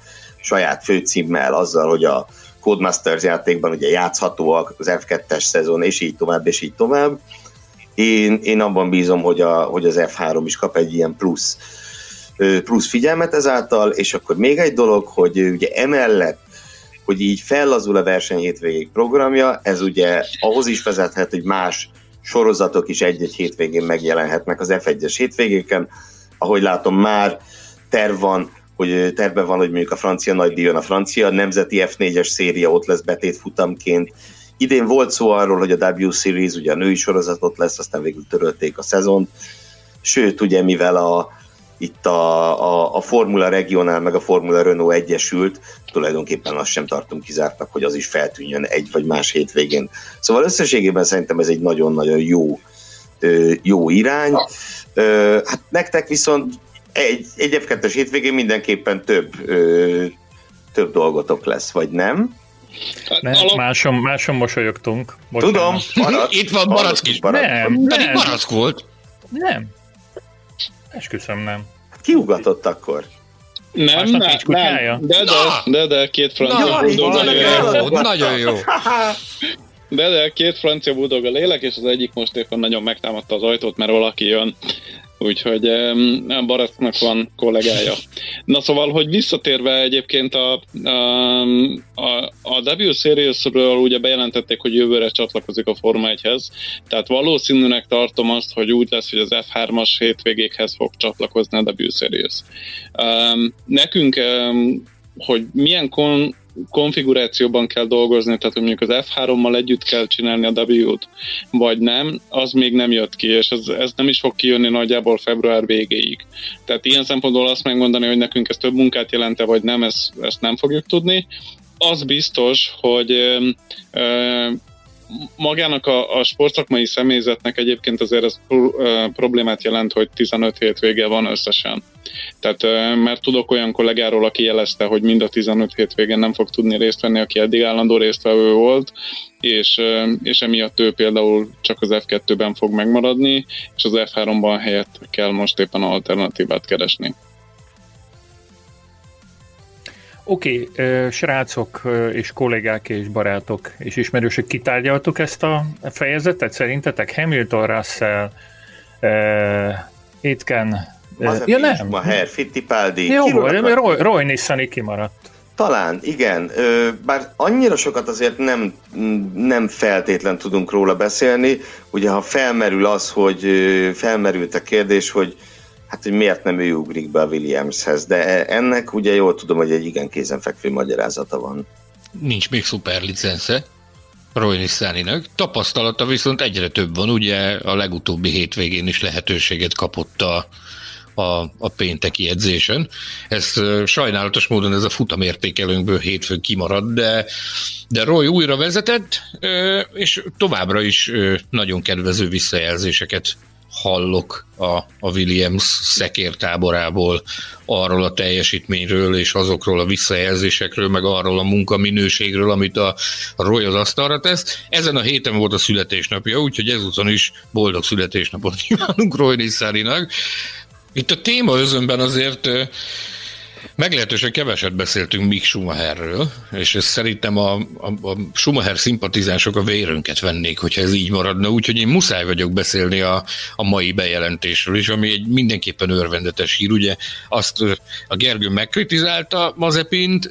S5: Saját főcímmel, azzal, hogy a Codemasters játékban ugye játszhatóak az F2-es szezon, és így tovább, és így tovább. Én, én abban bízom, hogy, a, hogy az F3 is kap egy ilyen plusz, plusz figyelmet ezáltal, és akkor még egy dolog, hogy ugye emellett hogy így fellazul a verseny hétvégéig programja, ez ugye ahhoz is vezethet, hogy más sorozatok is egy-egy hétvégén megjelenhetnek az F1-es hétvégéken. Ahogy látom, már terv van, hogy terve van, hogy mondjuk a francia nagy díjon a francia nemzeti F4-es széria ott lesz betétfutamként. Idén volt szó arról, hogy a W Series, ugye a női sorozatot lesz, aztán végül törölték a szezont. Sőt, ugye mivel a, itt a, a, a Formula Regionál meg a Formula Renault egyesült, tulajdonképpen azt sem tartunk kizártnak, hogy az is feltűnjön egy vagy más hétvégén. Szóval összességében szerintem ez egy nagyon-nagyon jó, jó irány. Hát nektek viszont egy, egy F2-es hétvégén mindenképpen több, több dolgotok lesz, vagy nem?
S2: Ne, Alap... máson, máson mosolyogtunk.
S5: Bocsánat. Tudom,
S4: maradt. Itt van Barack is.
S2: Nem,
S4: Pedig Barack volt.
S2: Nem. Esküszöm nem.
S5: Ki ugatott akkor?
S3: Nem, nem, nem, de, de, de, de, két francia
S4: bulldog nagyon jó. Nagyon jó.
S3: De, de, két francia bulldog a lélek, és az egyik most éppen nagyon megtámadta az ajtót, mert valaki jön. Úgyhogy um, Baracknak van kollégája. Na szóval, hogy visszatérve egyébként a, a, a W Series-ről ugye bejelentették, hogy jövőre csatlakozik a Forma 1-hez, tehát valószínűnek tartom azt, hogy úgy lesz, hogy az F3-as hétvégékhez fog csatlakozni a W Series. Nekünk hogy milyen kon- konfigurációban kell dolgozni, tehát hogy mondjuk az F3-mal együtt kell csinálni a W-t, vagy nem, az még nem jött ki, és ez, ez nem is fog kijönni nagyjából február végéig. Tehát ilyen szempontból azt megmondani, hogy nekünk ez több munkát jelente, vagy nem, ezt, ezt nem fogjuk tudni. Az biztos, hogy ö, ö, magának a, a sportszakmai személyzetnek egyébként azért ez problémát jelent, hogy 15 hétvége van összesen. Tehát, mert tudok olyan kollégáról, aki jelezte, hogy mind a 15 hétvégen nem fog tudni részt venni, aki eddig állandó résztvevő volt, és, és emiatt ő például csak az F2-ben fog megmaradni, és az F3-ban helyett kell most éppen alternatívát keresni.
S2: Oké, okay, srácok és kollégák és barátok és ismerősök, kitárgyaltuk ezt a fejezetet szerintetek? Hamilton, Russell, Aitken,
S5: uh, ja nem. Maher, Fittipaldi.
S2: Jó, Roy, Roy Nissani kimaradt.
S5: Talán, igen. Bár annyira sokat azért nem, nem feltétlen tudunk róla beszélni. Ugye, ha felmerül az, hogy felmerült a kérdés, hogy hát hogy miért nem ő ugrik be a Williamshez, de ennek ugye jól tudom, hogy egy igen kézenfekvő magyarázata van.
S4: Nincs még szuper licensze, Roy Nissaninak. Tapasztalata viszont egyre több van, ugye a legutóbbi hétvégén is lehetőséget kapott a, a, a pénteki edzésen. Ez sajnálatos módon ez a futamértékelőnkből hétfőn kimarad, de, de Roy újra vezetett, és továbbra is nagyon kedvező visszajelzéseket hallok a, a Williams szekértáborából arról a teljesítményről és azokról a visszajelzésekről, meg arról a munkaminőségről, amit a, Roy az asztalra tesz. Ezen a héten volt a születésnapja, úgyhogy ezúton is boldog születésnapot kívánunk Roy Nissárinak. Itt a téma özönben azért Meglehetősen keveset beszéltünk Mick Schumacherről, és ez szerintem a, a, a Schumacher szimpatizánsok a vérünket vennék, hogyha ez így maradna, úgyhogy én muszáj vagyok beszélni a, a mai bejelentésről is, ami egy mindenképpen örvendetes hír. Ugye azt a Gergő megkritizálta Mazepint,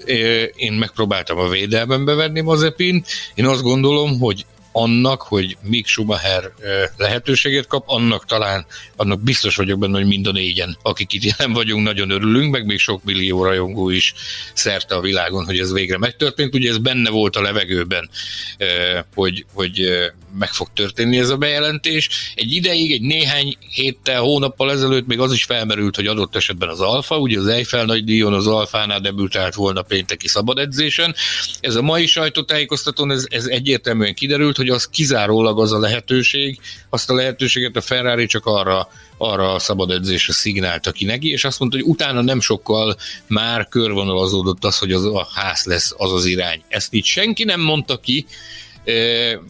S4: én megpróbáltam a védelmembe venni Mazepint, én azt gondolom, hogy annak, hogy Mick Schumacher lehetőséget kap, annak talán, annak biztos vagyok benne, hogy mind a négyen, akik itt jelen vagyunk, nagyon örülünk, meg még sok millió rajongó is szerte a világon, hogy ez végre megtörtént. Ugye ez benne volt a levegőben, hogy, hogy meg fog történni ez a bejelentés. Egy ideig, egy néhány héttel, hónappal ezelőtt még az is felmerült, hogy adott esetben az Alfa, ugye az Eiffel nagy díjon az Alfánál debütált volna pénteki szabad edzésen. Ez a mai sajtótájékoztatón ez, ez egyértelműen kiderült, hogy az kizárólag az a lehetőség, azt a lehetőséget a Ferrari csak arra arra a szabad edzésre szignálta ki neki, és azt mondta, hogy utána nem sokkal már körvonalazódott az, hogy az a ház lesz az az irány. Ezt így senki nem mondta ki,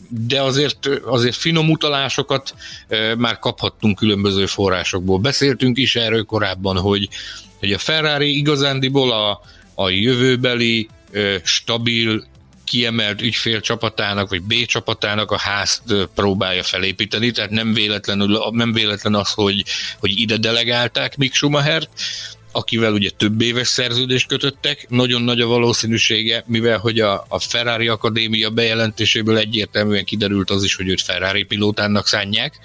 S4: de azért, azért finom utalásokat már kaphattunk különböző forrásokból. Beszéltünk is erről korábban, hogy, hogy a Ferrari igazándiból a, a jövőbeli stabil kiemelt ügyfél csapatának, vagy B csapatának a házt próbálja felépíteni, tehát nem véletlenül, nem véletlen az, hogy, hogy ide delegálták Mick Schumachert, akivel ugye több éves szerződést kötöttek. Nagyon nagy a valószínűsége, mivel hogy a, a Ferrari Akadémia bejelentéséből egyértelműen kiderült az is, hogy őt Ferrari pilótának szánják,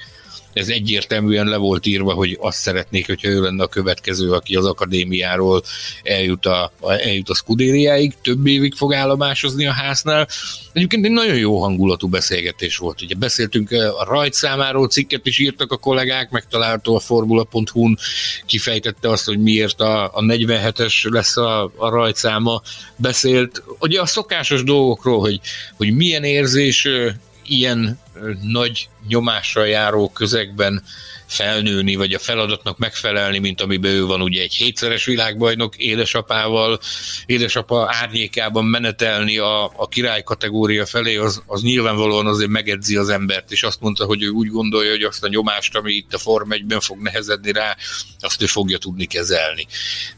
S4: ez egyértelműen le volt írva, hogy azt szeretnék, hogyha ő lenne a következő, aki az akadémiáról eljut a, eljut a Scudériáig, több évig fog állomásozni a háznál. Egyébként egy nagyon jó hangulatú beszélgetés volt. Ugye beszéltünk a rajtszámáról, cikket is írtak a kollégák, megtalálható a formula.hu-n, kifejtette azt, hogy miért a, a 47-es lesz a, a rajtszáma. Beszélt ugye a szokásos dolgokról, hogy, hogy milyen érzés ilyen nagy nyomással járó közegben felnőni, vagy a feladatnak megfelelni, mint amiben ő van ugye egy hétszeres világbajnok édesapával, édesapa árnyékában menetelni a, a király kategória felé, az, az nyilvánvalóan azért megedzi az embert, és azt mondta, hogy ő úgy gondolja, hogy azt a nyomást, ami itt a Form 1-ben fog nehezedni rá, azt ő fogja tudni kezelni.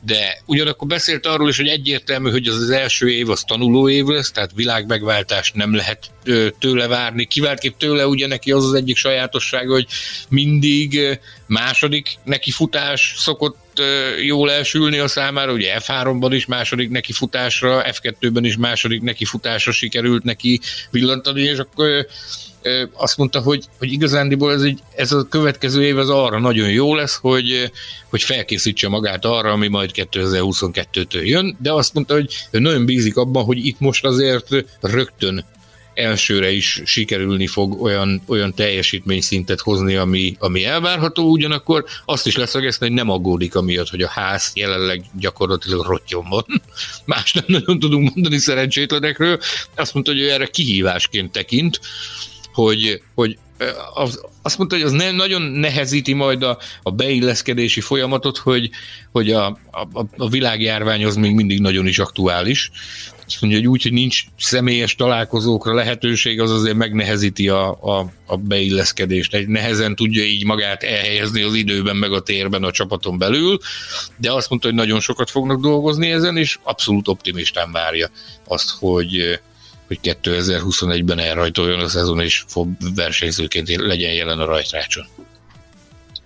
S4: De ugyanakkor beszélt arról is, hogy egyértelmű, hogy az az első év az tanuló év lesz, tehát világmegváltást nem lehet tőle várni. Kiváltképp tőle ugye neki az az egyik sajátossága, hogy mindig második nekifutás szokott jól elsülni a számára, ugye F3-ban is második nekifutásra, F2-ben is második nekifutásra sikerült neki villantani, és akkor azt mondta, hogy, hogy igazándiból ez, egy, ez a következő év az arra nagyon jó lesz, hogy, hogy felkészítse magát arra, ami majd 2022-től jön, de azt mondta, hogy nagyon bízik abban, hogy itt most azért rögtön elsőre is sikerülni fog olyan, olyan teljesítményszintet hozni, ami, ami elvárható, ugyanakkor azt is leszögezni, hogy nem aggódik amiatt, hogy a ház jelenleg gyakorlatilag rottyon van. Más nem nagyon tudunk mondani szerencsétlenekről. Azt mondta, hogy ő erre kihívásként tekint, hogy, hogy az, azt mondta, hogy az ne, nagyon nehezíti majd a, a beilleszkedési folyamatot, hogy, hogy a, a, a világjárvány az még mindig nagyon is aktuális, azt mondja, hogy úgy, hogy nincs személyes találkozókra lehetőség, az azért megnehezíti a, a, a beilleszkedést. Egy nehezen tudja így magát elhelyezni az időben, meg a térben a csapaton belül, de azt mondta, hogy nagyon sokat fognak dolgozni ezen, és abszolút optimistán várja azt, hogy hogy 2021-ben elrajtoljon a szezon, és versenyzőként legyen jelen a rajtrácson.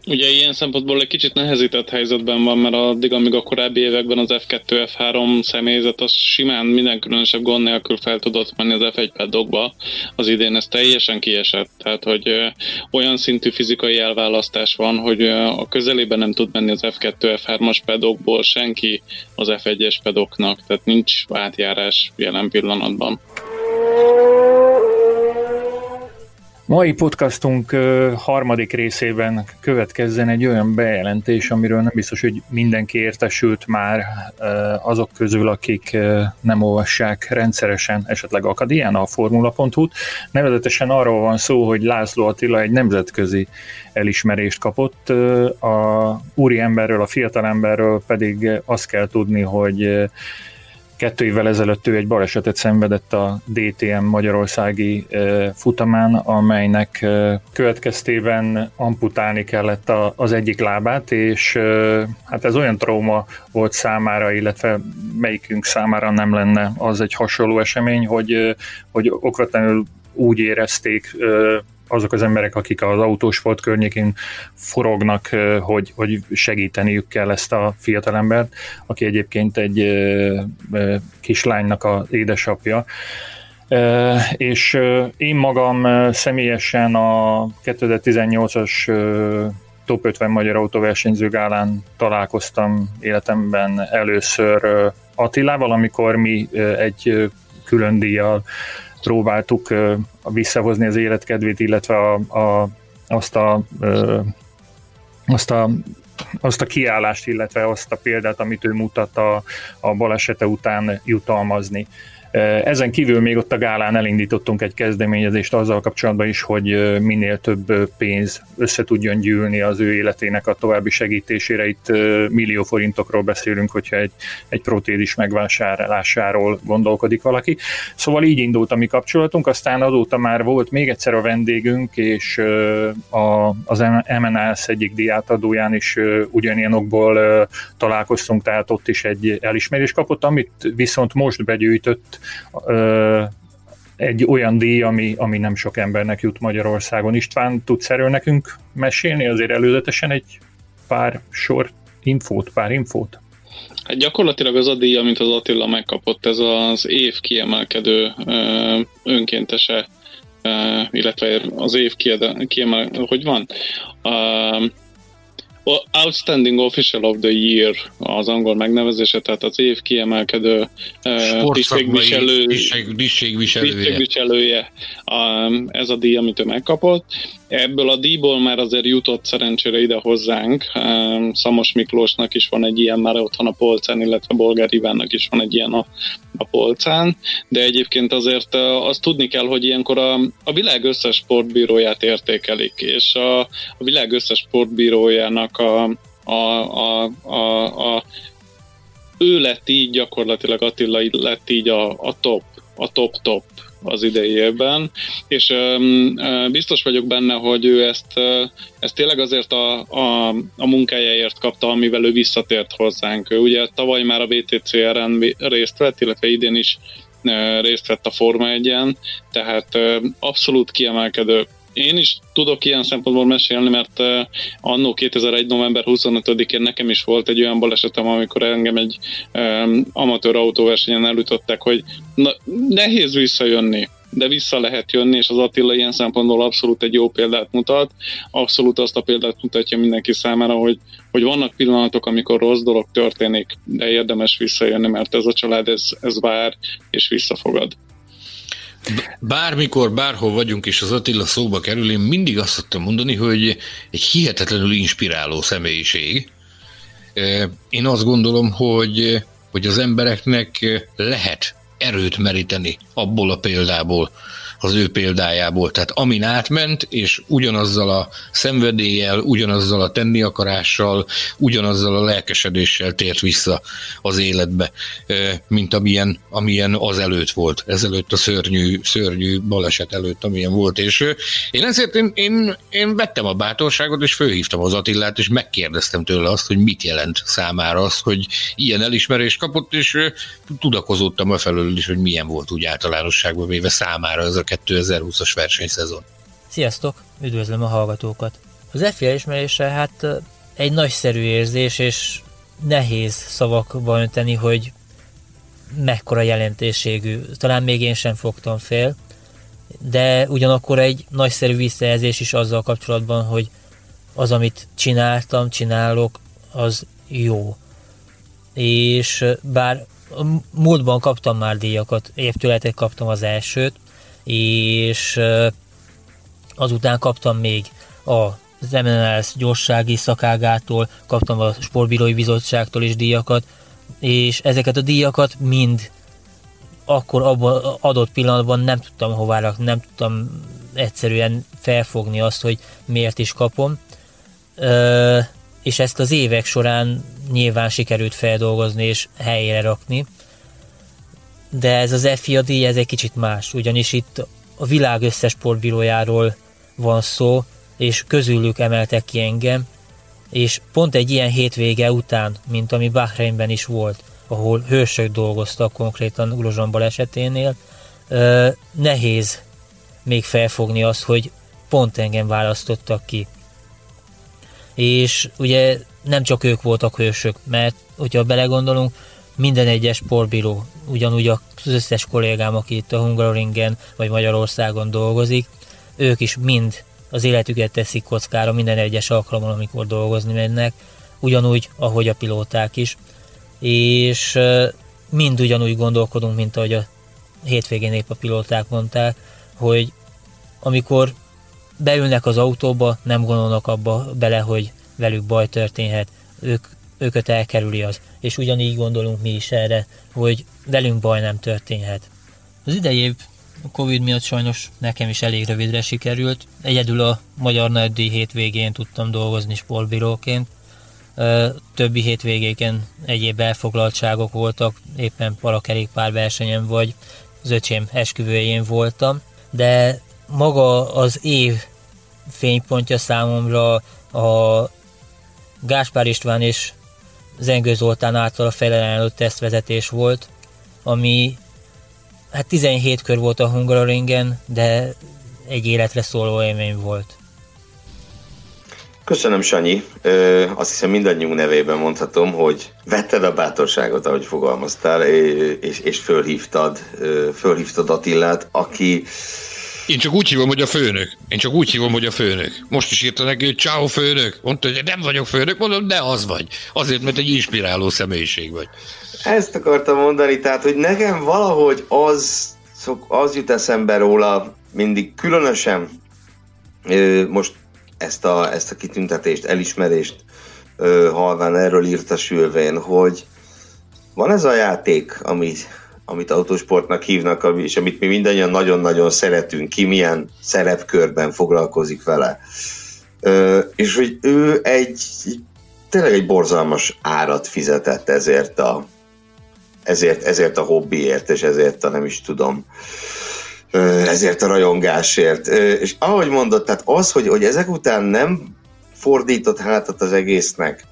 S3: Ugye ilyen szempontból egy kicsit nehezített helyzetben van, mert addig, amíg a korábbi években az F2, F3 személyzet az simán minden különösebb gond nélkül fel tudott menni az F1 pedokba, az idén ez teljesen kiesett. Tehát, hogy olyan szintű fizikai elválasztás van, hogy a közelében nem tud menni az F2, F3-as pedokból senki az F1-es pedoknak, tehát nincs átjárás jelen pillanatban.
S2: Mai podcastunk harmadik részében következzen egy olyan bejelentés, amiről nem biztos, hogy mindenki értesült már azok közül, akik nem olvassák rendszeresen esetleg akadémián a formula.hu-t. Nevezetesen arról van szó, hogy László Attila egy nemzetközi elismerést kapott. A úri emberről, a fiatalemberről pedig azt kell tudni, hogy Kettő évvel ezelőtt ő egy balesetet szenvedett a DTM magyarországi futamán, amelynek következtében amputálni kellett az egyik lábát, és hát ez olyan trauma volt számára, illetve melyikünk számára nem lenne az egy hasonló esemény, hogy, hogy okvetlenül úgy érezték azok az emberek, akik az autósport környékén forognak, hogy, hogy segíteniük kell ezt a fiatalembert, aki egyébként egy kislánynak az édesapja. És én magam személyesen a 2018-as Top 50 Magyar Autóversenyző gálán találkoztam életemben először Attilával, amikor mi egy külön díjjal próbáltuk visszahozni az életkedvét, illetve a, a, azt a azt a azt a kiállást, illetve azt a példát, amit ő mutat a, a balesete után jutalmazni. Ezen kívül még ott a gálán elindítottunk egy kezdeményezést azzal kapcsolatban is, hogy minél több pénz össze tudjon gyűlni az ő életének a további segítésére. Itt millió forintokról beszélünk, hogyha egy, egy protézis megvásárlásáról gondolkodik valaki. Szóval így indult a mi kapcsolatunk, aztán azóta már volt még egyszer a vendégünk, és a, az MNS egyik diátadóján is ugyanilyen okból találkoztunk, tehát ott is egy elismerés kapott, amit viszont most begyűjtött egy olyan díj, ami, ami nem sok embernek jut Magyarországon. István, tudsz erről nekünk mesélni azért előzetesen egy pár sor infót, pár infót?
S3: Hát gyakorlatilag az a díj, amit az Attila megkapott, ez az év kiemelkedő önkéntese, illetve az év kiemel, hogy van? Outstanding Official of the Year az angol megnevezése, tehát az év kiemelkedő
S4: tisztségviselő, tisztségviselője.
S3: Ez a díj, amit ő megkapott. Ebből a díjból már azért jutott szerencsére ide hozzánk. Szamos Miklósnak is van egy ilyen már otthon a polcán, illetve Bolgár Ivánnak is van egy ilyen a, a polcán, de egyébként azért azt tudni kell, hogy ilyenkor a, a világ összes sportbíróját értékelik, és a, a világ összes sportbírójának a, a, a, a, a ő lett így gyakorlatilag Attila lett így a, a top, a top-top az idei évben, és biztos vagyok benne, hogy ő ezt, ezt tényleg azért a, a, a munkájáért kapta, amivel ő visszatért hozzánk. Ő ugye tavaly már a BTCR-en részt vett, illetve idén is részt vett a Forma 1-en, tehát abszolút kiemelkedő én is tudok ilyen szempontból mesélni, mert uh, annó 2001. november 25-én nekem is volt egy olyan balesetem, amikor engem egy um, amatőr autóversenyen elütöttek, hogy na, nehéz visszajönni de vissza lehet jönni, és az Attila ilyen szempontból abszolút egy jó példát mutat, abszolút azt a példát mutatja mindenki számára, hogy, hogy vannak pillanatok, amikor rossz dolog történik, de érdemes visszajönni, mert ez a család, ez, ez vár, és visszafogad.
S4: Bármikor, bárhol vagyunk, és az Attila szóba kerül, én mindig azt szoktam mondani, hogy egy hihetetlenül inspiráló személyiség. Én azt gondolom, hogy, hogy az embereknek lehet erőt meríteni abból a példából, az ő példájából. Tehát amin átment, és ugyanazzal a szenvedéllyel, ugyanazzal a tenni akarással, ugyanazzal a lelkesedéssel tért vissza az életbe, mint amilyen, amilyen az előtt volt, ezelőtt a szörnyű, szörnyű baleset előtt, amilyen volt. És én ezért én, én, én vettem a bátorságot, és fölhívtam az Attillát, és megkérdeztem tőle azt, hogy mit jelent számára az, hogy ilyen elismerést kapott, és tudakozottam a felől is, hogy milyen volt úgy általánosságban véve számára ez a 2020-as versenyszezon.
S6: Sziasztok, üdvözlöm a hallgatókat. Az FIA ismerése hát egy nagyszerű érzés, és nehéz szavakba önteni, hogy mekkora jelentőségű. Talán még én sem fogtam fél, de ugyanakkor egy nagyszerű visszajelzés is azzal kapcsolatban, hogy az, amit csináltam, csinálok, az jó. És bár múltban kaptam már díjakat, évtületek kaptam az elsőt, és azután kaptam még a az MNLS gyorssági szakágától, kaptam a Sportbírói Bizottságtól is díjakat, és ezeket a díjakat mind akkor abban adott pillanatban nem tudtam hová rakni, nem tudtam egyszerűen felfogni azt, hogy miért is kapom. Ö, és ezt az évek során nyilván sikerült feldolgozni és helyére rakni de ez az FIA díj ez egy kicsit más, ugyanis itt a világ összes sportbírójáról van szó, és közülük emeltek ki engem, és pont egy ilyen hétvége után, mint ami Bahreinben is volt, ahol hősök dolgoztak konkrétan Grozsan baleseténél, nehéz még felfogni azt, hogy pont engem választottak ki. És ugye nem csak ők voltak hősök, mert hogyha belegondolunk, minden egyes sportbíró, ugyanúgy az összes kollégám, aki itt a Hungaroringen vagy Magyarországon dolgozik, ők is mind az életüket teszik kockára minden egyes alkalommal, amikor dolgozni mennek, ugyanúgy, ahogy a pilóták is, és mind ugyanúgy gondolkodunk, mint ahogy a hétvégén épp a pilóták mondták, hogy amikor beülnek az autóba, nem gondolnak abba bele, hogy velük baj történhet, ők, őket elkerüli az. És ugyanígy gondolunk mi is erre, hogy velünk baj nem történhet. Az idei év a Covid miatt sajnos nekem is elég rövidre sikerült. Egyedül a Magyar Nagydíj hétvégén tudtam dolgozni sportbíróként. Többi hétvégéken egyéb elfoglaltságok voltak, éppen parakerékpár versenyen vagy az öcsém esküvőjén voltam, de maga az év fénypontja számomra a Gáspár István és Zengő Zoltán által a felelőtt tesztvezetés volt, ami hát 17 kör volt a Hungaroringen, de egy életre szóló élmény volt.
S5: Köszönöm, Sanyi. Ö, azt hiszem mindannyiunk nevében mondhatom, hogy vetted a bátorságot, ahogy fogalmaztál, és, és fölhívtad, fölhívtad Attillát, aki
S4: én csak úgy hívom, hogy a főnök. Én csak úgy hívom, hogy a főnök. Most is írta neki, hogy ciao főnök. Mondta, hogy nem vagyok főnök. Mondom, de az vagy. Azért, mert egy inspiráló személyiség vagy.
S5: Ezt akartam mondani, tehát, hogy nekem valahogy az, az jut eszembe róla mindig különösen most ezt a, ezt a kitüntetést, elismerést halván erről írta Sülvén, hogy van ez a játék, amit amit autósportnak hívnak, és amit mi mindannyian nagyon-nagyon szeretünk, ki milyen szerepkörben foglalkozik vele. És hogy ő egy tényleg egy borzalmas árat fizetett ezért a, ezért, ezért a hobbiért, és ezért a nem is tudom, ezért a rajongásért. És ahogy mondott, tehát az, hogy, hogy ezek után nem fordított hátat az egésznek,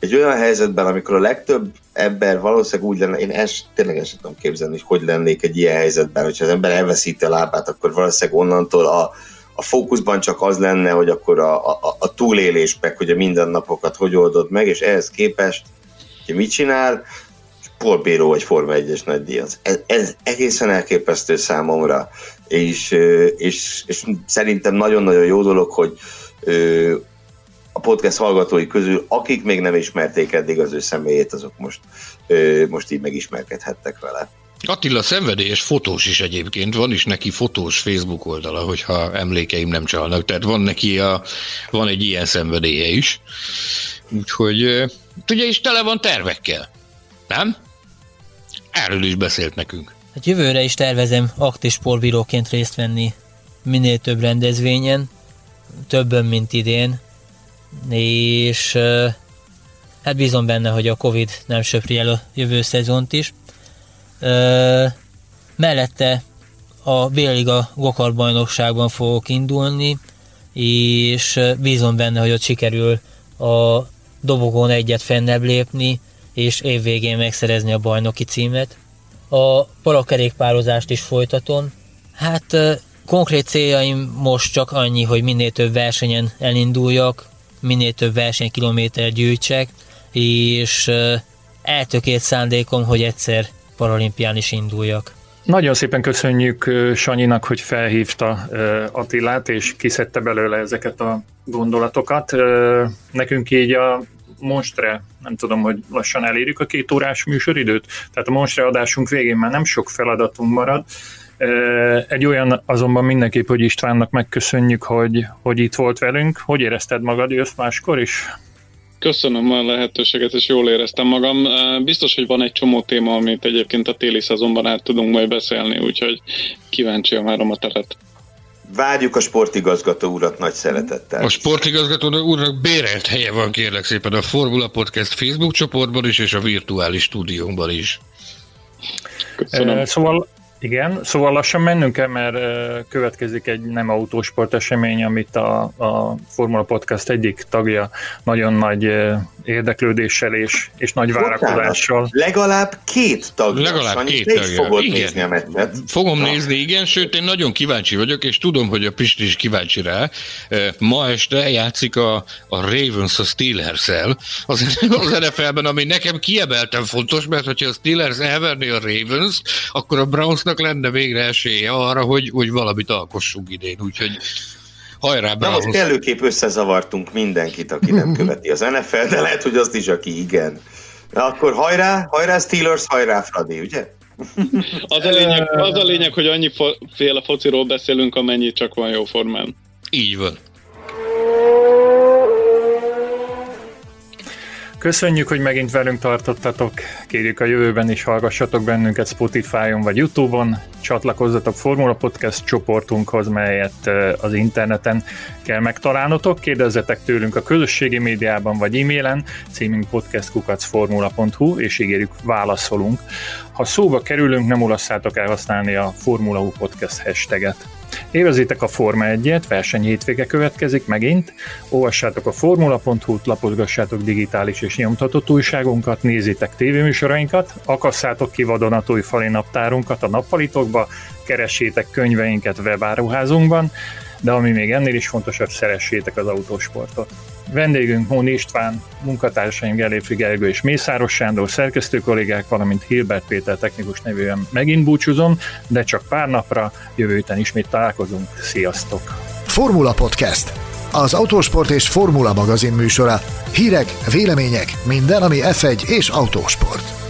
S5: egy olyan helyzetben, amikor a legtöbb ember valószínűleg úgy lenne, én ezt tényleg ezt tudom képzelni, hogy hogy lennék egy ilyen helyzetben, hogyha az ember elveszíti a lábát, akkor valószínűleg onnantól a, a fókuszban csak az lenne, hogy akkor a, a, a túlélés meg, hogy a mindennapokat hogy oldod meg, és ehhez képest, hogy mit csinál, Bíró vagy Forma 1-es nagydíjaz. Ez, ez egészen elképesztő számomra, és, és, és szerintem nagyon-nagyon jó dolog, hogy a podcast hallgatói közül, akik még nem ismerték eddig az ő személyét, azok most, most így megismerkedhettek vele.
S4: Attila szenvedélyes fotós is egyébként, van is neki fotós Facebook oldala, hogyha emlékeim nem csalnak, tehát van neki a, van egy ilyen szenvedélye is. Úgyhogy ugye is tele van tervekkel, nem? Erről is beszélt nekünk.
S6: Hát jövőre is tervezem aktív sportbíróként részt venni minél több rendezvényen, többen, mint idén, és hát bízom benne, hogy a Covid nem söpri el a jövő szezont is. Mellette a Béliga Gokar bajnokságban fogok indulni, és bízom benne, hogy ott sikerül a dobogón egyet fennebb lépni, és évvégén megszerezni a bajnoki címet. A parakerékpározást is folytatom. Hát konkrét céljaim most csak annyi, hogy minél több versenyen elinduljak, minél több versenykilométer gyűjtsek, és eltökélt szándékom, hogy egyszer paralimpián is induljak.
S2: Nagyon szépen köszönjük Sanyinak, hogy felhívta Attilát, és kiszedte belőle ezeket a gondolatokat. Nekünk így a Monstre, nem tudom, hogy lassan elérjük a két órás műsoridőt, tehát a Monstre adásunk végén már nem sok feladatunk marad, egy olyan azonban mindenképp, hogy Istvánnak megköszönjük, hogy, hogy itt volt velünk. Hogy érezted magad, jössz máskor is?
S3: Köszönöm a lehetőséget, és jól éreztem magam. Biztos, hogy van egy csomó téma, amit egyébként a téli szezonban át tudunk majd beszélni, úgyhogy kíváncsi a várom a teret.
S5: Várjuk a sportigazgató urat nagy szeretettel.
S4: A sportigazgató úrnak bérelt helye van kérlek szépen a Formula Podcast Facebook csoportban is, és a virtuális stúdiónkban is.
S2: Köszönöm. Szóval igen, szóval lassan mennünk kell, mert következik egy nem autósport esemény, amit a, a Formula Podcast egyik tagja nagyon nagy érdeklődéssel és, és nagy várakozással.
S5: Legalább két tag.
S4: Legalább két tagja. Fogod igen. nézni a meccset. Fogom Na. nézni, igen, sőt én nagyon kíváncsi vagyok, és tudom, hogy a Pisti is kíváncsi rá. Ma este játszik a, a Ravens a Steelers-el az, az NFL-ben, ami nekem kiemelten fontos, mert hogyha a Steelers elverné a Ravens, akkor a Brownsnak lenne végre esélye arra, hogy, hogy valamit alkossunk idén, úgyhogy Hajrá,
S5: Na most kellőképp összezavartunk mindenkit, aki nem követi az NFL, de lehet, hogy azt is, aki igen. Na akkor hajrá, hajrá Steelers, hajrá Fradi, ugye?
S3: Az a lényeg, az a lényeg hogy annyi féle fociról beszélünk, amennyi csak van jó formán.
S4: Így van.
S2: Köszönjük, hogy megint velünk tartottatok. Kérjük a jövőben is hallgassatok bennünket Spotify-on vagy YouTube-on. Csatlakozzatok Formula Podcast csoportunkhoz, melyet az interneten kell megtalálnotok. Kérdezzetek tőlünk a közösségi médiában vagy e-mailen, címünk podcastkukacformula.hu, és ígérjük, válaszolunk. Ha szóba kerülünk, nem ulasszátok el használni a Formula U Podcast hashtaget. Évezzétek a Forma 1-et, verseny hétvége következik megint, olvassátok a formula.hu-t, lapozgassátok digitális és nyomtatott újságunkat, nézzétek tévéműsorainkat, akasszátok ki vadonatúj fali naptárunkat a nappalitokba, keressétek könyveinket webáruházunkban, de ami még ennél is fontosabb, szeressétek az autósportot. Vendégünk Móni István, munkatársaim Geléfi Gergő és Mészáros Sándor, szerkesztő kollégák, valamint Hilbert Péter technikus nevűen megint búcsúzom, de csak pár napra, jövő héten ismét találkozunk. Sziasztok!
S1: Formula Podcast az Autósport és Formula magazin műsora. Hírek, vélemények, minden, ami F1 és autósport.